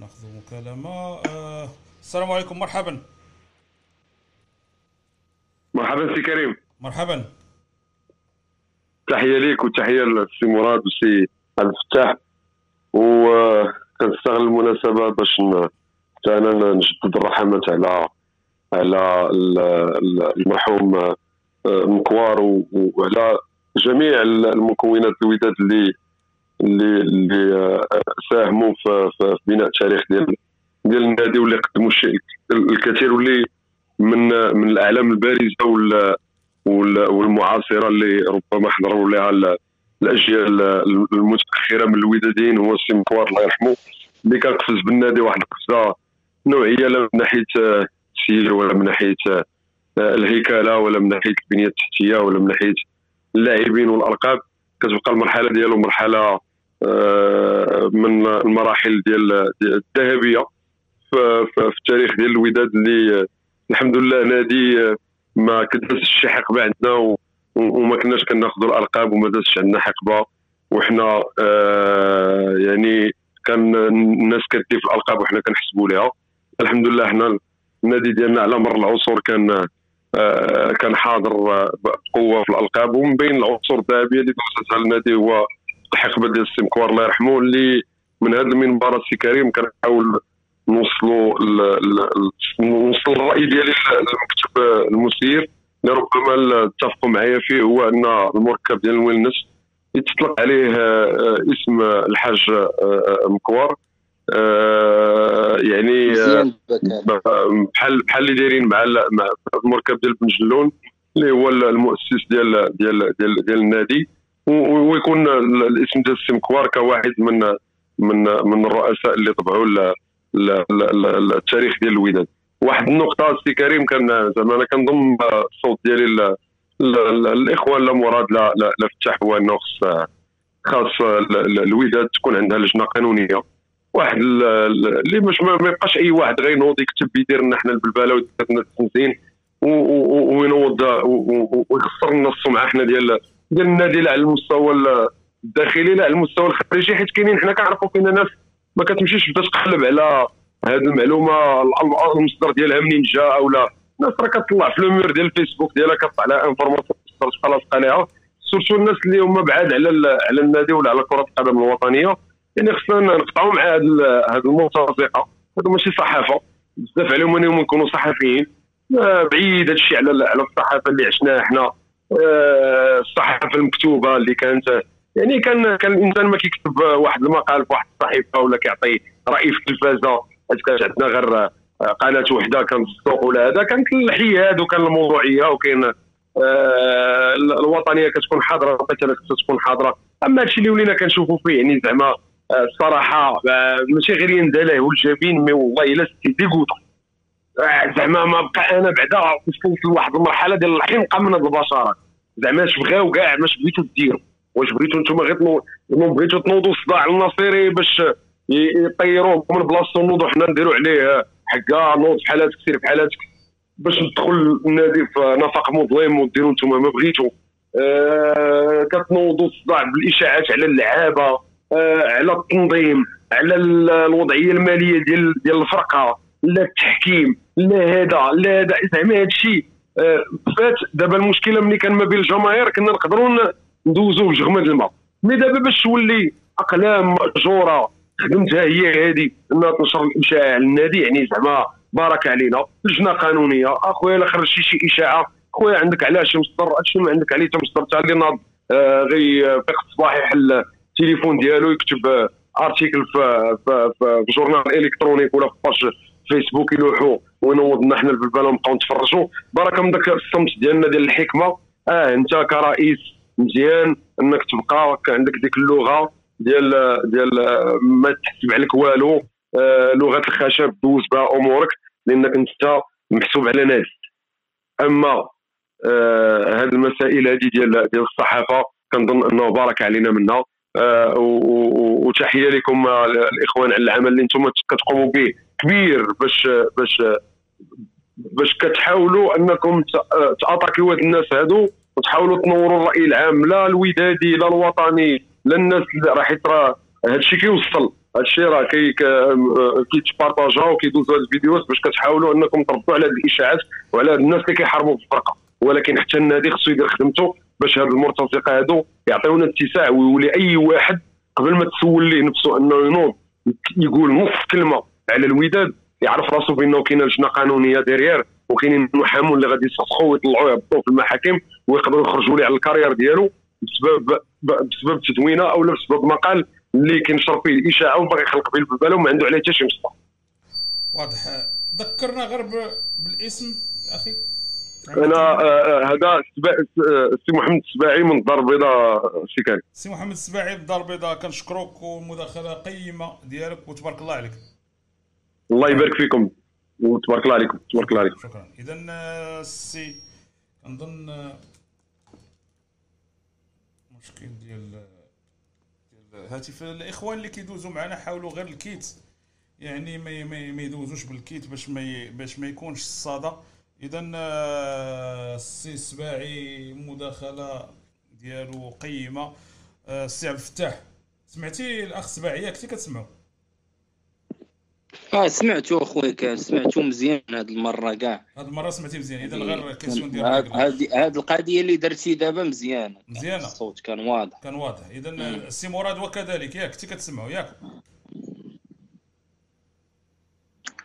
ناخذوا مكالمة. آه، السلام عليكم مرحبا. مرحبا سي كريم. مرحبا. تحية ليك وتحية للسي مراد والسي عبد الفتاح. وكنستغل المناسبة باش حتى أنا نجدد الرحمات على على ال- ال- المرحوم آه، مكوار وعلى جميع ال- المكونات الوداد اللي اللي اللي آه، ساهموا في بناء التاريخ ديال ديال النادي واللي قدموا الشيء. الكثير واللي من من الأعلام البارزة وال وال- والمعاصرة اللي ربما حضروا لها ال- الأجيال المتأخرة من الوداديين هو السي مكوار الله يرحمه اللي كان قفز بالنادي واحد القفزه نوعية من ناحية التسيير ولا من ناحية آه، الهيكلة ولا من ناحية البنية التحتية ولا من ناحية اللاعبين والألقاب كتبقى المرحلة ديالو مرحلة آه، من المراحل ديال الذهبية في التاريخ ديال الوداد اللي الحمد لله نادي آه، ما كدازش شي حقبه عندنا وما كناش كناخذوا الألقاب وما دازش عندنا حقبه وحنا يعني كان الناس كدي في الألقاب وحنا كنحسبوا لها الحمد لله حنا النادي ديالنا على مر العصور كان آه كان حاضر آه، بقوة في الألقاب ومن بين العصور الذهبية اللي دازتها النادي هو الحقبة ديال السي مكوار الله يرحمه اللي من هذا المنبر السي كريم كنحاول نوصلوا نوصل الراي ديالي للمكتب المسير اللي ربما اتفقوا معايا فيه هو أن المركب ديال الويلنس يتطلق عليه آه، اسم الحاج مكوار. يعني آه، مزيان بكال بحال بحال اللي دايرين مع ال- مع المركب ديال بن جلون اللي هو المؤسس ديال ديال ديال, ديال النادي ويكون ال- الاسم ديال السي مكوار كواحد من من من الرؤساء اللي طبعوا ال- ال- ال- ال- التاريخ ديال الوداد. واحد النقطة السي كريم كان زعما أنا كنضم الصوت ديالي الإخوان لا مراد لا فتح هو إنه خاص ال- الوداد تكون عندها لجنة قانونية. واحد ال- ال- اللي مش ما يبقاش أي واحد غينوض يكتب يدير لنا حنا البلباله ويدير لنا التنزين وينوض ويخسر لنا السمعه حنا ديال ديال النادي لا على المستوى ال- الداخلي لا على المستوى الخارجي حيت كاينين حنا كنعرفوا فينا ناس ما كتمشيش بدا تقلب على هذه المعلومة ال- ال- المصدر ديالها منين جا أو لا. الناس راه كتطلع في المير ديال الفيسبوك ديالها كتطلع لها information لاصقه لها surtout الناس اللي هما بعاد على على النادي ولا على كرة القدم الوطنية. يعني خصنا نقطعوا مع هاد هاد المرتزقه هادو ماشي صحافة. بزاف عليهم انهم يكونوا صحفيين. بعيد هادشي على على الصحافة اللي عشناها حنا. آه، الصحافة المكتوبة اللي كانت يعني كان كان الإنسان ما كيكتب واحد المقال في واحد الصحيفة ولا كيعطي رأي في التلفازة. حيت كانت عندنا غير آه، قناة وحدة كانت السوق ولا هذا. كانت الحياد وكان الموضوعية وكاين آه، الوطنية كتكون حاضرة القتالات كتكون حاضرة. أما هادشي اللي ولينا كنشوفوا فيه يعني زعما الصراحه آه، ماشي غير يندلع والجبين مي والله إلا ستي ديغوتو آه، زعما ما بقى أنا بعدا وصلت لواحد المرحلة ديال الحنقه من هاد البشرة. زعما اش بغاو كاع باش بغيتو ديروا واش بغيتو نتوما غير بغيتو تنوضوا الصداع النصيري باش يطيروه من بلاصتو نوضوا حنا نديروا عليه حكا نوض بحال هاتك سير بحال هاتك باش ندخل النادي في نفق مظلم وديروا نتوما ما بغيتو. آه كتنوضوا الصداع بالإشاعات على اللعابة. آه على التنظيم على ال- الوضعية المالية ديال ديال الفرقة لا التحكيم لا هذا لا هذا. زعما هذا الشيء آه فات دابا المشكلة ملي كان ما بين الجماهير كنا نقدروا ندوزوا بجغمد الماء. مي دابا باش تولي أقلام مأجورة خدمتها هي هذه إنها تنشر الإشاعة على النادي يعني زعما بارك علينا. لجنة قانونية أخويا الا خرج شي إشاعة. خويا عندك عليها شي مصدر ما عندك عليه حتى مصدر تاع اللي ناض آه، غي فيق الصباح يحل التليفون ديالو يكتب آه، article في في في في journal électronique ولا في page فيسبوك يلوحوا ونوض لنا حنا البلبلة ونبقاو نتفرجوا بركه من داك الصمت ديالنا ديال الحكمة. آه أنت كرئيس مزيان أنك تبقى عندك ديك اللغة ديال ديال آه، ما تحسب عليك والو. آه، لغة الخشب دوز بها أمورك لأنك أنت محسوب على ناس. أما آه، هذه المسائل هذه ديال ديال الصحافة كنظن أنه بارك علينا منها آه، وتحية لكم آه، الإخوان على العمل اللي أنتم كتقوموا به. كبير باش باش باش كتحاولوا أنكم آه، تأتاكيو هاد الناس هادو وتحاولوا تنوروا الرأي العام لا الودادي لا الوطني لا الناس راه حيت راه هادشي كيوصل. هادشي راه كي ك- آه، كيتبارطاجا وكيدوزوا هاد الفيديوهات باش كتحاولوا أنكم تردوا على هاد الاشاعات وعلى هاد الناس اللي كيحاربوا في الفرقة. ولكن حتى النادي خصو يدير خدمته باش هاد المرتزقة هادو يعطيونا اتساع ويولي أي واحد قبل ما تسول ليه نفسه أنه ينوض يقول نص كلمة على الوداد يعرف راسو بأنه كاينة لجنة قانونية derrière وكاينين محامون اللي غادي يسخخوه ويطلعوه يهبطوه في المحاكم ويقدروا يخرجوا ليه على ال carrière ديالو بسبب بسبب تدوينه أو بسبب مقال اللي كينشر فيه الاشاعه وباغي يخلق فيه البلبله وما عنده عليه حتى شي مصطفى واضح. ذكرنا غير بالاسم أخي؟ أنا آه، آه، هذا السبا- آه، السي محمد السباعي من الدار البيضاء سي كريم سي محمد السباعي بالدار البيضاء كنشكروك ومداخلة قيمة ديالك وتبارك الله عليك. الله يبارك فيكم وتبارك الله عليكم تبارك الله عليكم. شكرا. اذا السي كنظن آه، مشكل ديال ديال الهاتف. الإخوان اللي كيدوزوا معنا حاولوا غير ال kit. يعني ما ما يدوزوش بال kit باش ما باش ما يكونش الصدى. اذا آه، السي السباعي مداخلة ديالو قيمة آه، السي عبد الفتاح. سمعتي الأخ السباعي ياك كتسمعو. آه سمعتو أخويا كان سمعتو مزيان هاد المرة كاع. هاد المرة سمعتي مزيان. اذا غير question ديال هاد. هاد القضية اللي درتي دابا مزيانة. مزيانة. الصوت كان واضح. كان واضح. اذا السي مراد وكذلك ياك كنتي كتسمعوا ياك.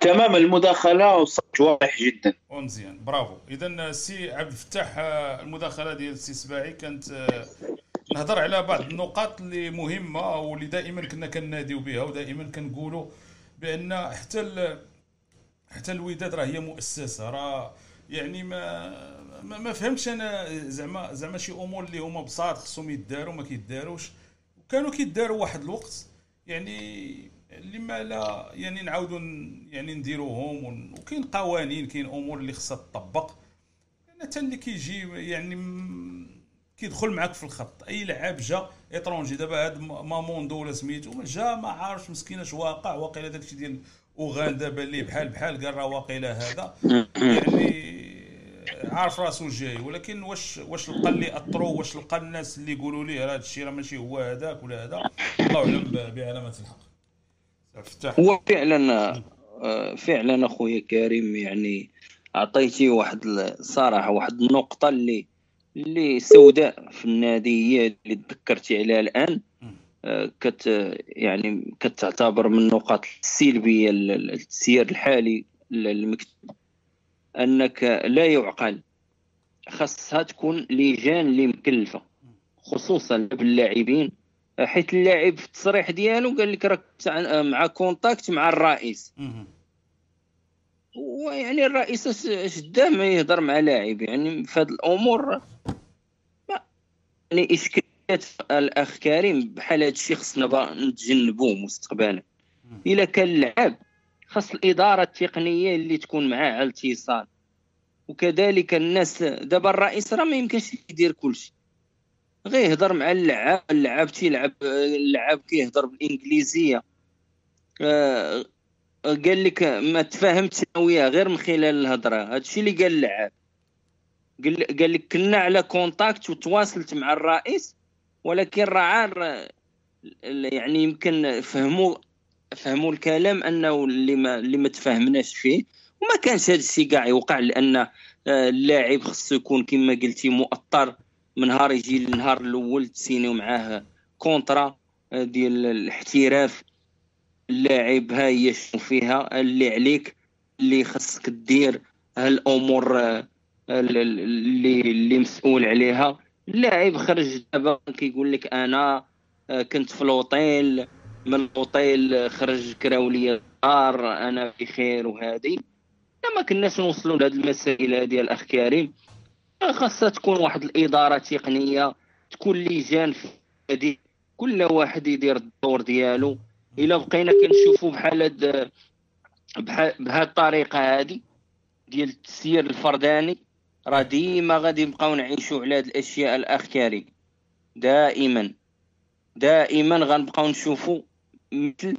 تمام المداخلة وصوت واضح جدا. ومزيان برافو. اذا السي عبد الفتاح المداخلة ديال السي سباعي كانت نهضر على بعض النقاط اللي مهمة واللي دائما كنا كناديو بها ودائما كنقولوا بأن حتى ال- حتى الوداد راه هي مؤسسة راه يعني ما ما, ما فهمتش أنا زعما زعما شي أمور اللي هما بساط خصهم يداروا ما كيداروش. وكانوا كيداروا واحد الوقت يعني لما لا يعني نعاودوا يعني نديروهم وكاين قوانين كاين أمور اللي خصها تطبق. حتى اللي كيجي يعني كيدخل معاك في الخط. أي لعاب جا étranger دابا هاد ماموندو ولا سميتو جا ما عارفش مسكين اش واقع واقيلا داكشي ديال اوغندا بان ليه بحال بحال قال راه واقيلا هذا. يعني عارف راسو جاي ولكن واش واش لقى اللي أطرو واش لقى الناس اللي يقولوا ليه راه هذا الشيء راه ماشي هو هذاك ولا هذا. الله أعلم بعلامة الحق. هو فعلا آه، فعلا اخويا كريم يعني عطيتي واحد الصراحه واحد النقطة اللي اللي سوداء في النادي هي اللي تذكرتي عليها الآن. آه، كت يعني كتعتبر من النقاط السلبية ل- السير الحالي للمكتب أنك لا يعقل. خاصها تكون لجان اللي مكلفه خصوصا باللاعبين. حيت اللاعب في التصريح ديالو قال لك راك مع كونتاكت مع الرئيس. ويعني الرئيس اش- اش داه ما يهضر مع لاعب. يعني في هذه الأمور ما يعني إشكاليات الاخ كريم بحال هذا الشيء خصنا نتجنبوه مستقبلا. إلا كان اللعاب خاص الإدارة التقنية اللي تكون معاه على الاتصال. وكذلك الناس دابا الرئيس راه ما يمكنش يدير كل شيء. غير يهضر مع اللعاب اللعاب تيلعب اللعاب كيهضر بالإنجليزية. آه، قال لك ما تفاهمتش أنا وياه غير من خلال الهضرة. هادشي اللي قال اللعاب قال قال لك كنا على كونتاكت وتواصلت مع الرئيس ولكن راه عار يعني يمكن فهموا فهموا الكلام أنه اللي ما اللي ما تفاهمناش فيه. وما كانش هذا الشيء كاع يوقع لأن آه، اللاعب خصو يكون كما قلتي مؤطر. من نهار يجي النهار الأول تسينيو معاه contrat آه، ديال الاحتراف اللاعب ها هي شنو فيها اللي عليك اللي خاصك دير هالامور آه، ال- ال- اللي اللي مسؤول عليها. اللاعب خرج دابا كيقول لك أنا آه، كنت في الاوتيل من الاوتيل آه، خرج كراو لي الدار أنا بخير وهذه لا ما كناش نوصلوا لهاد المسائل هذه الأخ كريم. خاصها تكون واحد الإدارة تقنية تكون لجان في هذه كل واحد يدير الدور ديالو. إلا بقينا كنشوفوا بحال هاد بهاد الطريقة هذه ديال التسيير الفرداني راه ديما غادي نبقاو نعيشوا على هاد الأشياء الاخ كريم دائما دائما غنبقاو نشوفوا مثل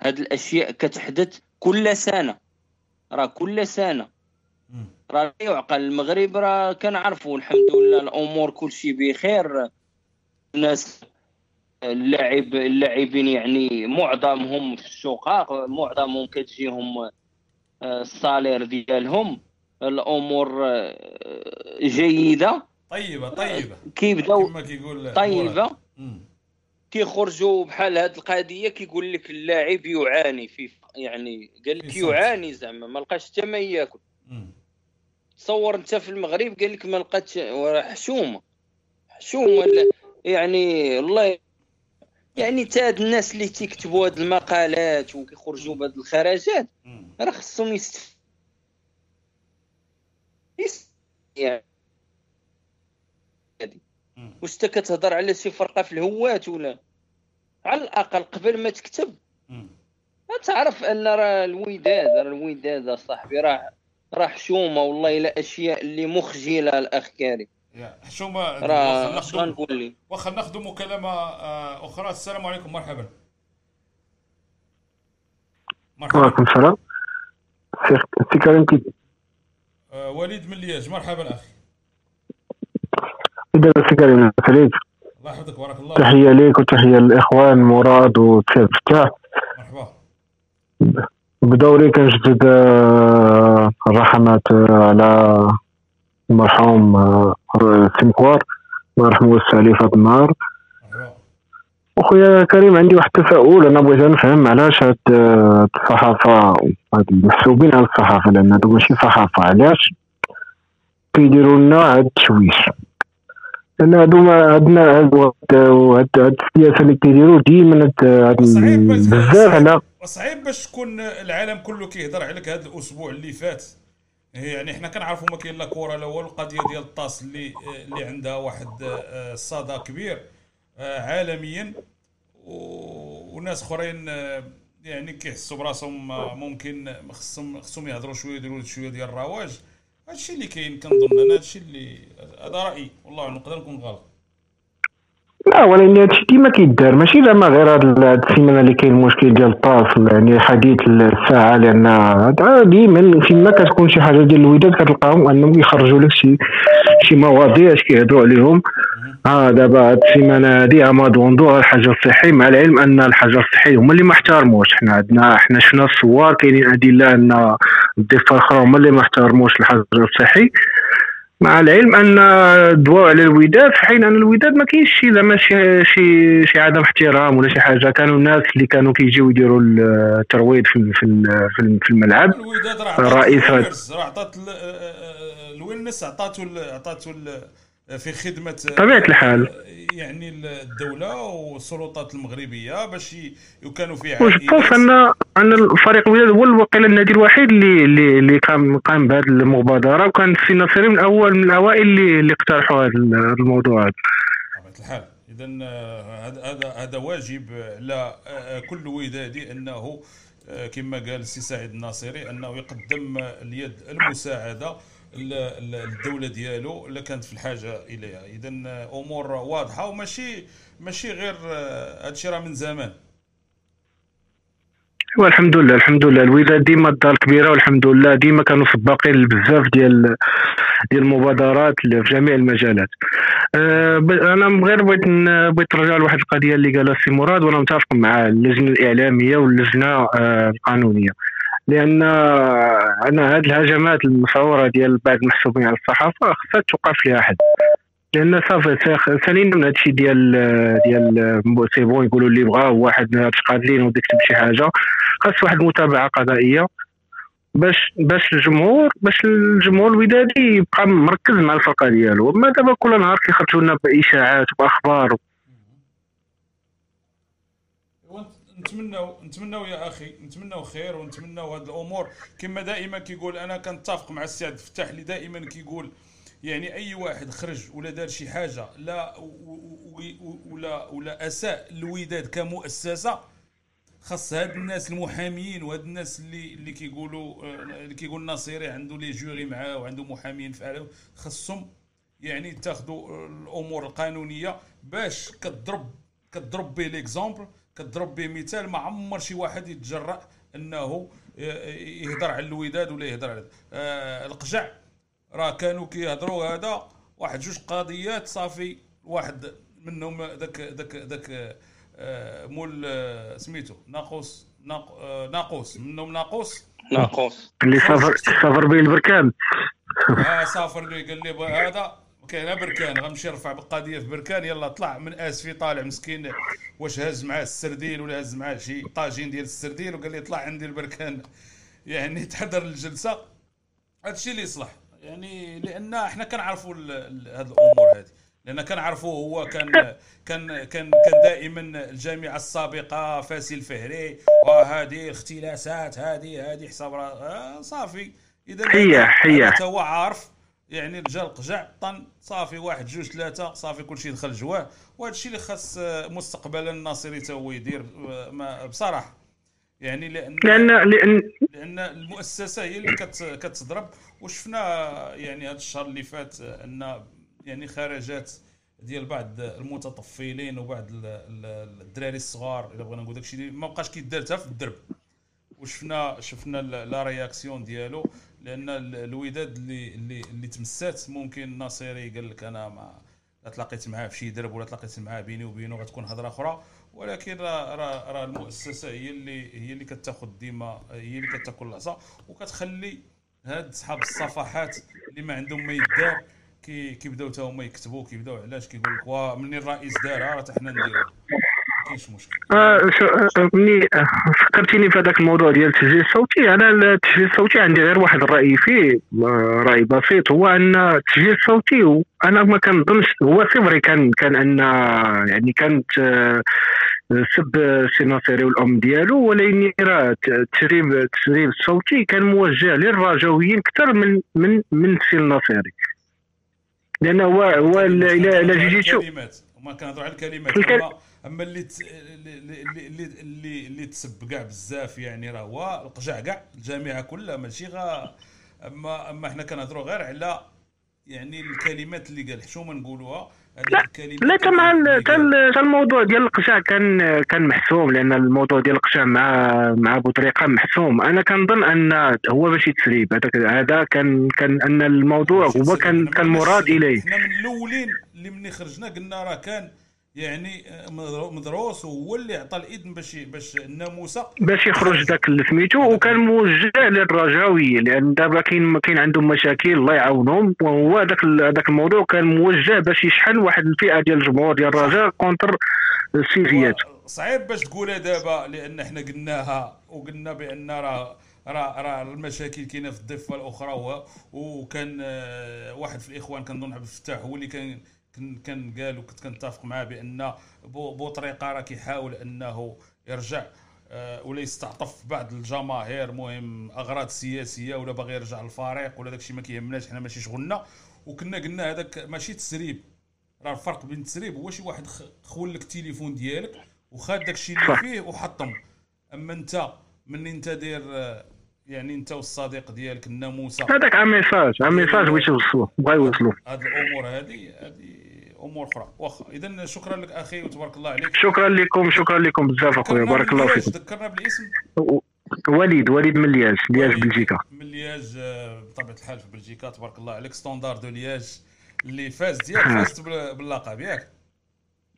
هاد الأشياء كتحدث كل سنة. راه كل سنة. راه يعقل المغرب راه كنعرفوا الحمد لله الأمور كلشي بخير الناس اللاعب اللاعبين يعني معظمهم في الشقاق معظمهم كتجيهم آه، الصالير ديالهم الأمور آه، جيدة طيبة طيبة كيبداو كما كيقول. طيبة. كيخرجوا بحال هاد القضية كيقول لك اللاعب يعاني في يعني قال لك. يعاني زعما ما لقاش حتى ما ياكل. تصور انت في المغرب قال لك ما لقاتش حشومة حشومة يعني والله يعني تا هاد الناس اللي تيكتبوا هاد المقالات وكيخرجوا بهاد الخرجات. راه خصهم يست يعني. واش كتهضر على شي فرقة في الهوات ولا على الأقل قبل ما تكتب. تعرف أن راه الوداد راه الوداد اصاحبي راه راه حشومه والله الا أشياء اللي مخجلة الأخ كريم. يا حشومه راه غنقول لي؟ واخا ناخذ مكالمه آه، أخرى. السلام عليكم مرحبا. مرحبا. وعليكم السلام. سي سي كريم كي آه، وليد من لياج. مرحبا أخي دابا سي كريم عليك الله يحفظك بارك الله تحية ليك وتحية للإخوان مراد وسي فتاح مرحبا بدوري كنجدد آه، الرحمات آه، على المرحوم آه، سي مكوار الله يرحمه ويوسع عليه في هذا النهار. وخويا كريم عندي واحد التساؤل. أنا بغيت نفهم علاش هاد آه، الصحافة هاد المحسوبين على الصحافة لأن هادو ماشي صحافة. علاش كيديروا لنا هاد التشويش؟ لأن هادو ما عندنا هاد السياسة اللي كيديروا ديما هاد بزاف على صعيب باش تكون العالم كله كيهضر عليك هذا الأسبوع اللي فات. يعني حنا كنعرفوا ما كاين لا كره لا والو القضية ديال الطاس اللي اللي عندها واحد آه، صدى كبير آه، عالميا. وناس أخرين آه، يعني كيحسوا براسهم آه، ممكن خصهم خصهم يهضروا شوية يديروا شوية ديال الرواج. هادشي اللي كاين كنظن أنا هادشي اللي هذا رأيي. والله نقدر نكون غلط. لا ولكن هادشي ديما كيدار. ماشي زعما غير هاد السيمانة اللي كاين المشكل ديال الطاس يعني حديث الساعة لأن ديما فيما كتكون شي حاجة ديال الوداد كتلقاهم أنهم يخرجوا لك شي شي مواضيع اش كيهضروا عليهم. ها دابا هاد السيمانة هادي اما دوندو الحجر الصحي مع العلم أن الحجر الصحي هما اللي ما احترموش. حنا عندنا حنا شفنا الصور كاينين أدلة أن الضفه الاخرى هما اللي ما احترموش الحجر الصحي مع العلم أن دواو على الوداد في حين أن الوداد ما كاينش شي زعما شي شي شي عدم احترام ولا شي حاجة. كانوا الناس اللي كانوا كيجيو يديروا الترويض في في في- الملعب. الوداد راه رئيس عطات الوينرز راه عطات ال- الوينرز عطاتو عطاتو في خدمة آه، طبيعة الحال. يعني الدولة والسلطات المغربية باش ي- وكانوا فيه وجدت ان أن الفريق الوداد هو الوقيله النادي الوحيد اللي اللي اللي كان قام بهذه المبادرة وكان في نصيري من الأول من الأوائل اللي اللي اقترحوا هذا الموضوع هذا. بطبيعة الحال. اذا هذا هذا هذا واجب على آه، كل ودادي أنه آه، كما قال السي سعيد الناصري أنه يقدم اليد المساعدة للدوله ديالو اللي كانت في الحاجة إليها. اذا أمور واضحة وماشي ماشي غير آه، هادشي راه من زمان. والحمد لله الحمد لله الوداد ديما الدار كبيره والحمد لله ديما كانوا سباقين بزاف ديال ديال المبادرات في جميع المجالات. ب- أنا غير بغيت بغيت نرجع لواحد القضية اللي قالها السي مراد وأنا متفق مع اللجنة الإعلامية واللجنة آه، القانونية. لأن أنا هذه الهجمات المشهورة ديال بعض المحسوبين على الصحافة خصها توقف ليها حد لأن صافي سالينا من هادشي ديال ديال سي بون يقولوا اللي بغاو واحد قادلين وبدا يكتب شي حاجة خاص واحد المتابعة قضائية. باش باش الجمهور باش الجمهور الودادي يبقى مركز مع الفرقة ديالو. أما دابا كل نهار كيخرجوا لنا بإشاعات وبأخبار نتمناو نتمناو يا أخي نتمناو خير ونتمناو هاد الأمور. كما دائما كيقول أنا كنتفق مع السي عبد الفتاح اللي دائما كيقول يعني أي واحد خرج ولا دار شي حاجة لا ولا ولا أساء الوداد كمؤسسة خاص هاد الناس المحاميين وهاد الناس اللي اللي كيقولوا آه، اللي كيقول ناصيري عنده لي جوري معاه وعنده محامين فعلا خاصهم يعني يتخذوا الأمور القانونية باش كضرب كضرب به l'exemple كضرب به مثال ما عمر شي واحد يتجرأ انه يهضر على الوداد ولا يهضر على آه القجع. راه كانوا كيهضروا هذا واحد جوج قضيات صافي واحد منهم ذاك ذاك ذاك آه، مول آه، سميتو ناقوس ناق- آه، ناقوس منهم ناقوس. ناقوس. اللي سافر سافر به البركان. آه سافر لي قال لي بغا هذا كاين بركان غنمشي نرفع بالقضية في بركان يلا طلع من آسفي طالع مسكين. واش هز معاه السردين ولا هز معاه شي طاجين ديال السردين؟ وقال لي طلع عندي البركان. يعني تحضر الجلسة. هذا الشيء اللي يصلح. يعني لأن إحنا كنعرفوا هذه الأمور هذه لأن كنعرفوا هو كان كان كان كان دائما الجامعة السابقة فاسي الفهري. وهذه اختلاسات هذه هذه حساب را- آه صافي. إذا حية. حتى هو عارف. يعني رجال قجع طن صافي واحد جوج ثلاثة صافي كل شيء دخل جواه وهذا الشيء اللي خاص آه، مستقبلا الناصري تا هو يدير آه، بصراحة. يعني لأن لأن لأن لأن المؤسسة هي اللي كت كتضرب. وشفنا يعني هذا الشهر اللي فات أن يعني خرجات ديال بعض المتطفلين وبعض ال- ال- الدراري الصغار إلا بغينا نقول داكشي اللي ما بقاش كيدار حتى في الدرب. وشفنا شفنا la réaction ديالو لأن ال- الوداد اللي اللي اللي تمسات ممكن الناصري قال لك أنا ما لا تلاقيت معاه في شي درب ولا تلاقيت معاه بيني وبينه غتكون هضرة أخرى. ولكن راه راه راه المؤسسة هي اللي هي اللي كتاخذ ديما هي اللي كتاكل العصا وكتخلي هاد صحاب الصفحات اللي ما عندهم ما يدار كي كيبداو تا هما يكتبوا كيبداو علاش كيقول لك وا مني الرئيس دارها راه حنا نديروها كاينش مشكل. آه شو- آه، ملي آه، فكرتيني في هذاك الموضوع ديال التسجيل الصوتي. أنا التسجيل الصوتي عندي غير واحد الرأي فيه آه، رأي بسيط. هو أن التسجيل الصوتي أنا ما كنظنش هو صفري كان كان أن يعني كانت آه، سب السي ناصري والام ديالو ولكن راه التسريب التسريب الصوتي كان موجه للرجاويين أكثر من من من السي الناصري لأن هو هو الا جيتي تشوف كنهضروا على الكلمات الكل- أما اللي ت... اللي اللي اللي اللي, اللي تسب كاع بزاف يعني راه هو القجع كاع الجامعة كلها ماشي غا اما أما حنا كنهضروا غير على يعني الكلمات اللي قال شو ما نقولوها لا ال- تا ال- تا الموضوع ديال القشع كان كان محسوم لأن الموضوع ديال القشع مع مع بوطريقه محسوم. أنا كنظن أن هو ماشي تسريب هذا كان كان أن الموضوع هو كان كان مراد إليه. حنا من الأولين اللي مني خرجنا قلنا راه كان يعني مدرو- مدروس وهو اللي عطى الإذن باش باش الناموسه باش يخرج ذاك اللي سميتو وكان موجه للرجاوي لأن دابا كاين كاين عندهم مشاكل الله يعاونهم. وهو هذاك هذاك الموضوع كان موجه باش يشحن واحد الفئة ديال الجمهور ديال الرجاء contre السيفيات صعيب باش تقولها دابا لأن إحنا قلناها وقلنا بأن راه راه راه المشاكل كاينة في الضفة الأخرى وكان آه، واحد في الإخوان كنظن عبد الفتاح هو اللي كان كان كان قال وكنت كنتفق معاه بأن بو- بوطريقه راه كيحاول أنه يرجع آه، ولا يستعطف بعض الجماهير مهم أغراض سياسية ولا باغي يرجع للفريق ولا داكشي ما كيهمناش حنا ماشي شغلنا. وكنا قلنا هذاك ماشي تسريب. راه الفرق بين التسريب هو شي واحد خول لك التليفون ديالك وخاد داك الشيء اللي. فيه وحطم. أما أنت من أنت داير آه، يعني أنت والصديق ديالك الناموسة. هذاك message message بغيت يوصلوا بغا يوصلوا هاد الأمور هذه هذه أمور أخرى. واخا اذا شكرا لك أخي وتبارك الله عليك. شكرا لكم شكرا لكم بزاف أخويا. بارك الله فيكم. ذكرنا بالاسم؟ وليد وليد من لياج لياج بلجيكا. من لياج آه، بطبيعة الحال في بلجيكا. تبارك الله عليك. Standard de Liège اللي فاز ديالك فازت بال- باللقب ياك.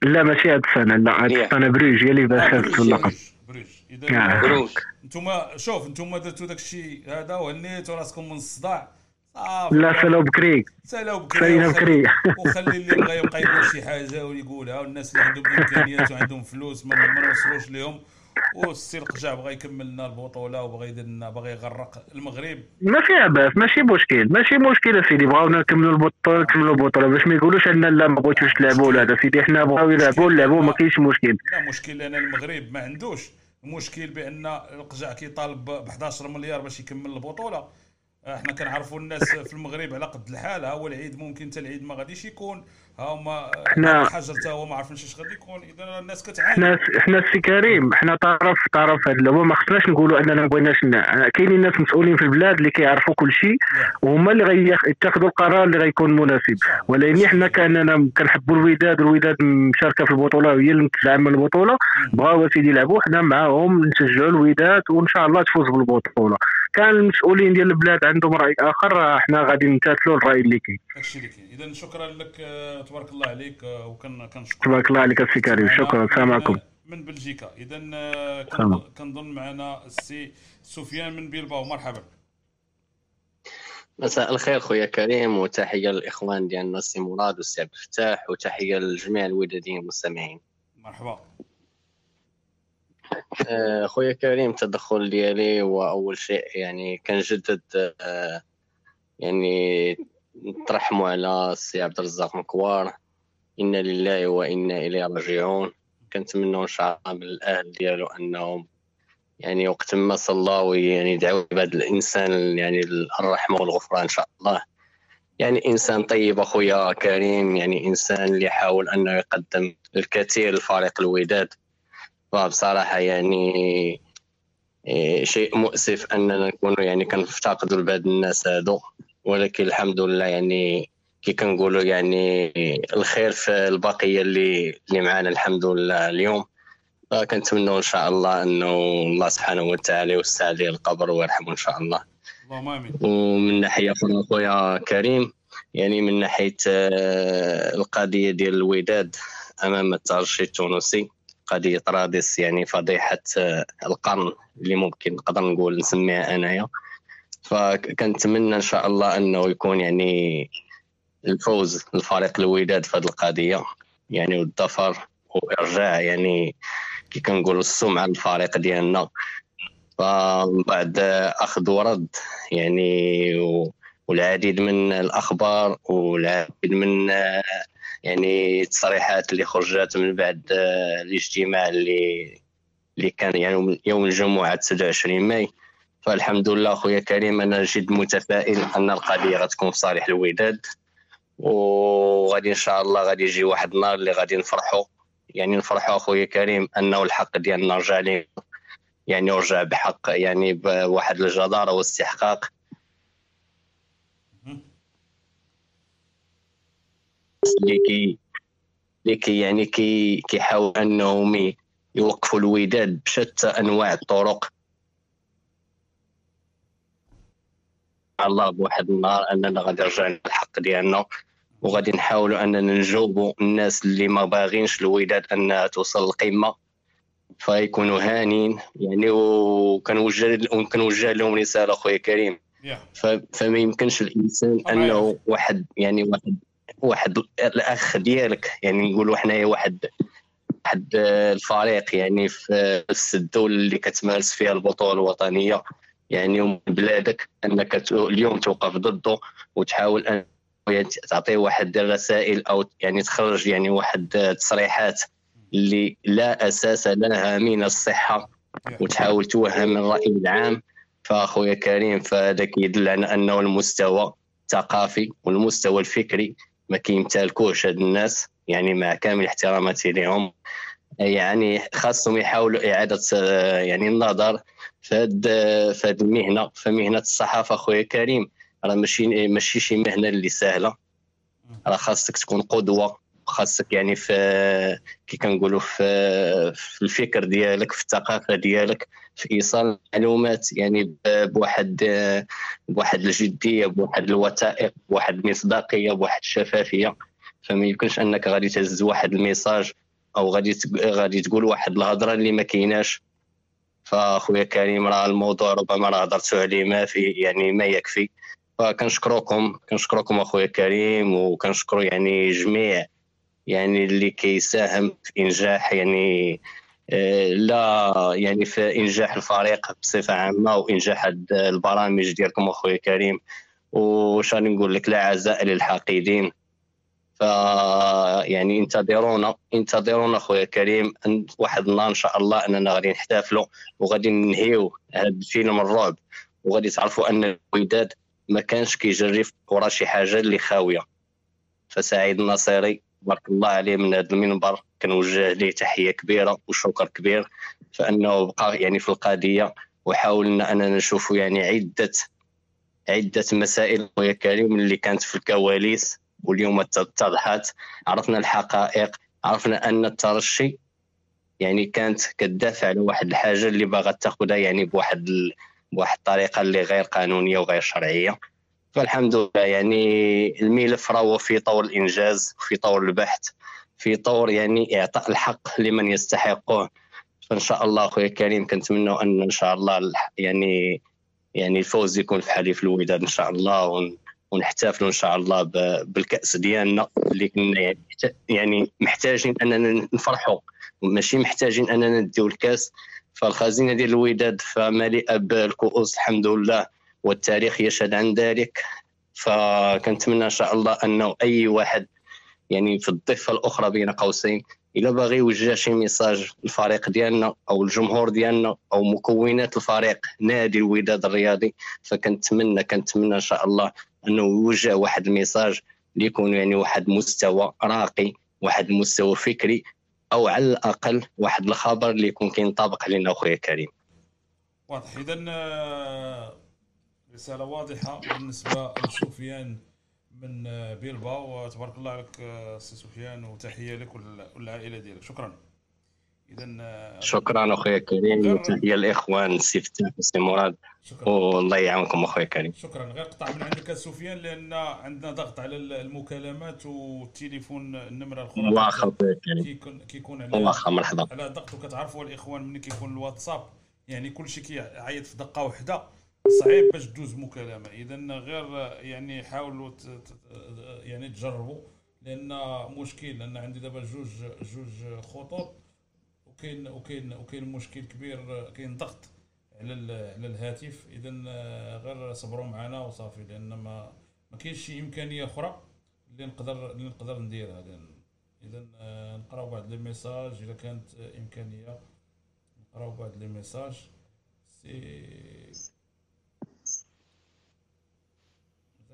لا ماشي هاد السنة لا هاد. السنة بروج هي اللي آه، فازت باللقب. بروج. بروج. اذا آه. بروج. انتوما شوف انتوما درتو داك الشيء هذا وهنيتوا راسكم من الصداع. صافي لا سالو بكري سالاو بكري سالينا بكري وخلي اللي بغى يبقى يقول شي حاجة ويقولها. والناس اللي عندهم إمكانيات وعندهم فلوس ما, نوصلوش لهم والسي القجع بغى يكمل لنا البطوله وبغى يدير لنا بغى يغرق المغرب. ما فيها باس ماشي مشكل ماشي مشكل أسيدي. بغاونا نكملوا البطولة نكملوا البطولة. باش ما يقولوش أن لا ما بغيتوش تلعبوا ولا هذا. سيدي حنا بغاو يلعبوا نلعبوا ما كاينش مشكل. لا مشكل لأن المغرب ما عندوش. المشكل بأن القجع كيطالب ب 11 مليار باش يكمل البطولة. إحنا كنعرفوا الناس في المغرب على قد الحال هو العيد ممكن حتى العيد ما غاديش يكون. ها هما حنا- حاجة حتى هو ما عارفينش اش غادي يكون. إذا الناس كتعاني. حنا حنا السي كريم حنا طرف طرف هاد اللعبه ما خصناش نقولوا أننا ما بغيناش كاينين ناس مسؤولين في البلاد اللي كيعرفوا كل شيء وهما اللي غيتخذوا القرار اللي غيكون مناسب. ولكن حنا كاننا كنحبوا الوداد الوداد مشاركة في البطولة وهي اللي متدعمه البطولة. بغاو سيدي يلعبوا حنا معاهم نشجعوا الوداد وإن شاء الله تفوز بالبطولة. كان المسؤولين ديال البلاد عندهم رأي آخر حنا غادي نمتثلوا الرأي اللي كاين. هادشي اللي كاين. إذا شكرا لك آه، تبارك الله عليك آه، وكن كنشكر تبارك الله عليك السي كريم. شكرا. السلام عليكم. من بلجيكا. اذا آه،. كنظن- معنا السي سفيان من بيلباو مرحبا. مساء الخير خويا كريم وتحية للإخوان ديالنا السي مراد والسي عبد الفتاح وتحية لجميع الوداديين المستمعين مرحبا. آه، خويا كريم التدخل ديالي هو أول شيء يعني كنجدد يعني نترحموا على السي عبد الرزاق مكوار إنا لله وإنا إليه راجعون. كنتمنوا إن شاء الله من الأهل ديالو أنهم يعني وقت ما صلاو يعني يدعوا عباد الإنسان يعني الرحمة والغفران إن شاء الله. يعني إنسان طيب أخويا كريم يعني إنسان اللي حاول أنه يقدم الكثير لفريق الوداد. فبصراحة يعني إيه، شيء مؤسف أننا نكونوا يعني كنفتقدوا لبعض الناس هادو. ولكن الحمد لله يعني كي كنقولوا يعني الخير في البقية اللي اللي معنا الحمد لله اليوم. فكنتمنوا إن شاء الله إنه الله سبحانه وتعالى يوسع عليه القبر ويرحمه إن شاء الله. اللهم آمين. ومن ناحية أخرى خويا كريم يعني من ناحية آه، القضية ديال الوداد أمام الترجي التونسي قضية رادس يعني فضيحة آه، القرن اللي ممكن نقدر نقول نسميها أنايا. فكنتمنى إن شاء الله إنه يكون يعني الفوز لفريق الوداد في هذه القضية. يعني والظفر وارجاع يعني كي كنقولوا السمعة للفريق ديالنا. فبعد أخذ ورد يعني و- والعديد من الأخبار والعديد من يعني التصريحات اللي خرجت من بعد الاجتماع اللي اللي كان يعني يوم الجمعة 29 ماي. فالحمد لله خويا كريم أنا جد متفائل أن القضية غتكون في صالح الوداد. وغادي إن شاء الله غادي يجي واحد النهار اللي غادي نفرحوا يعني نفرحوا أخويا كريم أنه الحق ديالنا رجع يعني رجع بحق يعني بواحد الجدارة واستحقاق. اللي كي اللي كي يعني كي كيحاول أنهم يوقفوا الوداد بشتى أنواع الطرق. الله بواحد النهار أننا غادي نرجع الحق ديالنا وغادي نحاولوا أننا نجاوبوا الناس اللي ما باغينش الوداد أنها توصل للقمه فيكونوا هانين يعني وكنوجه وكنوجه لهم رسالة أخويا كريم. فما يمكنش الإنسان أنه واحد يعني واحد واحد الأخ ديالك يعني نقولوا حنايا واحد واحد آه، الفريق يعني في نفس الدولة اللي كتمارس فيها البطولة الوطنية. يعني ومن بلادك أنك اليوم توقف ضده وتحاول أن يعني تعطيه واحد الرسائل أو يعني تخرج يعني واحد آه، تصريحات اللي لا أساس لها من الصحة وتحاول توهم الرأي العام. فأخويا كريم فهذا كيدل على أنه المستوى الثقافي والمستوى الفكري ما كيمتلكوش هاد الناس يعني مع كامل احتراماتي لهم. يعني خاصهم يحاولوا إعادة آه، يعني النظر في هاد في هاد المهنه فمهنة الصحافة أخويا كريم. راه ماشي ماشي شي مهنة اللي سهلة. راه خاصك تكون قدوة. خاصك يعني في كي كنقولوا في في الفكر ديالك في الثقافة ديالك في إيصال المعلومات يعني بواحد بواحد الجدية بواحد الوثائق بواحد المصداقية بواحد الشفافية. فما يمكنش أنك غادي تهز واحد الميساج أو غادي غادي تقول واحد الهضرة اللي ما كايناش. فأخويا كريم راه الموضوع ربما راه هضرتوا عليه ما في يعني ما يكفي. فكنشكركم كنشكركم أخويا كريم وكنشكروا يعني جميع يعني اللي كيساهم في إنجاح يعني آه، لا يعني في إنجاح الفريق بصفة عامة وإنجاح البرامج ديالكم أخويا كريم. وش راني نقول لك؟ لا عزاء للحاقدين. ف يعني انتظرونا انتظرونا أخويا كريم واحد النهار إن شاء الله أننا غادي نحتفلوا وغادي ننهيو هذا الفيلم الرعب وغادي تعرفوا أن الوداد ما كانش كيجري ورا شي حاجة اللي خاوية. فسعيد الناصري تبارك الله عليه من هذا المنبر كنوجه ليه تحية كبيرة وشكر كبير فأنه بقى يعني في القضية وحاولنا أننا نشوفوا يعني عدة عدة مسائل خويا كريم اللي كانت في الكواليس واليوم اتضحت عرفنا الحقائق عرفنا أن الترشي يعني كانت كتدافع على واحد الحاجة اللي باغا تاخذها يعني بواحد ال... بواحد الطريقة اللي غير قانونية وغير شرعية. فالحمد لله يعني الملف راهو في طور الإنجاز في طور البحث في طور يعني إعطاء الحق لمن يستحقه فإن شاء الله أخويا كريم كنتمنى أن إن شاء الله يعني يعني الفوز يكون في حليف الوداد إن شاء الله ونحتفلوا إن شاء الله بالكأس ديالنا اللي كنا يعني, محتاجين أننا نفرحوا. ماشي محتاجين أننا نديو الكأس. فالخزينة ديال الوداد فمليئة بالكؤوس الحمد لله والتاريخ يشهد عن ذلك. فكنتمنى إن شاء الله أنه أي واحد يعني في الضفة الأخرى بين قوسين إلا باغي يوجه شي ميساج للفريق ديالنا أو الجمهور ديالنا أو مكونات الفريق نادي الوداد الرياضي فكنتمنى كنتمنى إن شاء الله أنه يوجه واحد ال message اللي يكون يعني واحد مستوى راقي واحد المستوى فكري أو على الأقل واحد الخبر اللي يكون كينطبق علينا أخويا كريم واضح. اذا آه، رسالة واضحة. بالنسبة لسفيان من آه، بيلباو تبارك الله عليك آه، سي سفيان وتحية لك والعائله ديالك. شكرا. اذا آه، شكرا أخويا كريم وتحيه الإخوان سي فتاح وسي مراد والله يعاونكم أخويا كريم شكرا. غير قطع من عندك سفيان لأن عندنا ضغط على المكالمات والتليفون النمرة الأخرى. واخا كيكون كيكون على واخا مرحبا. على ضغط. وكتعرفوا الإخوان ملي كيكون الواتساب يعني كلشي كيعيط في دقة واحدة صعيب باش دوز مكالمة. اذا غير يعني حاولوا يعني تجربوا لأن مشكل لأن عندي دابا جوج جوج خطوط. وكاين وكاين وكاين مشكل كبير كاين ضغط على على الهاتف. اذا غير صبروا معنا وصافي لأن ما ما كاينش شي إمكانية أخرى اللي نقدر اللي نقدر نديرها اذا نقراو بعض les messages. إذا كانت إمكانية نقراو بعض les messages. سي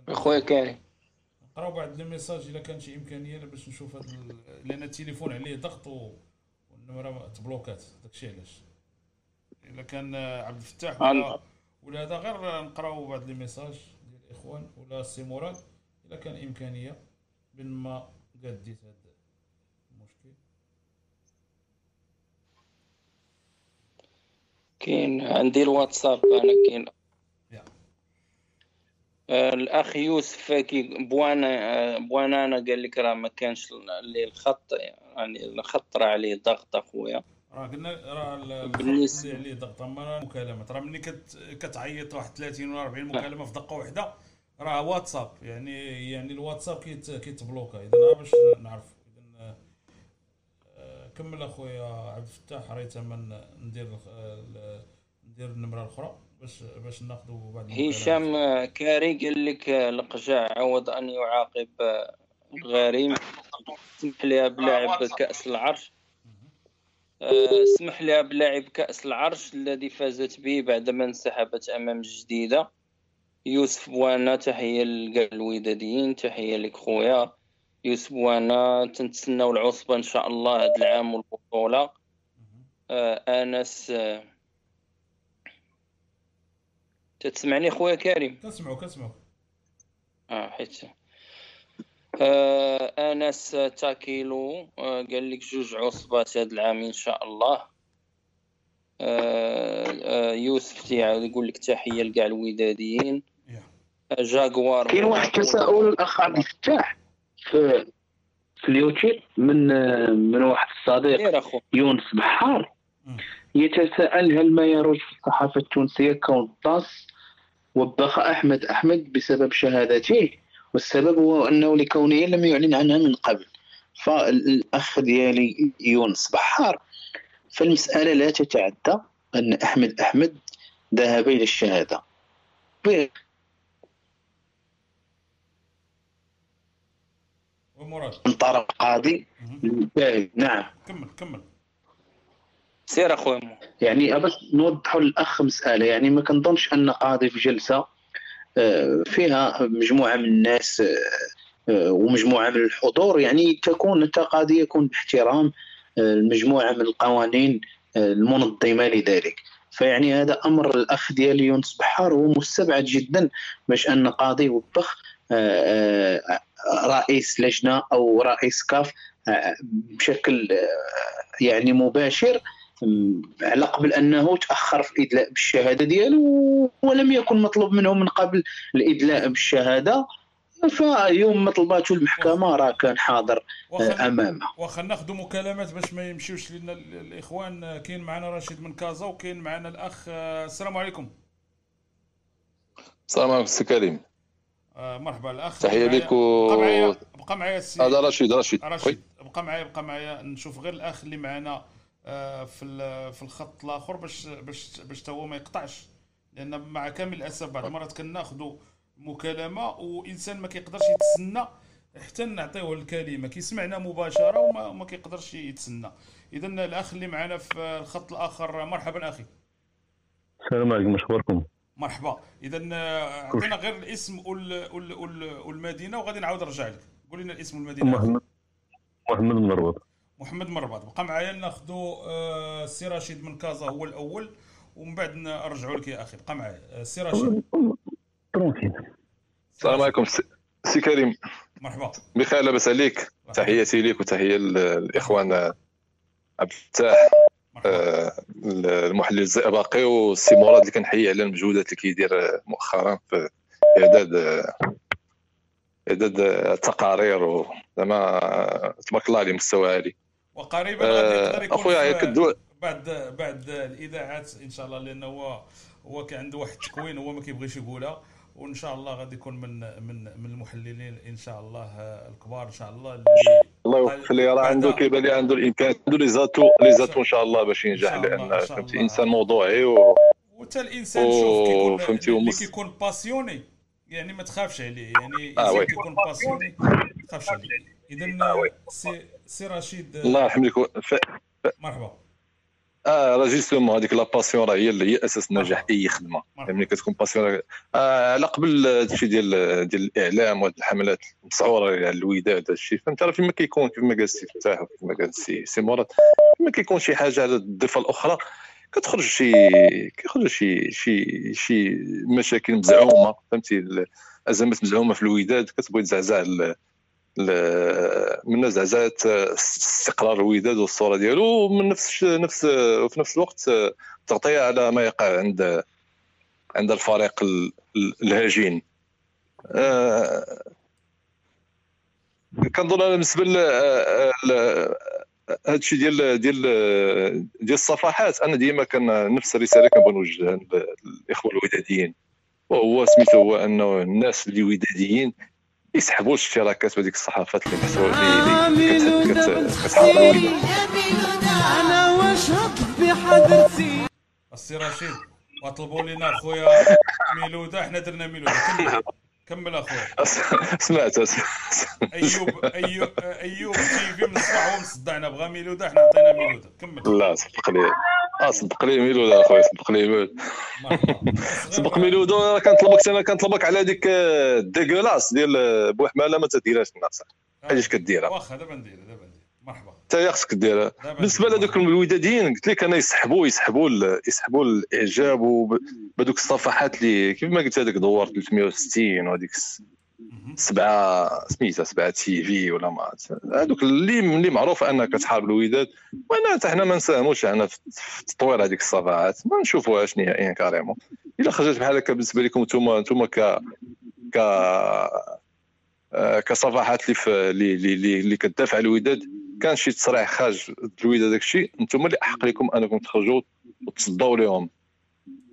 أخويا كريم نقراو بعض les messages الا كان شي إمكانية باش نشوف هاد ال... لأن التليفون عليه ضغط و... والنمره تبلوكات داكشي علاش؟ إلا كان عبد الفتاح ولا ولا هذا غير نقراو بعض les messages ديال الاخوان ولا السي مراد إلا كان إمكانية بين ما قديت هذا المشكل. كاين عندي الواتساب أنا كاين. آه، الأخ يوسف كي بوانا آه، بوانا قال لك راه ما كانش اللي الخط يعني راه عليه ضغط أخويا. راه قلنا راه بالنسبة عليه ضغط. أما المكالمات. راه ملي كتعيط واحد 30 ولا 40 مكالمة في دقة واحدة راه واتساب. يعني يعني الواتساب كيتبلوكا. اذا باش نعرف. اذا آه، كمل أخويا عبد الفتاح. ريت من ندير ندير النمرة الأخرى باش باش ناخذوا بعض هشام كاري قال لك القجاع عوض أن يعاقب الغريم. سمح لها بلاعب كأس العرش. اسمح لها بلاعب كأس العرش الذي فازت به بعدما انسحبت أمام جديدة. يوسف بوانا تحية للوداديين تحية لك خويا. يوسف بوانا تنتسناو العصبة إن شاء الله هذا العام والبطولة. آه، آنس آه تسمعني خويا كريم؟ كنسمعو كنسمعو آه حيت. آه آنس تاكيلو آه قال لك جوج عصبات هذا العام إن شاء الله. آه يوسف تيعاود يقول لك تحية لكاع الوداديين. جاكوار. كاين واحد التساؤل الأخ عبد الفتاح في في اليوتيوب من من واحد الصديق يونس بحار. يتساءل هل ما يروج في الصحافة التونسية كون طاس وبخ أحمد أحمد بسبب شهادته؟ والسبب هو أنه لكونه لم يعلن عنها من قبل. فالأخ ديالي يونس بحار فالمسألة لا تتعدى أن أحمد أحمد ذهب إلى الشهادة. ومراد. من طرف قاضي نعم. كمل كمل. سير اخويا يعني بس نوضحوا للأخ مسألة. يعني ما كنظنش أن قاضي في جلسة فيها مجموعة من الناس آه، آه، ومجموعة من الحضور. يعني تكون التقاضي يكون باحترام آه، المجموعة من القوانين آه، المنظمة لذلك. فيعني هذا أمر الأخ ديالي يونس بحار هو مستبعد جدا باش أن قاضي وبخ آه، آه، رئيس لجنة أو رئيس كاف آه، بشكل آه، يعني مباشر. على قبل أنه تأخر في الإدلاء بالشهادة ديالو ولم يكن مطلوب منه من قبل الإدلاء بالشهادة فيوم ما طلباته المحكمة راه كان حاضر آه، واخا أمامه. واخا ناخذوا مكالمات باش ما يمشيوش لنا ال- الإخوان. آه، كاين معنا رشيد من كازا وكاين معنا الأخ آه، السلام عليكم. السلام عليكم سي كريم. آه، مرحبا الأخ. بقى لك و- بقى معايا بقى معايا السي هذا رشيد رشيد. رشيد بقى معايا بقى معايا نشوف غير الأخ اللي معنا. في ال- في الخط الآخر باش باش باش هو ما يقطعش. لأن مع كامل الأسف بعض المرات كناخذوا مكالمة وانسان ما كيقدرش يتسنى حتى نعطيوه الكلمة. كيسمعنا مباشرة وما ما كيقدرش يتسنى. اذا الأخ اللي معنا في الخط الآخر مرحبا أخي. السلام عليكم أخباركم؟ مرحبا. اذا عطينا غير الاسم وال- وال- وال- والمدينة وغادي نعاود نرجع لك. قول لنا الاسم والمدينة. محمد محمد من الرباط محمد مرباط بقى معايا ناخذوا آه، السي رشيد من كازا هو الأول ومن بعد نرجعوا لك يا أخي. بقى معايا آه، السي رشيد. tranquille السلام عليكم. سي- كريم. مرحبا. بخير لاباس عليك. تحياتي لك وتحية للإخوان عبد الفتاح آه، المحلل الزئبقي والسي مراد اللي كنحيي على المجهودات اللي كيدير مؤخرا في إعداد إعداد التقارير وزعما آه، تبارك الله عليه مستوى عالي. وقريبا غادي يقدر آه، يكون أخويا في- كدو بعد بعد الإذاعات إن شاء الله لأنه هو هو كان عنده واحد التكوين هو ما كيبغيش يقولها وإن شاء الله غادي يكون من من من المحللين إن شاء الله آه، الكبار إن شاء الله اللي الله يوفق لي. راه عنده كيبان لي عنده الامكانيات عنده les atouts les atouts إن شاء الله باش ينجح لأن فهمتي إنسان موضوعي و وحتى الإنسان شوف كيكون فهمتي اللي كيكون passionné يعني ما تخافش عليه يعني آه،. كيكون passionné ما تخافش عليه. اذا سي سي رشيد آه، الله يرحم لك و- ف... مرحبا. آه راه justement هذيك la passion راه هي اللي هي أساس نجاح أي خدمة. فهمني؟ كتكون passion. آه على قبل هادشي ديال ديال الإعلام وهاد الحملات المسعوره على الوداد هذا الشيء فهمت؟ راه فيما كيكون كيف ما قال السي فتاح وكيف ما قال السي سي مراد فيما كيكون شي حاجة على الضفه الأخرى كتخرج شي كيخرج شي شي شي مشاكل مزعومة فهمتي؟ الازمات مزعومة في الوداد كتبغي تزعزع من زعزعت استقرار الوداد والصورة ديالو ومن نفس نفس وفي نفس الوقت تغطية على ما يقع عند عند الفريق ال- ال- الهجين. آه، كنظن أنا بالنسبة هذا الشيء ديال ديال ديال الصفحات أنا ديما كان نفس الرسالة كنبغي نوجهها للإخوة الوداديين. وهو سميتو هو أنه الناس اللي وداديين يسحبوا الاشتراكات بهذيك الصحافات اللي محتوى اللي أنا واش ربي حضرتي؟ السي رشيد وطلبوا لنا خويا ميلوده حنا درنا ميلوده كمل. كمل أخويا. سمعت أيوب أيوب أيوب تي في من الصباح هو مصدعنا بغى ميلوده حنا عطينا ميلوده كمل. لا صدق لي. آه صدق لي ميلود اخويا صدق لي ميلود. صدق ميلود راه كنطلبك أنا كنطلبك على ديك آه، الديغولاس ديال آه، بوحماله ما تديرهاش الناس. حاجة كديرها؟ واخا دابا ندير دابا مرحبا. انت خصك ديرها. بالنسبة لهذوك الوداديين قلت لك أنا يسحبوا يسحبوا يسحبوا الإعجاب وبهذوك الصفحات اللي كيف ما قلت هذاك دوار 360 وهذيك سبعة سميتها سبعة تي في ولا ما. هذوك اللي اللي معروف انها كتحارب الوداد وأنا حتى حنا ما نساهموش أنا في تطوير هذيك الصفحات ما نشوفوهاش نهائيا carrément. إلا خرجت بحال هكا بالنسبة لكم أنتم أنتم ك ك آه، كصفحات اللي في اللي اللي اللي, كتدافع على الوداد كان شي تصريح خارج الوداد داك الشيء أنتم اللي أحق لكم أنكم تخرجوا وتصدوا لهم.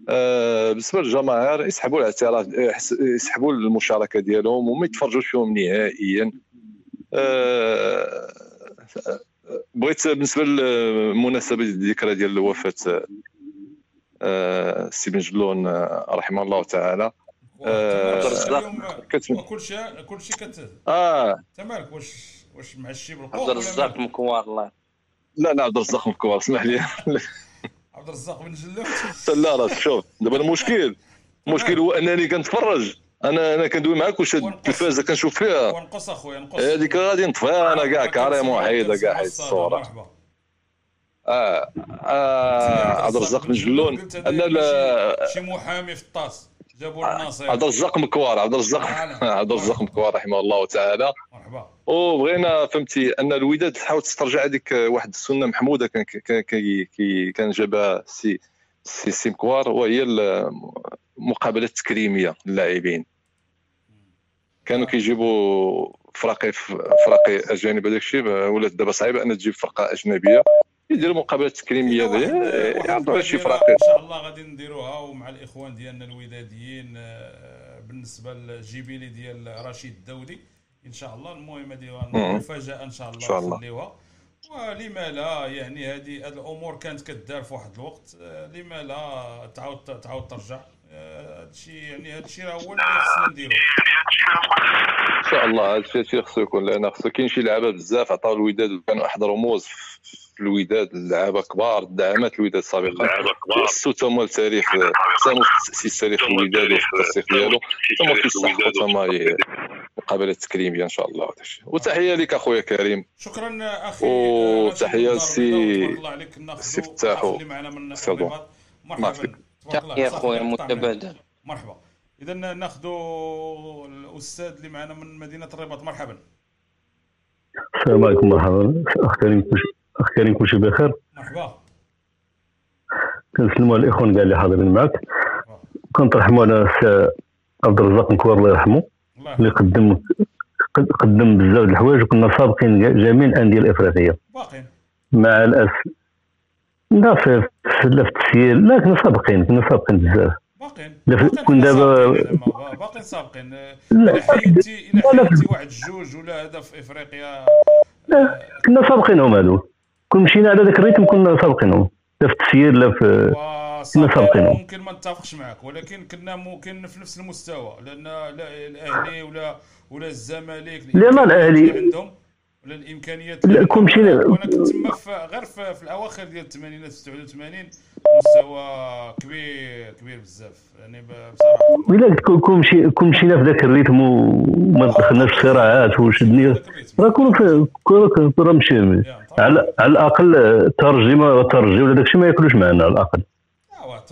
بالنسبة للجماهير يسحبوا الاعتراف آه، يسحبوا المشاركة ديالهم وما يتفرجوش فيهم نهائيا. آه، بغيت بالنسبة للمناسبة الذكرى ديال وفاة آه، السي بن جلون آه، رحمه الله تعالى. آه، كل شيء كل شيء كت آه. انت مالك واش واش معشي بالقوق عبد الرزاق مكوار الله. لا لا عبد الرزاق مكوار اسمح لي. عبد الرزاق بن جلوت لا راه شوف دابا المشكل المشكل هو أنني كنتفرج. أنا أنا كندوي معاك وشاد التلفازه كنشوف فيها. ونقص أخويا نقص. هذيك غادي نطفيها أنا كاع كاريمون حيدها كاع حيد الصورة. آه آه عبد الرزاق بن جلون أنا لا شي محامي في الطاس. جابوا له الناصير عبد الرزاق مكوار عبد الرزاق. [LAUGHS] عبد الرزاق مكوار رحمه الله تعالى. مرحبا. وبغينا فهمتي أن الوداد تحاول تسترجع هذيك واحد السنة محمودة كان كان كان, جابها سي سي سي مكوار وهي المقابله التكريميه للاعبين. كانوا كيجيبوا فراقي فراقي أجانب هذاك الشيء ولات دابا صعيبة أن تجيب فرقة أجنبية. يديروا مقابلات تكريميه يعطوا شي فراقي إن شاء الله غادي نديروها ومع الإخوان ديالنا الوداديين آه، بالنسبة لل jubilé ديال رشيد الدولي. إن شاء الله المهم هذه. مفاجاه إن شاء الله. نخليوها. ولما لا يعني هذه هذه الأمور كانت كدار في واحد الوقت. آه، لما لا تعاود تعاود ترجع. آه، هذا الشيء يعني هذا الشيء راه هو اللي خصنا نديرو. إن شاء الله. هذا الشيء هادشي خصو يكون لأن خصو كاين شي لعابه بزاف عطاو الوداد وكانوا احد رموز الوداد لعابه كبار دعمات الوداد سابقا واسسوا تما التاريخ ساهموا في تاسيس تاريخ الوداد وفي الترسيخ ديالو ثم كيستحقوا تما مقابلة تكريميه إن شاء الله. وتحية لك أخويا كريم. شكرا أخي وتحيه لسي تبارك الله عليك ناخذ سي فتاح اللي معنا من مرحبا. فيك. تبارك الله. يا صافي، خويا نقطع معك. متبادل. مرحبا. اذا ناخذوا الأستاذ اللي معنا من مدينة الرباط. مرحبا. السلام عليكم مرحبا. أخ كريم اخ كريم كلشي بخير. مرحبا. كنسلموا على الإخوان كاع اللي حاضرين معك كنترحموا على السي عبد الرزاق مكوار الله يرحمه اللي قدم قد- قدم بزاف د الحوايج وكنا سابقين جميع الأندية الإفريقية. باقين مع الاسف لا في التسيير لا كنا سابقين كنا سابقين بزاف. كون دابا باقين سابقين. لا. حيدتي إلى لا، لا. حيدتي واحد جوج ولا هذا في إفريقيا. لا، كنا سابقينهم هادو. كون مشينا على ذاك الريتم كنا سابقينهم. لا في التسيير لا في كنا سابقينهم. ممكن ما نتفقش معك ولكن كنا ممكن في نفس المستوى لأن لا الأهلي ولا ولا الزمالك لا، ما اللي عندهم. ولا الإمكانيات لا،. مشينا- وأنا كنت تما غير في, في الأواخر ديال الثمانينات 89 مستوى كبير كبير بزاف. يعني بصراحة. ولا كون كون مشي كون مشينا في ذاك الريتم وما دخلناش في صراعات وشدني راه كون راه مشي على على الأقل الترجمه والترجي ولا داكشي ما ياكلوش معنا على الأقل.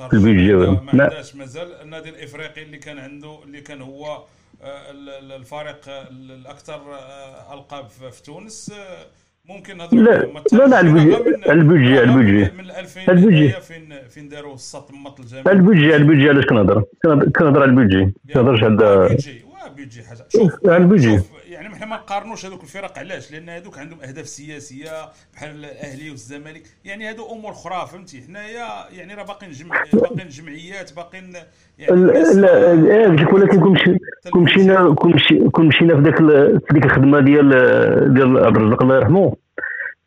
في البيدجي ما عندهاش مازال النادي الإفريقي اللي كان عنده اللي كان هو الفريق آه، الاكثر آه، القاب في تونس آه، ممكن نهضروا لا لا لا على تهضرش البيدجي من- على البيدجي على البيدجي من 2000 على البيدجي هنايا فين فين داروا السطمط البيدجي على البيدجي علاش كنهضر كنهضر على البيدجي ما كنهضرش على بيجي حاجة. شوف على البيدجي شوف يعني إحنا ما نقارنوش هذوك الفرق علاش؟ لأن هذوك عندهم أهداف سياسية بحال الأهلي والزمالك. يعني هذو أمور أخرى فهمتي؟ حنايا يعني راه باقيين جمع باقيين جمعيات باقيين يعني لا لا قلت لك ولكن كون مشي- كون مشينا كون مشي- كون مشينا في ذاك ال- في ديك الخدمة ديال ديال عبد الرزاق الله يرحمه.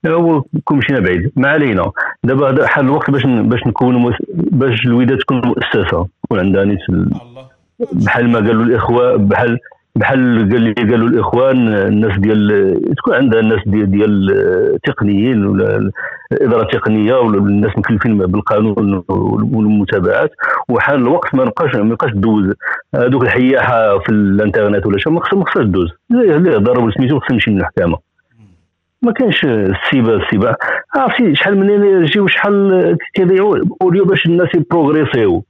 هو كون مشينا بعيد. ما علينا. دابا هذا حان الوقت باش باش نكونوا باش الوداد تكون مؤسسة. يكون عندها نيت ال- بحال ما قالوا الاخوان بحال بحال قال لي قالوا الاخوان الناس ديال تكون عندها الناس ديال ديال التقنيين ولا الإدارة التقنية ولا الناس مكلفين بالقانون والمتابعات. وحال الوقت ما نبقاش ما يبقاش دوز هذوك الحياحة في الانترنت ولا شي ما خصها ما خصهاش دوز اللي ضرب سميتو خصها يمشي للمحكمة. ما كاينش السيبه السيبة. عرفتي شحال من énergie وشحال كيضيعوا؟ au lieu باش الناس ي progresse يو.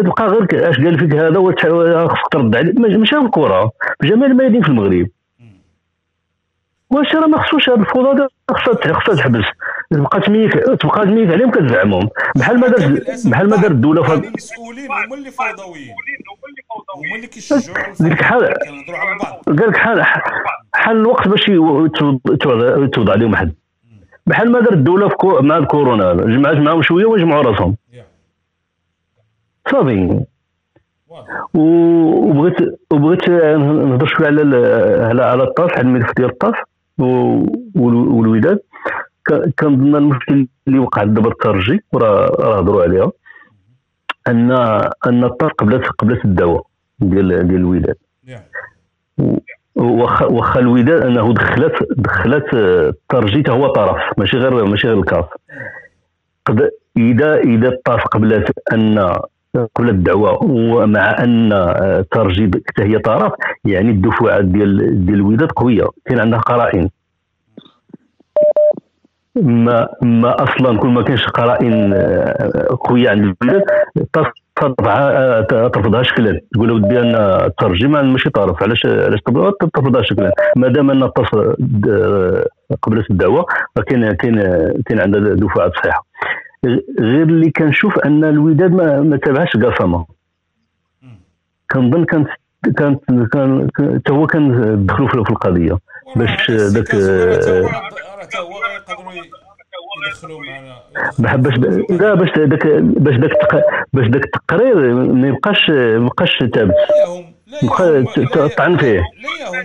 كتبقى غير اش قال فيك هذا خصك ترد عليه. ماشي الكره جميع الميادين في المغرب. واش راه ما خصوش هذا الفوضى هذا. خصها خصها تحبس. تبقى تميك تبقى تميك عليهم كتزعمهم. بحال ما دارت بحال ما دارت الدولة في هاد- المسؤولين هما اللي فوضويين. هما اللي كيشجعوا قال لك حال قال لك حال حال الوقت باش يتوضع عليهم حد. بحال ما دارت الدولة مع الكورونا. جمعت معاهم شوية وجمعوا راسهم. صافي و- وبغيت وبغيت نهضر شوية على على على الطاس على الملف ديال الطاس والوداد. كنظن المشكل اللي وقع دابا الترجي وراه راه هضروا عليها ان أن الطاس قبلت قبلت الدواء ديال ديال الوداد. واخا واخا الوداد أنه دخلت دخلت الترجي هو طرف ماشي غير ماشي غير الكاس قد اذا إذا الطاس قبلت أن قبل الدعوة ومع أن آه، ترجي حتى هي طرف يعني الدفعات ديال ديال الوداد قوية. كاين عندها قرائن. ما ما أصلا كل ما كانش قرائن آه، قوية عند الوداد ترفضها ترفضها شكلا. تقول ودي أنا الترجمه ماشي طرف. علاش علاش ترفضها؟ شكلا. ما دام أن التص- د- قبل الدعوة فكاين كاين كاين عندها دفعات صحيحة. غير اللي كنشوف أن الوداد ما, ما تابعش قسمه كنظن كانت كانت كان حتى هو كان دخلوا في القضية. باش ذاك باش لا باش ذاك باش التق- باش ذاك التقرير ما يبقاش ما يبقاش ثابت ت- طعن فيه. لا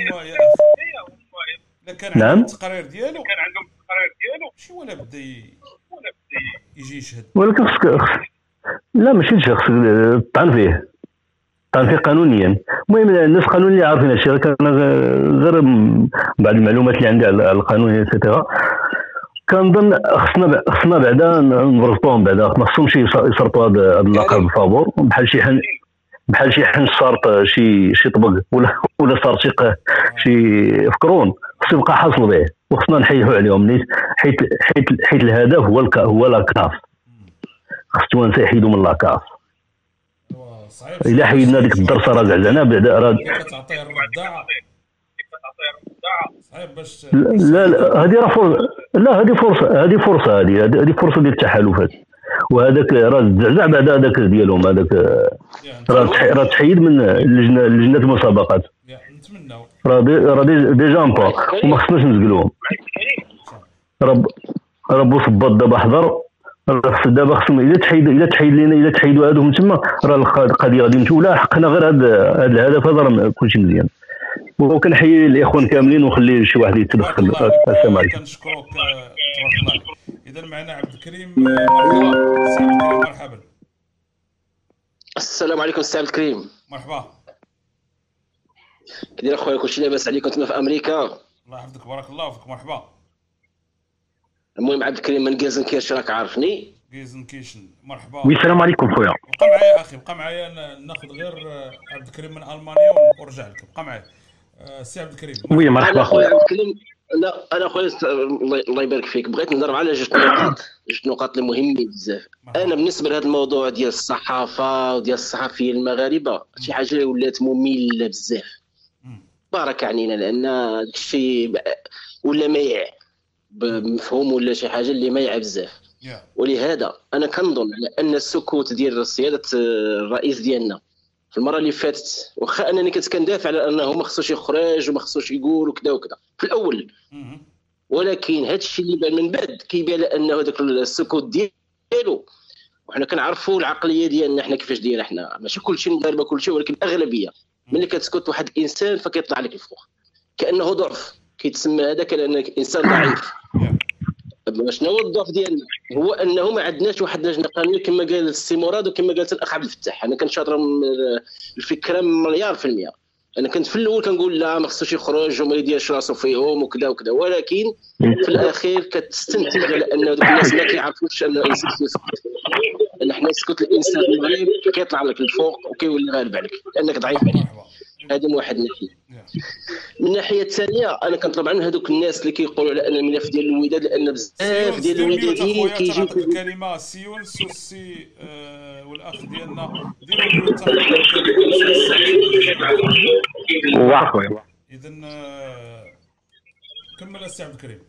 لا كان. عندهم التقرير ديالو كان عندهم التقرير ديالو ماشي ولا بدا يجي يشهد. ولكن خصك خص- لا ماشي الشيء خصك طعن فيه. طعن فيه قانونيا. المهم الناس قانونيا اللي عارفين هادشي. كان غير بعض المعلومات اللي عندي على القانون ايتترا كنظن خصنا خصنا بعدا نربطوهم بعدا. ما خصهمش يسرطوا هذا اللقب بالفابور بحال شي حن بحال شي حن صارت شي شي طبق ولا ولا صار شي شي فكرون. خصو يبقى حاصل به. وخصنا نحيحوا عليهم حيت حيت حيت الهدف هو الك هو لاكاف خص التوانسه يحيدوا من لاكاف إلا حيدنا ديك الدرسة راه زعزعنا بعدا راه كتعطيه الرضاعة. لا لا هذه راه فرصة. لا هذه فرصه هذه فرصة هذه. هذه فرصة ديال التحالفات وهذاك راه زعزع بعد هذاك ديالهم هذاك راه راه تحيد من لجنه لجنة المسابقات. راه دي- راه دي- ديجا امبا وما خصناش نزقلوهم. راه راه بوصباط دابا حضر. خص دابا خصهم إلا تحيد إلا تحيد لنا إلا تحيدوا هادو من تما راه الق- القضية غادي نمشيو ولا حقنا غير هذا هذا الهدف هذا راه كلشي مزيان. وكنحيي الإخوان كاملين ونخلي شي واحد يتدخل. السلام عليكم. كنشكروك آه، تبارك الله إذا معنا عبد الكريم آه، عبد الكريم مرحبا. السلام عليكم السي عبد الكريم. مرحبا. كي داير أخويا كلشي لاباس عليكم تما في أمريكا. الله يحفظك بارك الله فيك مرحبا. المهم عبد الكريم من كيرش راك عارفني؟ جيزن كيشن مرحبا. وي السلام عليكم خويا. بقى معايا أخي بقى معايا ناخذ غير آه، عبد الكريم من ألمانيا ونرجع لك بقى معايا. آه، سي عبد الكريم. oui مرحبا خويا. عبد الكريم لا أنا خويا الله الله يبارك فيك. بغيت نهضر على جوج نقاط جوج نقاط اللي مهمين بزاف. أنا بالنسبة لهذا الموضوع ديال الصحافة وديال الصحفيين المغاربة شي حاجة اللي ولات مملة بزاف. بارك علينا لأن داك الشيء ب- ولا مايع بمفهوم ولا شي حاجة اللي مايعه بزاف. ولهذا أنا كنظن على ان السكوت ديال سيادة الرئيس ديالنا في المرة اللي فاتت واخا أنني كنت كندافع على أنه ما خصوش يخرج وما خصوش يقول وكذا وكذا. في الأول. ولكن هذا الشيء اللي بان من بعد كيبان انه هذاك السكوت ديالو. وحنا كنعرفوا العقلية ديالنا حنا كيفاش دايرة حنا ماشي كلشي المغاربه كلشي ولكن الأغلبية ملي كتسكت واحد الإنسان فكيطلع لك الفوق كأنه ضعف كيتسمى هذاك لأنك إنسان ضعيف. شنو هو الضعف ديالنا؟ هو أنه ما عندناش واحد اللجنة قانونية كما قال السي مراد وكما قالت الأخ عبد الفتاح. أنا كنشاطر الفكرة مليار في المية. أنا كنت في الأول كنقول لا ما خصوش يخرج وما يديرش راسو فيهم وكذا وكذا. ولكن في الأخير كتستنتج على أن دوك الناس ما كيعرفوش أن الانسان إن حنا يسكت الإنسان في المغرب كيطلع لك الفوق وكيولي غالب عليك لأنك ضعيف عليه هذه من واحد الناحيه من الناحيه الثانية أنا كنطلب عن هذوك الناس اللي كيقولوا على أن الملف ديال الوداد لأن بزاف ديال الوداديين كيجيو كيجيو الكلمة سي يونس والسي آه، والأخ ديالنا ديروا اذا آه، كمل السي عبد الكريم.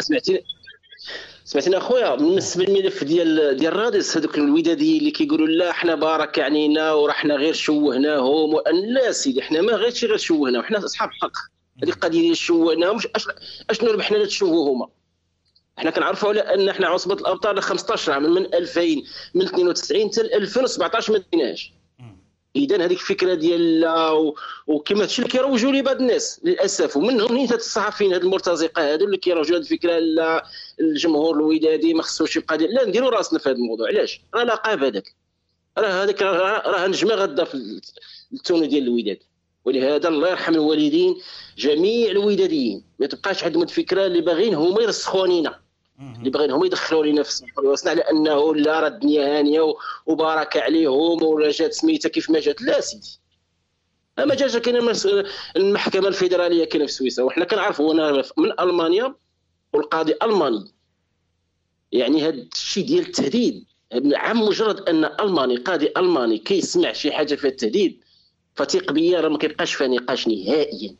سمعتيني؟ سمعتيني أخويا بالنسبة للملف ديال ديال رادس هذوك الوداديين اللي كيقولوا لا حنا بارك علينا وراه حنا غير شوهناهم. لا سيدي حنا ما غيرش غير شوهناهم حنا أصحاب حق هذه القضية ديال شوهناهم. اشنو ربحنا لا تشوهوهما حنا كنعرفوا على أن حنا عصبة الأبطال 15 عام من 2000 من 92 حتى 2017 ما ديناش اذا هذيك الفكرة ديال لا و... وكما هادشي اللي كيروجوا لي بعض الناس للأسف ومنهم نيت الصحفيين هاد المرتزقة هادو اللي كيروجوا هاد الفكرة لا الجمهور الودادي ما خصوش يبقى لا نديروا راسنا في هذا الموضوع. علاش؟ راه لقاب هذاك. راه هذاك راه نجمه غدا في التونو ديال الوداد. ولهذا الله يرحم الوالدين جميع الوداديين. ما تبقاش عندهم الفكرة اللي باغيين هما يرسخوا علينا. اللي باغيين هما يدخلوا لينا في وصلنا على أنه لا راه الدنيا هانيه وبركه عليهم ولا جات سميتها كيف ما جات. لا سيدي. أما جات كاينة المحكمة الفيدرالية كاينة في سويسرا. وحنا كنعرفوا أنا من ألمانيا. والقاضي الماني يعني هذا الشيء ديال التهديد. عم مجرد أن ألماني قاضي ألماني كيسمع شي حاجة فيها التهديد فثيق بيا راه ما كيبقاش فيها نقاش نهائيا.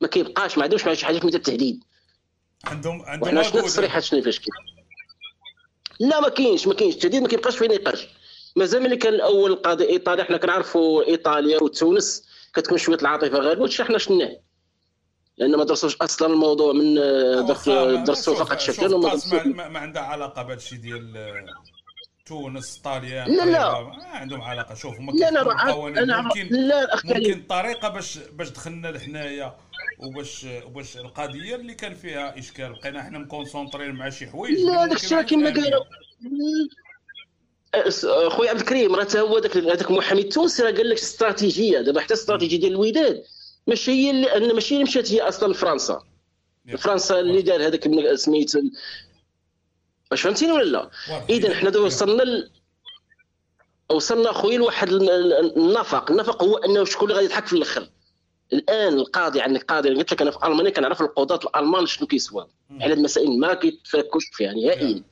ما كيبقاش ما عندهمش شي حاجة سميتها التهديد عندهم عندهم وحنا مجهود. التصريحات شنو فاش كاين؟ لا ما كاينش ما كاينش التهديد ما كيبقاش فيه نقاش. مازال ملي كان الأول القاضي إيطالي حنا كنعرفوا إيطاليا وتونس كتكون شوية العاطفة غالبه حنا شفناه لأن ما درسوش أصلا الموضوع من درس واخا ما- درسوه شوف- فقط شكلا وما درسوه ما, ما, عندها علاقة بهذا الشيء ديال آه، تونس طاليان لا، لا. ما عندهم علاقة. شوف هما لا، لا، أنا ممكن لا، ممكن. الطريقة باش باش دخلنا لحنايا وباش وباش القضية اللي كان فيها إشكال. بقينا حنا مكونسونطرين مع شي حوايج لا داك الشيء ما كما نفهمش. قالوا. أس- خويا عبد الكريم راه هو داك هذاك محامي التونسي راه قال لك استراتيجية. دابا حتى الاستراتيجيه ديال الوداد. ماشي هي اللي ماشي اللي مشات هي أصلا لفرنسا فرنسا اللي دار هذاك من- سميت واش فهمتيني ولا لا؟ اذا حنا دابا وصلنا ل... وصلنا خويا لواحد ال- ال- النفق. النفق هو أنه شكون اللي غادي يضحك في الأخر. الآن القاضي عندك قاضي قلت لك أنا في ألمانيا كنعرف القضاة الألمان شنو كيسواو على المسائل ما كيتفكوش فيها. نهائيا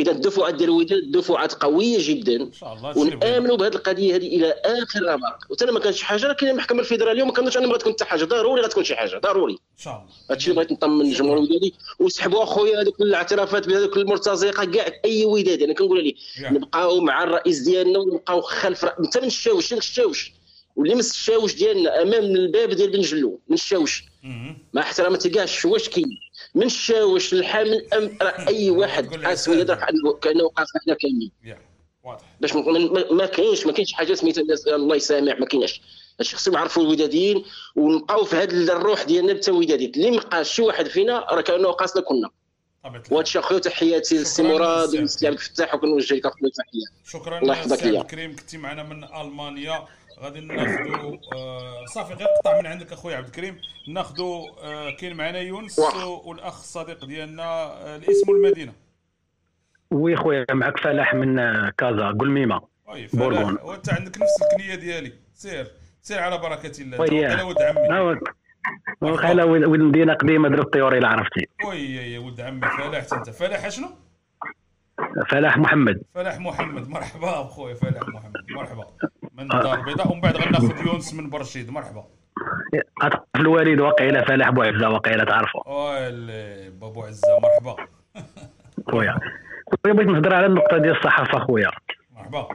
إذا الدفعات ديال الوداد دفعات قوية جدا. الله هادشي اللي ونامنوا بهذه القضية هذه إلى آخر رمق وتنا ما كانش حاجة راه كاينة المحكمة الفيدرالية وما كنظنش انها غتكون حتى حاجة. ضروري غتكون شي حاجة ضروري. إن شاء الله. هادشي اللي بغيت نطمن الجمهور الودادي. وسحبوا أخويا هذوك الاعترافات بهذوك المرتزقة كاع أي ودادي. أنا كنقول ليه. نبقاو مع الرئيس ديالنا ونبقاو خلف. أنت من الشاوش الشاوش. واللي مس الشاوش ديالنا أمام الباب ديال بن جلو من الشاوش. مع احتراماتي كاع الشواش كاين. من الشاوش للحامل أم... راه أي واحد حاس ولاد راه كأنه وقفنا حنا كاملين واضح. باش ما- كاينش ما كاينش حاجة سميتها الله يسامح ما كايناش. هادشي خصهم يعرفوا الوداديين ونبقاو في هذه الروح ديالنا حتى وداديين اللي ما بقاش شي واحد فينا راه كأنه قاسنا كنا. وهادشي أخويا تحياتي للسي مراد والسي عبد الفتاح وكنوجه لك أخويا تحيه شكرا الله يحفظك الكريم. كنتي معنا من ألمانيا. غادي ناخذوا آه صافي غير قطع من عندك أخويا عبد الكريم. ناخذوا آه كاين معنا يونس والأخ الصديق ديالنا آه الاسم والمدينة. وي خويا معك فلاح من كازا قلميمه فلاح. وانت عندك نفس الكنية ديالي. سير سير على بركة الله. oui. ولد عمي. واقيلا ولد ولد مدينة قديمة درب الطيوري الا عرفتي. oui يا ولد عمي فلاح أنت. فلاح شنو؟ فلاح محمد. فلاح محمد. مرحبا بخويا فلاح محمد. مرحبا. من الدار البيضاء ومن بعد غناخذ يونس من برشيد. مرحبا. الوالد واقيلا فلاح بوعزه واقيلا تعرفه. ويلي بابو عزة. مرحبا. خويا. خويا بغيت نهضر على النقطة ديال الصحافة خويا. مرحبا.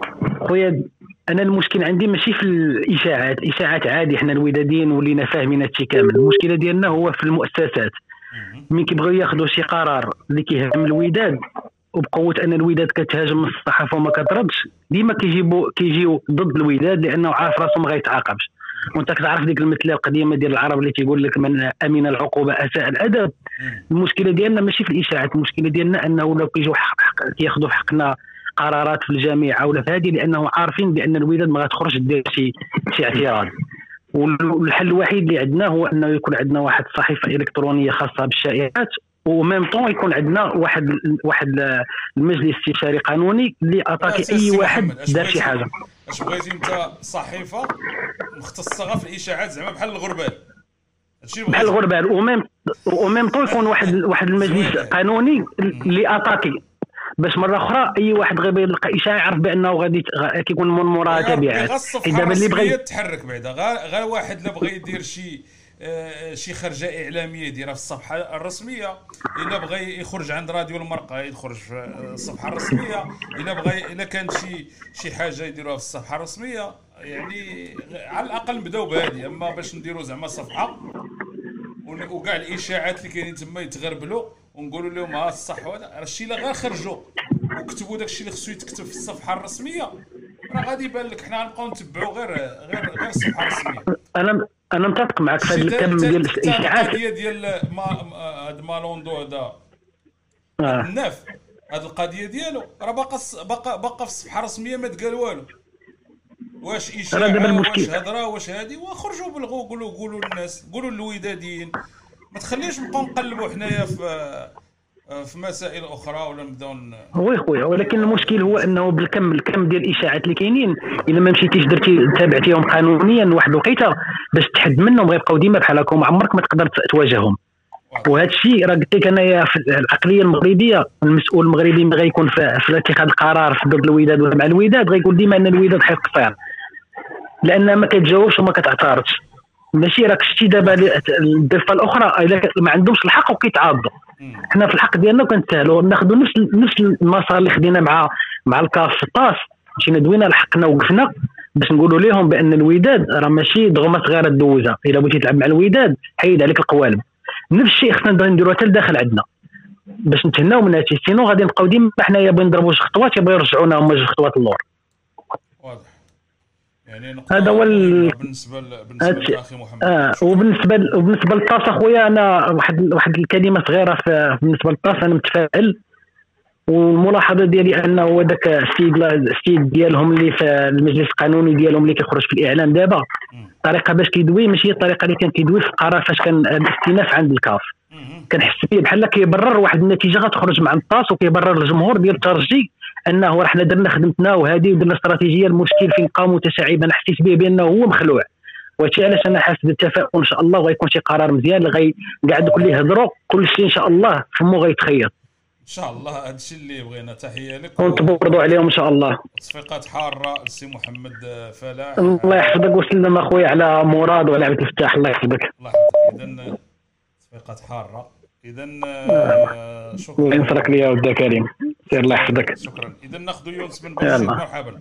خويا أنا المشكل عندي ماشي في الإشاعات. الاشاعات عادي حنا الوداديين ولينا فاهمين هادشي كامل. المشكلة ديالنا هو في المؤسسات. ملي كيبغيو ياخذوا شي قرار اللي كيهم الوداد وبقوة أن الوداد كتهاجم من الصحافة وما كتردش ديما كيجيبوا كيجيو ضد الوداد لأنه عارف راسو ما غيتعاقبش. وأنت كتعرف ديك المثلة القديمة ديال العرب اللي تيقول لك من أمن العقوبة أساء الأدب. المشكلة ديالنا ماشي في الإشاعات المشكلة ديالنا أنه لو كيجيو حق كياخذوا حقنا قرارات في الجامعة ولا في هذه لأنه عارفين بأن الوداد ما غتخرج دير شي شي اعتراض. والحل الوحيد اللي عندنا هو أنه يكون عندنا واحد صحيفة إلكترونية خاصة بالشائعات وميم طون يكون عندنا واحد واحد المجلس استشاري قانوني اللي أتاكي أي واحد دار شي حاجة. أش بغيتي أنت صحيفة مختصة غير في الإشاعات زعما بحال الغربال. بحال. الغربال. وميم وميم طون يكون واحد واحد المجلس قانوني اللي أتاكي. باش مرة أخرى أي واحد غير يلقى إشاعة يعرف بأنه غادي كيكون من موراها تبعات دابا اللي بغى تحرك بعدا. غير واحد لا بغى يدير شي شي خرجة إعلامية يديرها في الصفحة الرسمية. إلا بغى يخرج عند راديو المرقة يخرج في آه، الصفحة الرسمية. إلا بغى إلا كانت شي شي حاجة يديروها في الصفحة الرسمية يعني على الأقل نبداو بهذه أما باش نديروا زعما صفحة وكاع الإشاعات اللي كاينين تما يتغربلوا ونقولوا لهم ها الصح وهذا. راه الشيء اللي غير خرجوا وكتبوا داك الشيء اللي خصو يتكتب في الصفحة الرسمية. راه غادي يبان لك حنا غنبقاو نتبعوا غير غير غير الصفحة الرسمية. أنا متفق معك في هذا الكم ديال الإشاعات. ديال هاد مالوندو هذا. آه. الناف هاد القضية ديالو. راه باقا باقا باقا في الصفحة الرسمية ما تقال والو. واش إشاعة. واش هضرة واش هادي؟ وخرجوا بلغوا قولوا قولوا للناس قولوا للوداديين ما تخليش نبقاو نقلبوا حنايا في في مسائل أخرى ولا نبداو وي خويا ولكن المشكل هو أنه بالكم الكم ديال الإشاعات اللي كاينين إلا ما مشيتيش درتي تابعتيهم قانونيا واحد الوقيتة باش تحد منهم غيبقاو ديما بحال هكا عمرك ما تقدر تواجههم. وهذا الشيء راه قلت لك انايا في العقلية المغربية المسؤول المغربي ما غيكون في, اتخاذ القرار في ضد الوداد ولا مع الوداد غيقول ديما أن الوداد حيقصر لأن ما كتجاوبش وما كتعترضش. ماشي راك شتي دابا الضفة الأخرى إلا ما عندهمش الحق وكيتعاضوا. حنا في الحق ديالنا كنسهلوا ناخذوا نفس نفس المسار اللي خدينا مع مع الكاف في الطاس. مشينا دوينا لحقنا وقفنا باش نقولوا لهم بأن الوداد راه ماشي دغمة صغيره دوزها إلا بغيتي تلعب مع الوداد حيد عليك القوالب. نفس الشيء خصنا نديروها حتى لداخل عندنا. باش نتهناو من هادشي sinon غادي نبقاو ديما حنايا بغي نضربوا جوج خطوات يبغيو يرجعونا هما جوج خطوات اللور. يعني هذا هو ال- بالنسبة ل- بالنسبة. لاخي محمد. آه وبالنسبة ل- وبالنسبة للطاس أخويا أنا واحد واحد الكلمة صغيره في بالنسبة للطاس أنا متفائل. والملاحظة ديالي انه ذاك السيد السيد ديالهم اللي في المجلس القانوني ديالهم اللي كيخرج في الإعلام دابا الطريقة باش كيدوي ماشي هي الطريقة اللي كان كيدوي في القرار فاش كان الاستئناف عند الكاف. كنحس به بحال كيبرر واحد النتيجة غتخرج مع الطاس وكيبرر الجمهور ديال الترجي انه راه حنا درنا خدمتنا وهذه ودرنا استراتيجية المشكل فين بقى متشعب أنا حسيت به بانه هو مخلوع. وهادشي علاش أنا حاسس بالتفاؤل. ان شاء الله وغيكون شي قرار مزيان اللي غي كاع دوك اللي يهضروا كل شيء إن شاء الله فمو غيتخيط إن شاء الله هذا الشيء اللي بغينا. تحية لك ونتبردوا عليهم إن شاء الله. تصفيقات حارة لسي محمد فلاح. الله يحفظك وسلم اخويا على مراد وعلى عبد الفتاح. الله يحفظك. الله يحفظك. اذا تصفيقات حارة. اذا آه، شكرا. الله ينصرك ليا ود كريم. سير الله يحفظك. شكرا. اذا ناخذ يونس بن يلا. بشير مرحبا.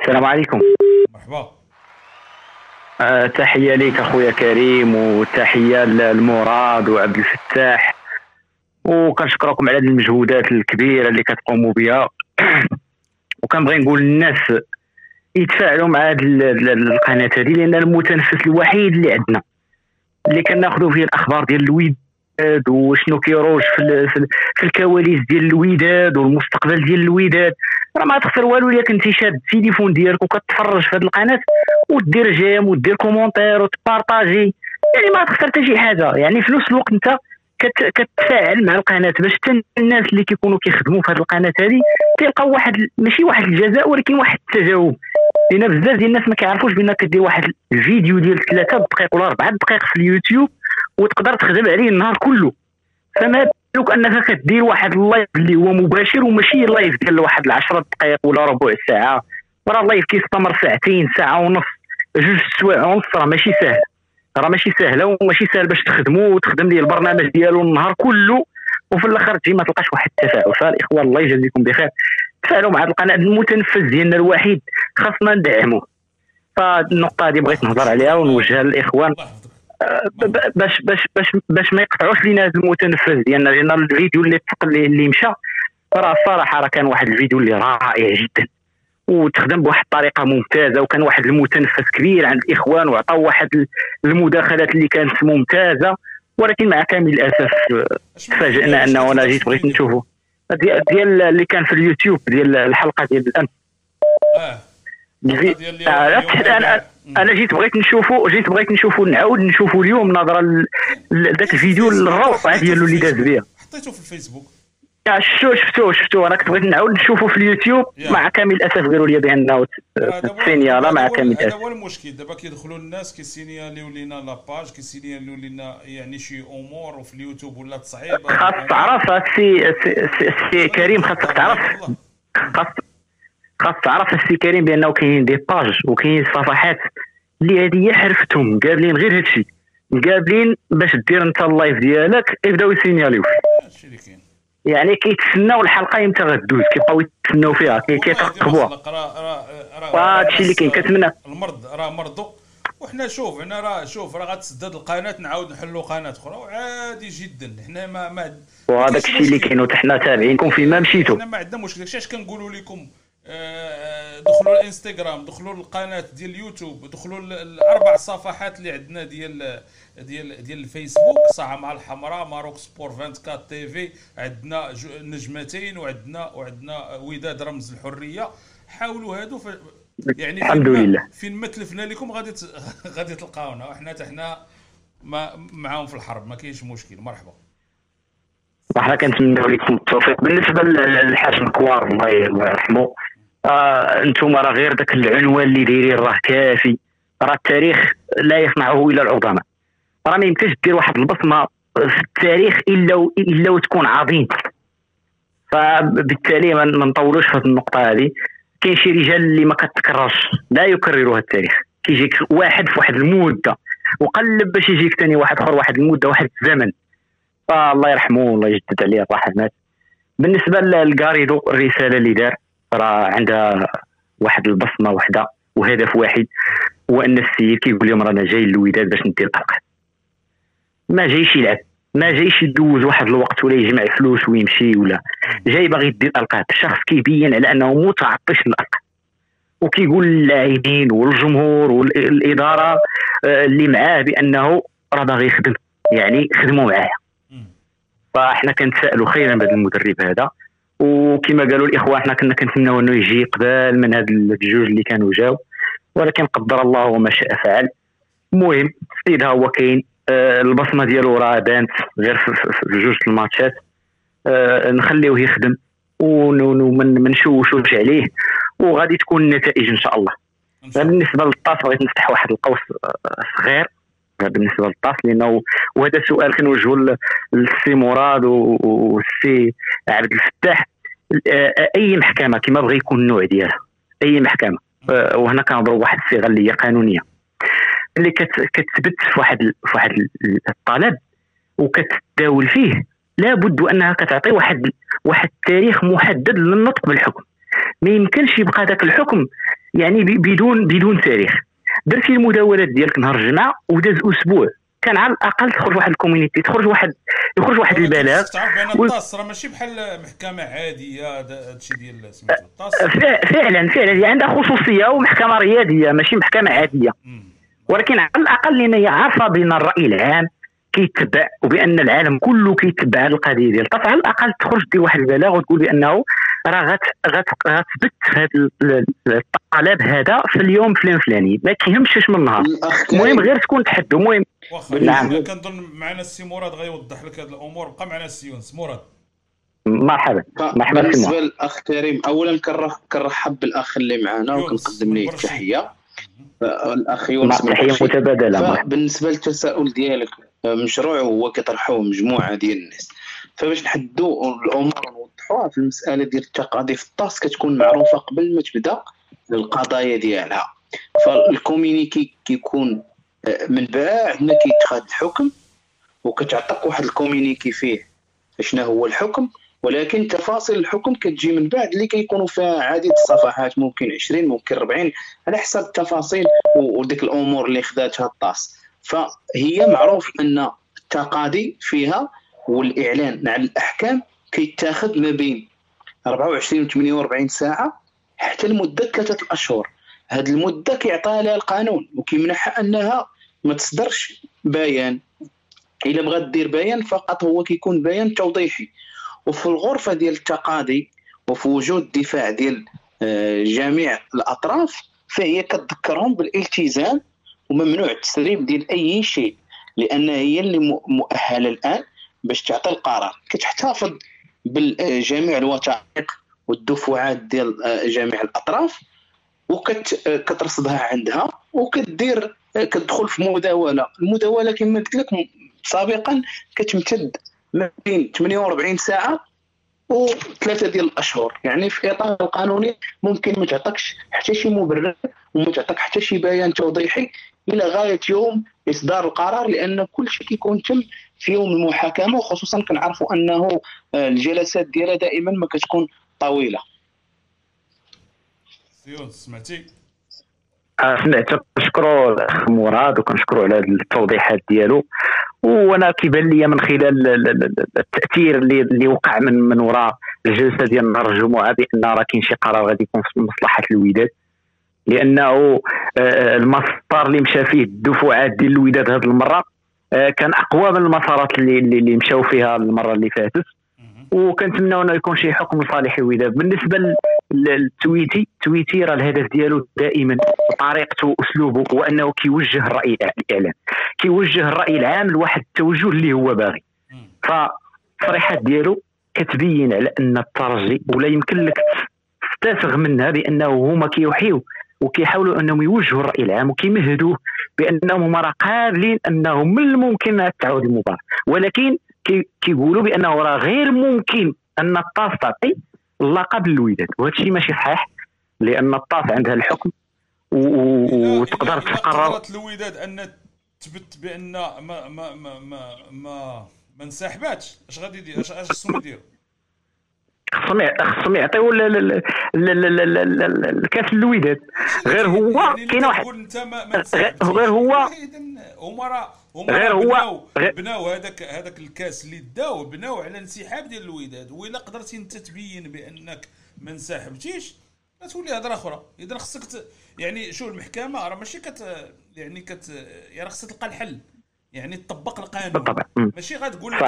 السلام عليكم. مرحبا. آه، تحية ليك أخويا كريم وتحية للمراد وعبد الفتاح. وكنشكركم على هذه المجهودات الكبيرة اللي كتقوموا بها. [COUGHS] وكنبغي نقول للناس يتفاعلوا مع هذه ال- ال- القناة هذه لأن المتنفس الوحيد اللي عندنا اللي كناخذوا فيه الأخبار ديال الوداد وشنو كيروج في, في, ال- في الكواليس ديال الوداد والمستقبل ديال الوداد راه ما تخسر والو إلا كنتي شاد التليفون ديالك وكتفرج في هذه القناة ودير جيم ودير commentaire وت partager. يعني ما تخسر حتى شي حاجة. يعني في نفس الوقت أنت كت- كتفاعل مع القناة باش حتى الناس اللي كيكونوا كيخدموا في هذه القناة هذه تلقاو واحد ماشي واحد الجزاء ولكن واحد التجاوب. لأن بزاف ديال الناس ما كيعرفوش بأنك كدير واحد الفيديو ديال ثلاثة دقائق ولا أربعة دقائق في اليوتيوب وتقدر تخدم عليه النهار كله. فما بالك أنك كدير واحد ال live اللي هو مباشر وماشي live ديال واحد العشرة دقائق ولا ربع ساعة. وراه ال live كيستمر ساعتين ساعة ونص جوج سوايع ونص راه ماشي ساهل. راه ماشي سهله وماشي سهل باش تخدموا وتخدم ليه البرنامج ديالو النهار كله. وفي الآخر تجي ما تلقاش واحد التفاعل فالاخوان الله يجازيكم بخير. تفاعلوا مع القناة المتنفس ديالنا الوحيد. خاصنا ندعموه فالنقطه هذه بغيت نهضر عليها ونوجهها للإخوان. باش باش باش باش ما يقطعوش لينا هذا المتنفس ديالنا لأن الفيديو اللي اللي, مشى راه الصراحه راه كان واحد الفيديو اللي رائع جدا. وتخدم بواحد الطريقة ممتازة وكان واحد المتنفس كبير عند الإخوان وعطاو واحد ال- المداخلات اللي كانت ممتازة. ولكن مع كامل الأسف آه، تفاجئنا أنه أنا جيت بغيت نشوفه. ديال ديال اللي كان في اليوتيوب ديال الحلقة ديال الامس الفي- آه، أنا أنا جيت بغيت نشوفو جيت بغيت نشوفو نعاود نشوفو اليوم نظرا ل- لذاك الفيديو الروعة ديالو اللي داز بها حطيته في الفيسبوك. آه، شفتو شفتو شفتو. أنا كنت بغيت نعاود نشوفو في اليوتيوب مع كامل الاسف قالوا لي بانه signala مع كامل هذا الاسف هو المشكل. دابا كيدخلوا الناس كي signaler يو لينا la page كي signaler يو لينا يعني شي أمور وفي اليوتيوب ولا تصعيب. خاص تعرف السي السي- السي السي كريم خاصك تعرف. خاص خاص تعرف السي كريم بأنه كاينين des pages وكاينين صفحات اللي هذه هي حرفتهم قابلين غير هادشي. قابلين باش دير انت ال live ديالك يبداو ي signaler يو كاين. يعني كيتسناو الحلقة إمتى غدوز كيبقاو يتسناو فيها كي- كيترقبوها راه راه راه وهادشي اللي كاين كتمنى المرض راه مرضو. وحنا شوف حنا راه شوف راه غتسدد القناة نعاود نحلوا قناة أخرى وعادي جدا. حنا ما ما وهذاك الشيء اللي كاين وحنا تابعينكم فيما مشيتو حنا ما عندنا مشكل. داكشي علاش كنقولوا لكم دخلوا الانستغرام دخلوا القناة ديال اليوتيوب دخلوا ال- الاربع صفحات اللي عندنا ديال ديال ديال الفيسبوك الساحة الحمراء Maroc Sport 24 TV عندنا نجمتين وعندنا وعندنا وداد رمز الحرية. حاولوا هادو ف... يعني الحمد لله. فين ما تلفنا لكم غادي ت... [LAUGHS] غادي تلقاونا. وحنا حتى حنا ما معاهم في الحرب ما كاينش مشكل. مرحبا. وحنا كنتمنوا لكم التوفيق. بالنسبة للحاج مكوار الله الله يرحمه آه أنتم راه غير ذاك العنوان اللي دايرين راه كافي. راه التاريخ لا يصنعه إلا العظماء. راه ما يمكنش دير واحد البصمة في التاريخ إلا و... إلا وتكون عظيم. فبالتالي ما نطولوش في النقطة هذه. كاين شي رجال اللي ما كتكررش لا يكررها التاريخ. كيجيك واحد في واحد المدة وقلب باش يجيك ثاني واحد آخر واحد المدة واحد الزمن. فالله يرحمه والله يجدد عليه الرحمات. بالنسبة للكاريدو الرسالة اللي دار راه عندها واحد البصمة وحدة وهدف واحد هو ان السيد كيقول لهم رانا جاي للوداد باش ندير الارقام ما جايش يلعب ما جايش يدوز واحد الوقت ولا يجمع فلوس ويمشي ولا. جاي باغي يدير الالقاب الشخص كيبين على أنه متعطش للالقاب وكيقول للاعبين والجمهور والإدارة آه، اللي معاه بأنه راه باغي يخدم. يعني خدموا معايا. فاحنا كنتسائلوا خيرا بهذا المدرب هذا. وكما قالوا الاخوان إحنا كنا كنتمناو إنه يجي قبل من هاد الجوج اللي كانوا جاو. ولكن قدر الله وما شاء فعل. المهم السيد ها هو كاين آه، البصمة ديالو راه بانت غير في جوج الماتشات. آه، نخليوه يخدم وما نشوشوش عليه. وغادي تكون النتائج إن شاء الله. بالنسبة للطاس بغيت نفتح واحد القوس آه، صغير. بالنسبة للطاس لأنه وهذا السؤال كنوجهه للسي مراد والسي عبد الفتاح. أي محكمة كما بغى يكون النوع ديالها؟ أي محكمة؟ وهنا كنهضروا بواحد الصيغه اللي هي قانونية. اللي كتثبت في واحد في واحد الطلب وكتداول فيه لابد أنها كتعطي واحد واحد التاريخ محدد للنطق بالحكم. ما يمكنش يبقى ذاك الحكم يعني بدون بدون تاريخ. درتي المداولات ديالك نهار الجمعة وداز أسبوع. كان على الأقل تخرج واحد الكوميونيتي تخرج واحد يخرج واحد البلاغ. تعرف بأن الطاس راه ماشي بحال محكمة عادية هادشي ديال سميتو الطاس. فعلا فعلا. هي عندها خصوصية ومحكمة رياضية ماشي محكمة عادية. ولكن على الأقل لأن هي عارفة بأن الرأي العام كيتبع وبأن العالم كله كيتبع القضية ديال الطاس. على الأقل تخرج دير واحد البلاغ وتقول بأنه راه غتثبت هذا الطلب هذا في اليوم فلان فلاني. ما كيهمش اش من نهار المهم غير تكون تحدوا المهم نعم. كنظن معنا السي مراد غيوضح لك هذه الأمور. بقى معنا السي يونس. مراد. مرحبا. مرحبا بالنسبة للأخ كريم اولا كنرحب بالأخ اللي معنا وكنقدم ليه التحية. الاخ يونس تحية متبادلة. بالنسبة للتساؤل ديالك مشروع هو كيطرحوه مجموعة ديال الناس. فباش نحدوا الأمور ونوضحوها في المسألة ديال التقاضي في الطاس كتكون معروفة قبل ما تبدأ القضايا ديالها. فالكومينيكي كيكون آه، من بعد ما كيتخذ الحكم وكتعطيك واحد الكومينيكي فيه شنو هو الحكم ولكن تفاصيل الحكم كتجي من بعد اللي كيكونوا فيها عديد الصفحات ممكن 20 ممكن 40 على حسب التفاصيل وديك الأمور اللي خداتها الطاس. فهي معروف أن التقاضي فيها والإعلان عن الأحكام كيتاخذ ما بين 24 و 48 ساعة حتى لمدة ثلاثة أشهر. هذه المدة كيعطيها لها القانون وكيمنحها أنها ما تصدرش بيان. إلا بغات دير بيان فقط هو كيكون بيان توضيحي. وفي الغرفة ديال التقاضي وفي وجود دفاع ديال آه، جميع الأطراف فهي كتذكرهم بالالتزام وممنوع التسريب ديال أي شيء لأن هي اللي مؤهلة الآن باش تعطي القرار. كتحتفظ بجميع الوثائق والدفعات ديال آه، جميع الأطراف وكترصدها عندها وكدير كتدخل في مداولة. المداولة كما قلت لك سابقا كتمتد ما بين 48 ساعة وثلاثة ديال الأشهر. يعني في إطار القانوني ممكن ما تعطيكش حتى شي مبرر وما تعطيك حتى شي بيان توضيحي إلى غاية يوم إصدار القرار لأن كل شيء كيكون تم في يوم المحاكمة وخصوصا كنعرفوا أنه آه، الجلسات ديالها دائما ما كتكون طويلة. سيون سمعتي؟ آه، سمعت. كنشكرو الأخ مراد وكنشكرو على التوضيحات ديالو. وأنا كيبان لي من خلال التأثير اللي اللي وقع من من وراء الجلسة ديال نهار الجمعة بأن راه كاين شي قرار غادي يكون في مصلحة الوداد. لأنه آه، المسار اللي مشى فيه الدفعات ديال الوداد هذه المرة كان أقوى من المسارات اللي اللي مشاو فيها المرة اللي فاتت. وكنتمناو إنه يكون شي حكم لصالح الوداد بالنسبة للتويتي تويتي راه الهدف ديالو دائما طريقته أسلوبه هو أنه كيوجه الرأي الإعلام. كيوجه الرأي العام لواحد التوجه اللي هو باغي. ف التصريحات ديالو كتبين على أن الترجي ولا يمكن لك تستفغ منها بأنه هما كيوحيو وكيحاولوا أنهم يوجهوا الرأي العام وكيمهدوه بأنهم هما راه قابلين انه من الممكن تعود المباراة. ولكن كي- كيقولوا بأنه راه غير ممكن أن الطاس تعطي اللقب للوداد وهذا الشيء ماشي صحيح لأن الطاس عندها الحكم وتقدر تقرر قررت الوداد أن تثبت بأن ما ما ما ما ما, ما انسحباتش اش غادي يدير؟ اش اش يديروا؟ خصهم خصهم يعطيو الكاس للوداد غير هو كاين واحد غير هو هما راه غير هو بناو هذاك هذاك الكاس اللي داو بناو على انسحاب ديال الوداد وإلا قدرتي انت تبين بأنك ما انسحبتيش تولي هضرة أخرى. اذا خصك يعني شوف المحكمة راه ماشي كت يعني كت يعني خصك تلقى الحل. يعني تطبق القانون. بالطبع. ماشي غتقول لك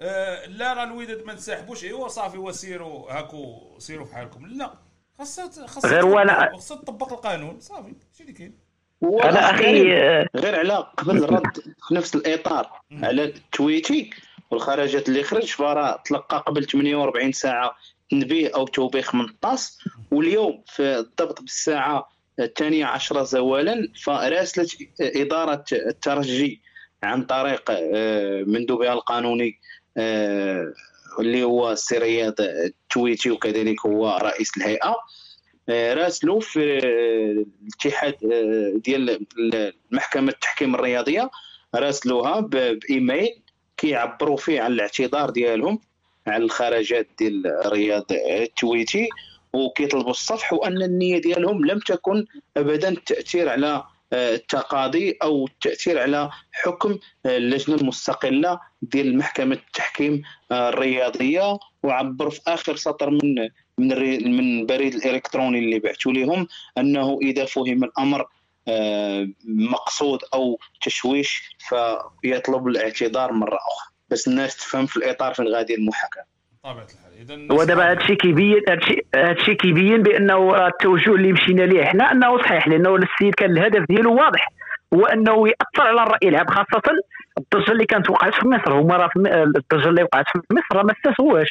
آه لا راه الوداد ما انسحبوش. ايوا صافي وسيروا هاكو سيروا في حالكم. لا خاصها خاصها غير تطبق- وأنا- خاصها تطبق القانون. صافي هادشي اللي كاين. أنا أخي، آه، غير على قبل الرد في نفس الإطار على تويتي والخرجات اللي خرج فراه تلقى قبل 48 ساعة تنبيه أو توبيخ من الطاس. واليوم في الضبط بالساعة الثانية عشرة زوالا فراسلت إدارة الترجي عن طريق آه، مندوبها القانوني آه، اللي هو السي رياض التويتي وكذلك هو رئيس الهيئة. آه، راسلوا في آه، الاتحاد آه، ديال محكمة التحكيم الرياضية. راسلوها بإيميل كيعبروا فيه على الاعتذار ديالهم على الخرجات ديال رياض التويتي وكيطلبوا الصفح وأن النية ديالهم لم تكن ابدا التاثير على آه، التقاضي أو التاثير على حكم آه، اللجنة المستقلة ديال محكمة التحكيم آه، الرياضية. وعبر في آخر سطر من من من البريد الإلكتروني اللي بعثوا لهم أنه إذا فهم الأمر آه، مقصود أو تشويش فيطلب الاعتذار مرة أخرى. بس الناس تفهم في الإطار فين غادي المحاكمه طبيعه الحال. اذا هو دابا هادشي كيبين هادشي كيبين بانه التوجه اللي مشينا ليه حنا أنه صحيح لأنه السيد كان الهدف ديالو واضح هو أنه يأثر على الرأي العام خاصة الضجه اللي كانت وقعت في مصر. هما راه الضجه اللي وقعت في مصر ما استسووهاش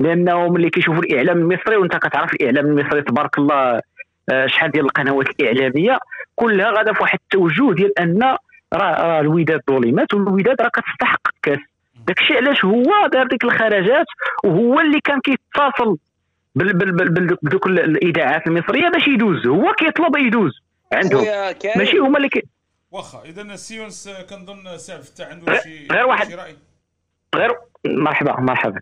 لأنه ملي كيشوفوا الإعلام المصري وأنت كتعرف الإعلام المصري تبارك الله آه، شحال ديال القنوات الإعلامية كلها غادا في واحد التوجه ديال أن راه راه الوداد ظلمات والوداد راه كتستحق الكاس. داكشي علاش هو دار ديك الخرجات وهو اللي كان كيتصل بال- بال- بال- بال- بدوك ال- الاذاعات المصرية باش يدوز. هو كيطلب يدوز. عندهم. ماشي هما اللي كي... واخا إذا السي يونس آه، كنظن سي عبد الفتاح عنده شي غير واحد. غير مرحبا مرحبا.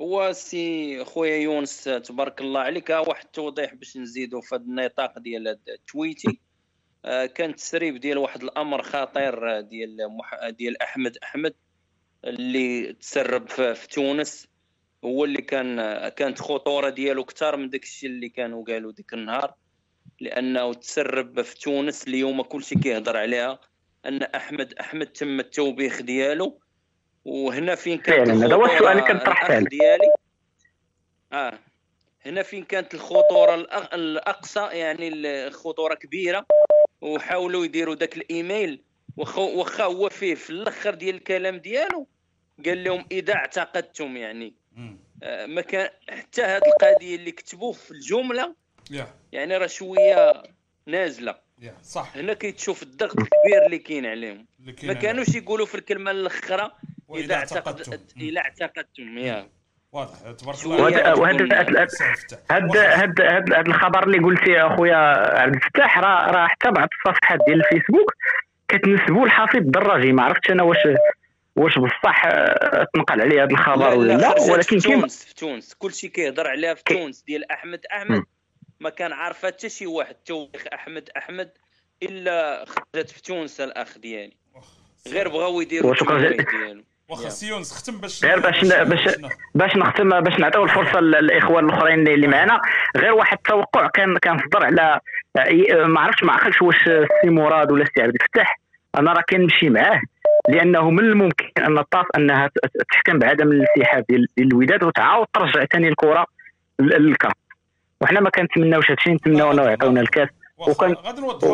هو سي خويا يونس تبارك الله عليك واحد التوضيح باش نزيدو في هذا النطاق ديال التويتي كان تسريب ديال واحد الأمر خطير آه، ديال مح... ديال أحمد أحمد اللي تسرب في, تونس. هو اللي كان آه، كانت خطورة ديالو أكثر من داك الشيء اللي كانوا قالوا ديك النهار. لأنه تسرب في تونس اليوم كلشي كيهضر عليها أن أحمد أحمد تم التوبيخ ديالو. وهنا فين كانت فعلاً، هذا هو السؤال اللي كنطرح فعلاً. ديالي؟ آه. هنا فين كانت الخطورة الأقصى يعني الخطوره كبيرة. وحاولوا يديروا داك الإيميل. واخا واخا هو فيه في الأخر ديال الكلام ديالو قال لهم إذا اعتقدتم يعني. آه، ما كان حتى هذه القضية اللي كتبوه في الجملة يعني راه شوية نازلة. صح. هنا كيتشوف الضغط الكبير اللي كاين عليهم. ما كانوش يقولوا في الكلمة الأخرى إذا اعتقدتم. اعتقدت إذا اعتقدتم يا. واضح تبارك الله وهذا هاد الخبر اللي قلتي يا أخويا عبد الفتاح راه راه حتى بعض الصفحات ديال الفيسبوك كتنسبوا لحفيظ الدراجي ما عرفتش أنا واش واش بصح آه، تنقل عليه هذا الخبر ولا لا. ولكن في تونس في تونس. كلشي كيهضر عليها في تونس. ديال أحمد أحمد ما كان عارفة حتى شي واحد توبيخ أحمد أحمد إلا خرجت في تونس الأخ ديالي. غير بغاو يديروا وشكرا. ديالو. واخا سي يونس ختم باش غير باش باش باش نختم باش نعطيو الفرصة للإخوان الأخرين اللي معنا. غير واحد التوقع كان كان صدر على ما عرفتش ما عقلتش واش السي مراد ولا السي عبد الفتاح. أنا راه كنمشي معاه لأنه من الممكن أن الطاس أنها تحكم بعدم الانسحاب ديال الوداد وتعاود ترجع ثاني الكرة لل- للكاس وحنا ما كنتمناوش هادشي نتمناو أنه يعطيونا الكاس.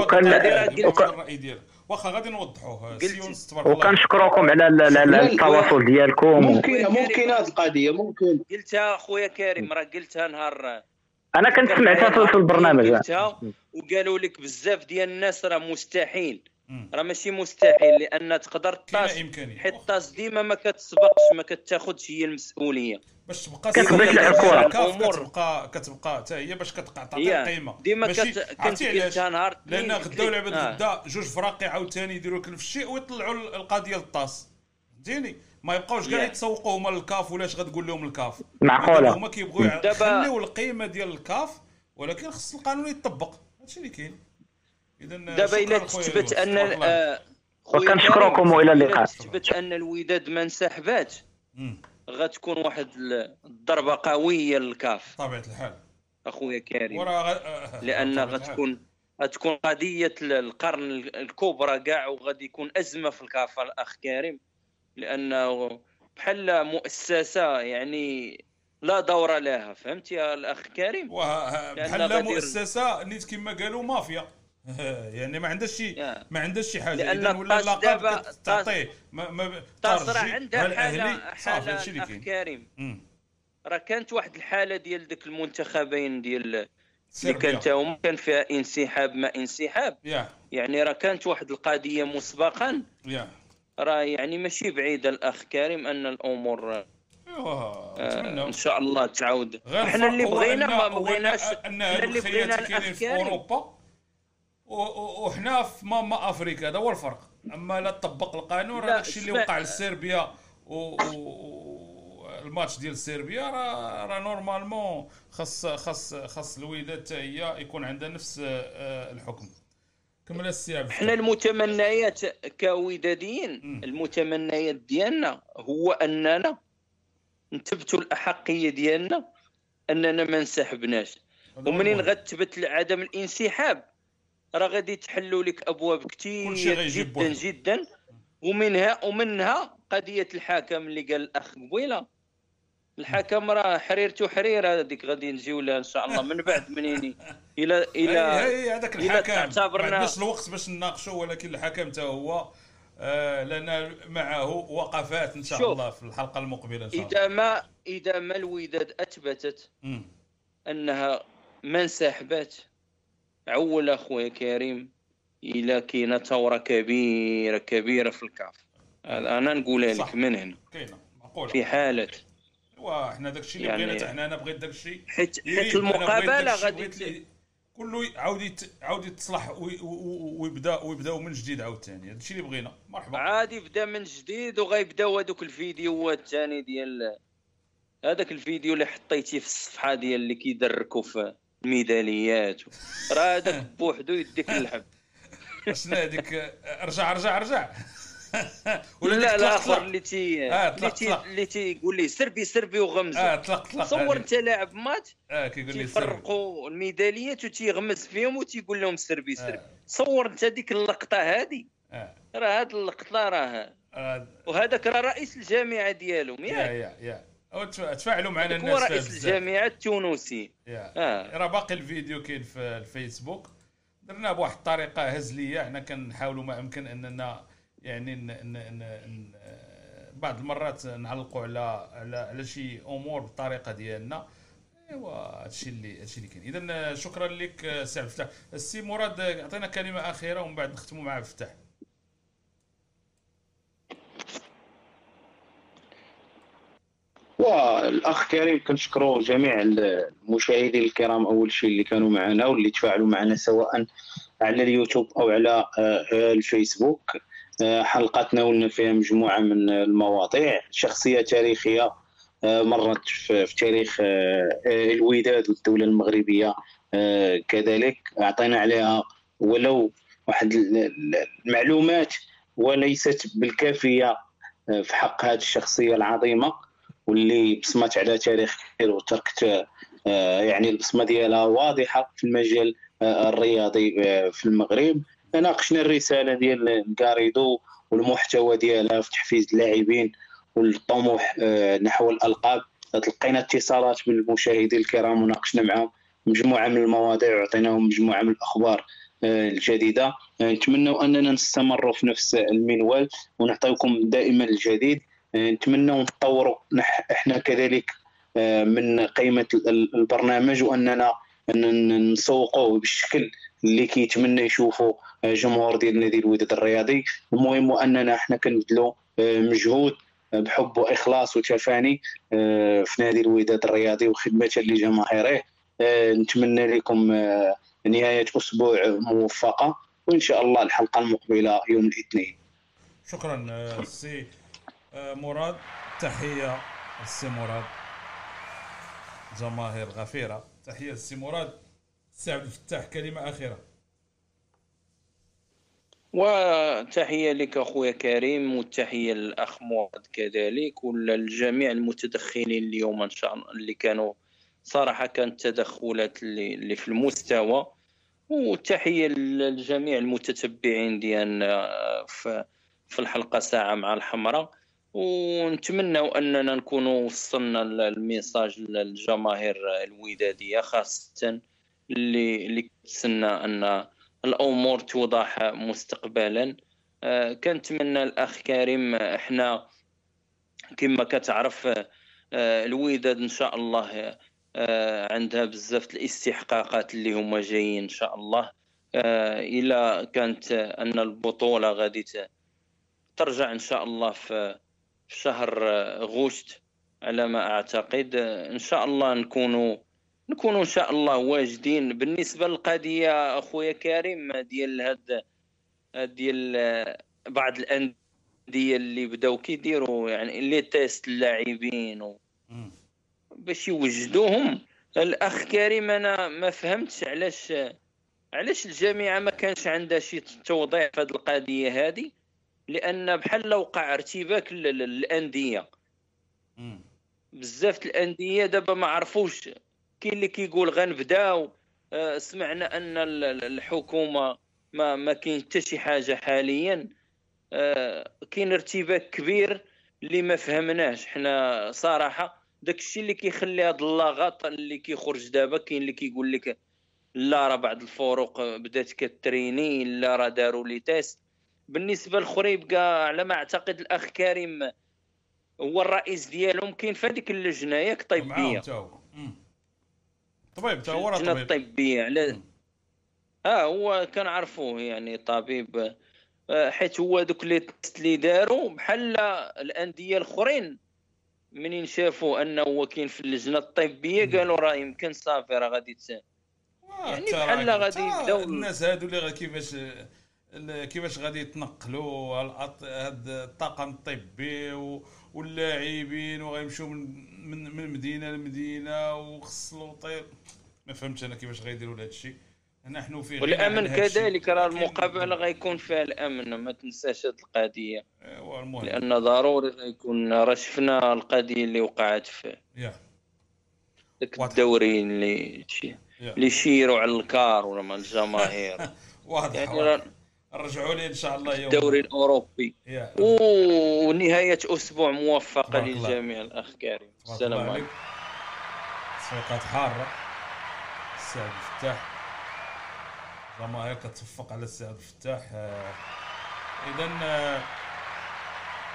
وكان غادي نوضحوا الرأي ديالك. واخا غادي نوضحوه. سيونس تبارك الله وكنشكركم على ال- ال- ال- التواصل ديالكم. ممكن ممكن هذه القضية ممكن. قلتها خويا كريم راه قلتها نهار أنا كنت سمعتها في- في البرنامج. قلتها وقالوا لك بزاف ديال الناس راه مستحيل. راه ماشي مستحيل لأن تقدر طاس. حيت طاس ديما ما كتسبقش ما كتاخذش هي المسؤولية. باش تبقى تلعب الأمور- كتبقى كتبقى حتى هي باش كتبقى هي تعطي القيمة. ديما كنت عرفتي علاش؟ نهار لأن غدا ولعبت آه. غدا جوج فراقي عاوتاني يديروا لك نفس الشيء ويطلعوا القضية للطاس. فهمتيني؟ ما يبقاوش كاع. يتسوقوا هما للكاف ولاش غتقول لهم الكاف. معقولة. هما كيبغوا دابا- يخليو القيمة ديال الكاف ولكن خص القانون يطبق هادشي اللي كاين. دابا إلا تثبت أن آه، وكنشكركم وإلى إلا اللقاء. تثبت أن الوداد ما انسحباتش غتكون واحد ال- الضربة قوية للكاف. طبيعة الحال. أخويا كريم. غ- آه، لأن. غتكون غتكون قضية ال- القرن ال- الكبرى كاع وغادي يكون أزمة في الكاف الأخ كريم. لأنه بحال مؤسسة يعني لا دور لها فهمت يا الأخ كريم؟ بحال مؤسسة نيت كما قالوا مافيا. [LAUGHS] يعني ما عندهاش شي ما عندهاش شي حاجة. إذا ولا اللقب تعطيه. ما ما ترجي عندها حالة حاله كاين كريم. راه كانت واحد الحالة ديال ديك المنتخبين ديال اللي. كانت هما كان فيها انسحاب ما انسحاب. يعني راه كانت واحد القضية مسبقا. راه يعني ماشي بعيده الأخ كريم أن الأمور آه إن شاء الله تعاود إحنا اللي بغينا ما بغيناش إحنا اللي بغينا الأخ في كريم. أوروبا. و- و- وحنا في ماما افريكا هذا هو الفرق. أما لا تطبق القانون راه داكشي اللي وقع لسربيا و... الماتش ديال سربيا راه راه normalement خاص خاص خاص الوداد حتى هي يكون عندها نفس آه، الحكم. كمل السي عبد إحنا المتمنيات كوداديين المتمنيات ديالنا هو أننا نثبتوا الأحقية ديالنا أننا ما انسحبناش ومنين غتثبت عدم الانسحاب؟ راه غادي تحلوا لك أبواب كثير جدا. جدا ومنها ومنها قضية الحكم اللي قال الأخ قبيلة الحكم راه حريرته حريره هذيك غادي نجيو لها إن شاء الله من بعد [LAUGHS] منين إلى إلى هذاك الحكم ما تعتبرنا عندناش الوقت باش نناقشوا ولكن الحكم حتى هو آه لنا معه وقفات إن شاء. الله في الحلقة المقبلة إن شاء الله إذا ما إذا ما الوداد أثبتت. أنها ما انسحبت عول اخويا كريم إلى كاينة ثوره كبيره كبيرة في الكاف. أنا نقولها. لك من هنا. كاينة معقولة. في حالة. ايوا حنا داكشي اللي يعني- بغينا حنا أنا بغيت داكشي حيت حيت بغيت المقابلة غادي كله عاود عاود يتصلح ويبدا ويبداو من جديد عاوتاني هادشي اللي بغينا. مرحبا. عادي بدا من جديد وغيبداو هذوك الفيديوهات الثاني ديال هذاك الفيديو اللي حطيتيه في الصفحة ديال اللي كيدركوا في الميداليات راه هذاك [LAUGHS] بوحدو يديك اللحم. [LAUGHS] شنو هذيك؟ آه، ارجع ارجع ارجع [LAUGHS] ولا لا طلق الآخر. اللي تي آه، اللي طلق تي طلق. اللي تيقول لي سربي سربي وغمز آه طلق طلق صور هذيك. انت لاعب ماتش آه كيقول لي. تيفرقوا الميداليات وتيغمس فيهم وتيقول لهم سربي سربي. صور انت ديك اللقطة هذه. آه. راه هاد اللقطة راه. وهذاك راه رئيس الجامعة ديالهم يا ياك يا يا. تف- تفاعلوا معنا الناس رئيس. الجامعة التونسي. يا. آه. راه باقي الفيديو كاين في الفيسبوك. درنا بواحد الطريقة هزلية. حنا كنحاولوا ما امكن أننا يعني ن ن ن ن بعض المرات نعلقوا على على على شي أمور بالطريقة ديالنا. أيوا هادشي اللي هادشي اللي كاين. اذا شكرا لك سي عبد الفتاح. السي مراد عطينا كلمة أخيرة ومن بعد نختموا مع عبد الفتاح. والأخ كريم كنشكروا جميع المشاهدين الكرام أول شيء اللي كانوا معنا واللي تفاعلوا معنا سواء على اليوتيوب أو على آه، الفيسبوك. آه، حلقات ناولنا فيها مجموعة من المواضيع شخصية تاريخية آه، مرت في تاريخ الوداد والدولة المغربية كذلك. أعطينا عليها ولو واحد ال- ال- المعلومات وليست بالكافية في حق هذه الشخصية العظيمة. واللي بصمت على تاريخ كثير وتركت آه، يعني البصمة ديالها واضحة في المجال آه، الرياضي آه، في المغرب. ناقشنا الرسالة ديال الكاريدو والمحتوى ديالها في تحفيز اللاعبين والطموح نحو الألقاب. تلقينا اتصالات من المشاهدين الكرام وناقشنا معهم مجموعة من المواضيع وعطيناهم مجموعة من الأخبار الجديدة. نتمنوا أننا نستمروا في نفس المنوال ونعطيكم دائما الجديد. نتمنوا نطوروا نح- إحنا كذلك آه، من قيمة ال- البرنامج وأننا نسوقوه بالشكل اللي كيتمنى يشوفوا آه، جمهور ديال نادي الوداد الرياضي. المهم أننا إحنا كنبذلوا آه، مجهود آه، بحب وإخلاص وتفاني آه، في نادي الوداد الرياضي وخدمة لجماهيره. آه، نتمنى لكم آه، نهاية أسبوع موفقة. وإن شاء الله الحلقة المقبلة يوم الاثنين. شكرا آه، سي آه، مراد تحية السي مراد. جماهير غفيرة تحية السي مراد. سي عبد الفتاح كلمة أخيرة. وتحية لك أخويا كريم وتحية للأخ مراد كذلك وللجميع المتدخلين اليوم إن شاء الله اللي كانوا صراحة كانت تدخلات اللي في المستوى. وتحية للجميع المتتبعين ديالنا في في الحلقة ساعة مع الحمراء. ونتمنى أننا نكونوا وصلنا الميساج للجماهير الودادية خاصة اللي اللي تسنى أن الأمور توضح مستقبلا. آه، كنتمنى الأخ كريم إحنا كما كتعرف آه، الوداد إن شاء الله آه، عندها بزاف الاستحقاقات اللي هما جايين إن شاء الله. إلى كانت أن البطولة غادي ترجع إن شاء الله في في شهر غشت على ما أعتقد. إن شاء الله نكونوا نكونوا إن شاء الله واجدين. بالنسبة للقضية أخويا كريم ديال هاد ديال بعض الأندية اللي بداو كيديروا يعني لي تيست اللاعبين و... باش يوجدوهم. الأخ كريم أنا ما فهمتش علاش علاش الجامعة ما كانش عندها شي توضيح في هذه القضية هذه لأن بحال وقع ارتباك للانديه بزاف الأندية دابا ما عرفوش. كاين اللي كيقول غنبداو. آه، سمعنا أن ال- ال- الحكومة ما ما كاين حتى شي حاجة حاليا. آه، كاين ارتباك كبير اللي ما فهمناش حنا صراحة داك الشيء اللي كيخلي هاد اللغط اللي كيخرج دابا كاين اللي كيقول لك لا راه بعض الفروق بدات كتريني لا راه داروا les tests. بالنسبة للخريب بقى على ما أعتقد الأخ كريم هو الرئيس ديالهم كاين في هذيك اللجنة ياك طبيه مم. طبيب تا هو طبيب. الطبيه على آه هو كنعرفوه يعني طبيب. آه، حيت هو دوك les tests اللي داروا بحال الأندية الأخرين. منين شافوا أنه هو كاين في اللجنة؟ الطبيه قالوا راه يمكن صافي راه غادي ت... يعني بحال غادي يبداو الناس هادو اللي كيفاش كيفاش غادي يتنقلوا هاد الطاقم الطبي واللاعبين وغيمشيو من من من مدينة لمدينة وخصلوا طير ما فهمتش أنا كيفاش غيديروا هذا الشيء. نحن في والأمن. كذلك راه المقابلة غيكون فيها الأمن ما تنساش هاد القضية. أيوا المهم. لأن ضروري غيكون راه شفنا القضية اللي وقعت في داك الدوري اللي. اللي شيروا على الكار ولا مع الجماهير. [LAUGHS] واضح يعني رجعوا لي إن شاء الله يوم. الدوري الأوروبي. يا. ونهاية أسبوع موفقه. للجميع الاخ كريم السلام عليكم. تصفيقات حارة. السي عبد الفتاح جماهير كتصفق على السي عبد الفتاح اذا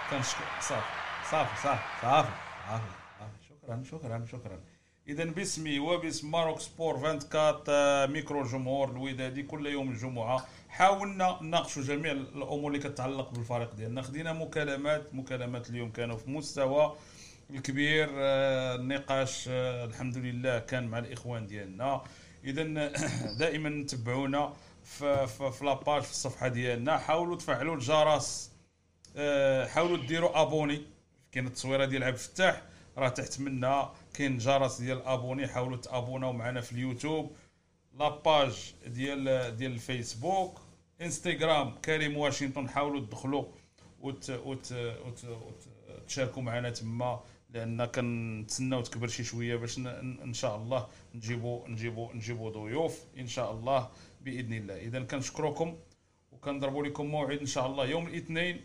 كنشكر صافي صافي صافي صافي صافي. شكرا شكرا شكرا. اذا باسمي وباسم ماروك سبور 24 آه، ميكرو جمهور الودادي كل يوم الجمعة. حاولنا نناقشوا جميع الأمور اللي كتعلق بالفريق ديالنا. خدينا مكالمات مكالمات اليوم كانوا في مستوى الكبير آه، النقاش آه، الحمد لله كان مع الإخوان ديالنا. اذا [COUGHS] دائما تبعونا في في, في la page في الصفحة ديالنا. حاولوا تفعلوا الجرس حاولوا ديروا abonner كاين التصويره ديال عبد الفتاح. راه تحت منا كاين جرس ديال abonner حاولوا تأبوناو معنا في اليوتيوب. la page ديال ديال الفيسبوك. إنستغرام كريم واشنطن حاولوا تدخلوا وت وت وت وت تشاركوا معنا تما لأن كنتسناو تكبر شي شوية باش إن شاء الله نجيبوا نجيبوا نجيبوا ضيوف إن شاء الله بإذن الله. اذا كنشكركم وكنضربوا لكم موعد إن شاء الله. يوم الاثنين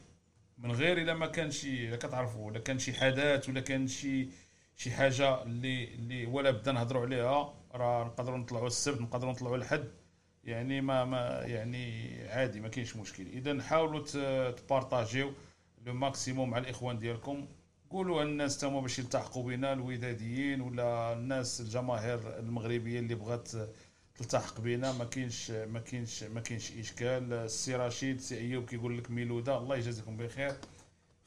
من غير إلا ما كان شي إلا كتعرفوا ولا كان شي حدث ولا كان شي شي حاجة اللي اللي ولا بدا نهضروا عليها راه نقدروا نطلعوا السبت نقدروا نطلعوا الحد. يعني ما ما يعني عادي ما كاينش مشكل. إذا حاولوا تبارطاجيو لو ماكسيموم مع الإخوان ديالكم. قولوا الناس تما باش يلتحقوا بنا الوداديين ولا الناس الجماهير المغربية اللي بغات تلتحق بنا ما كاينش ما كاينش ما كاينش إشكال. السي رشيد سي أيوب كيقول لك ميلودة الله يجازيكم بخير.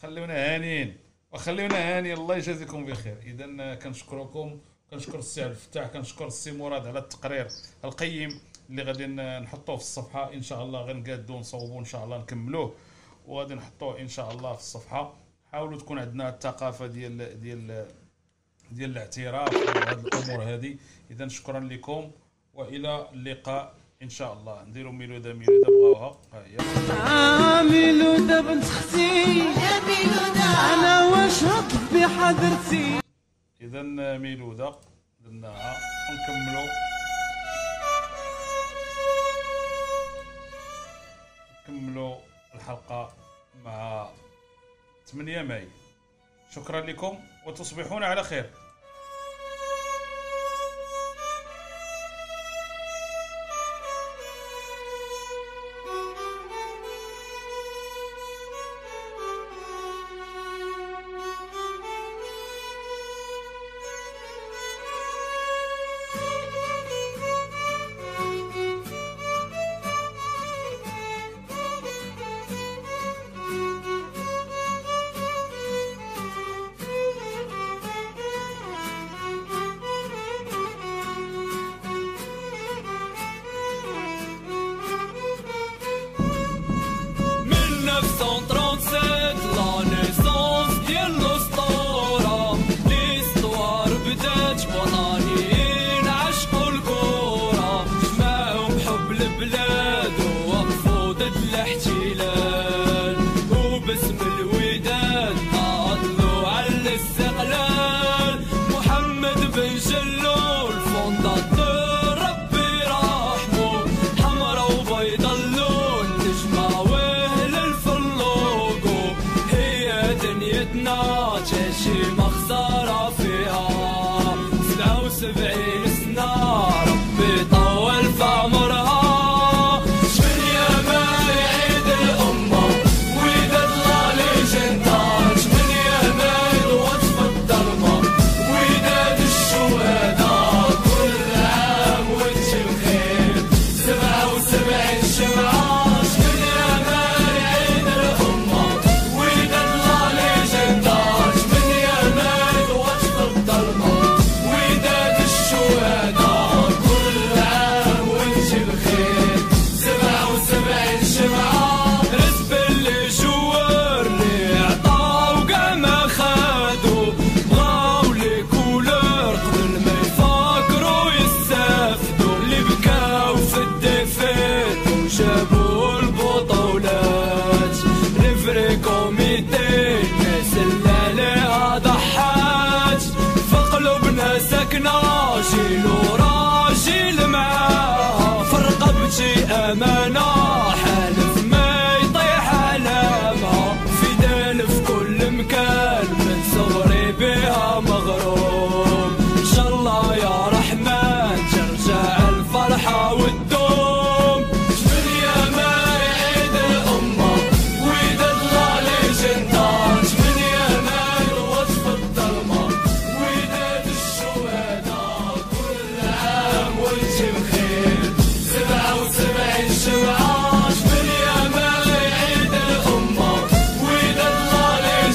خليونا هانيين وخليونا هاني الله يجازيكم بخير. اذا كنشكركم كنشكر السي عبد الفتاح كنشكر السي مراد على التقرير القيم اللي غادي نحطوه في الصفحة. إن شاء الله غنقادو نصوبو إن شاء الله نكملوه. وغادي نحطوه إن شاء الله في الصفحة. حاولوا تكون عندنا الثقافة ديال ديال ديال الاعتراف وهذه الأمور هذه. اذا شكرا لكم. وإلى اللقاء إن شاء الله. نديروا ميلودا ميلودا بغاوها ها هي. عامل بنت أختي أنا واش هطف بحضرتي اذا ميلودا درناها ونكملوا نكملوا الحلقة مع 8 ماي. شكرا لكم وتصبحون على خير.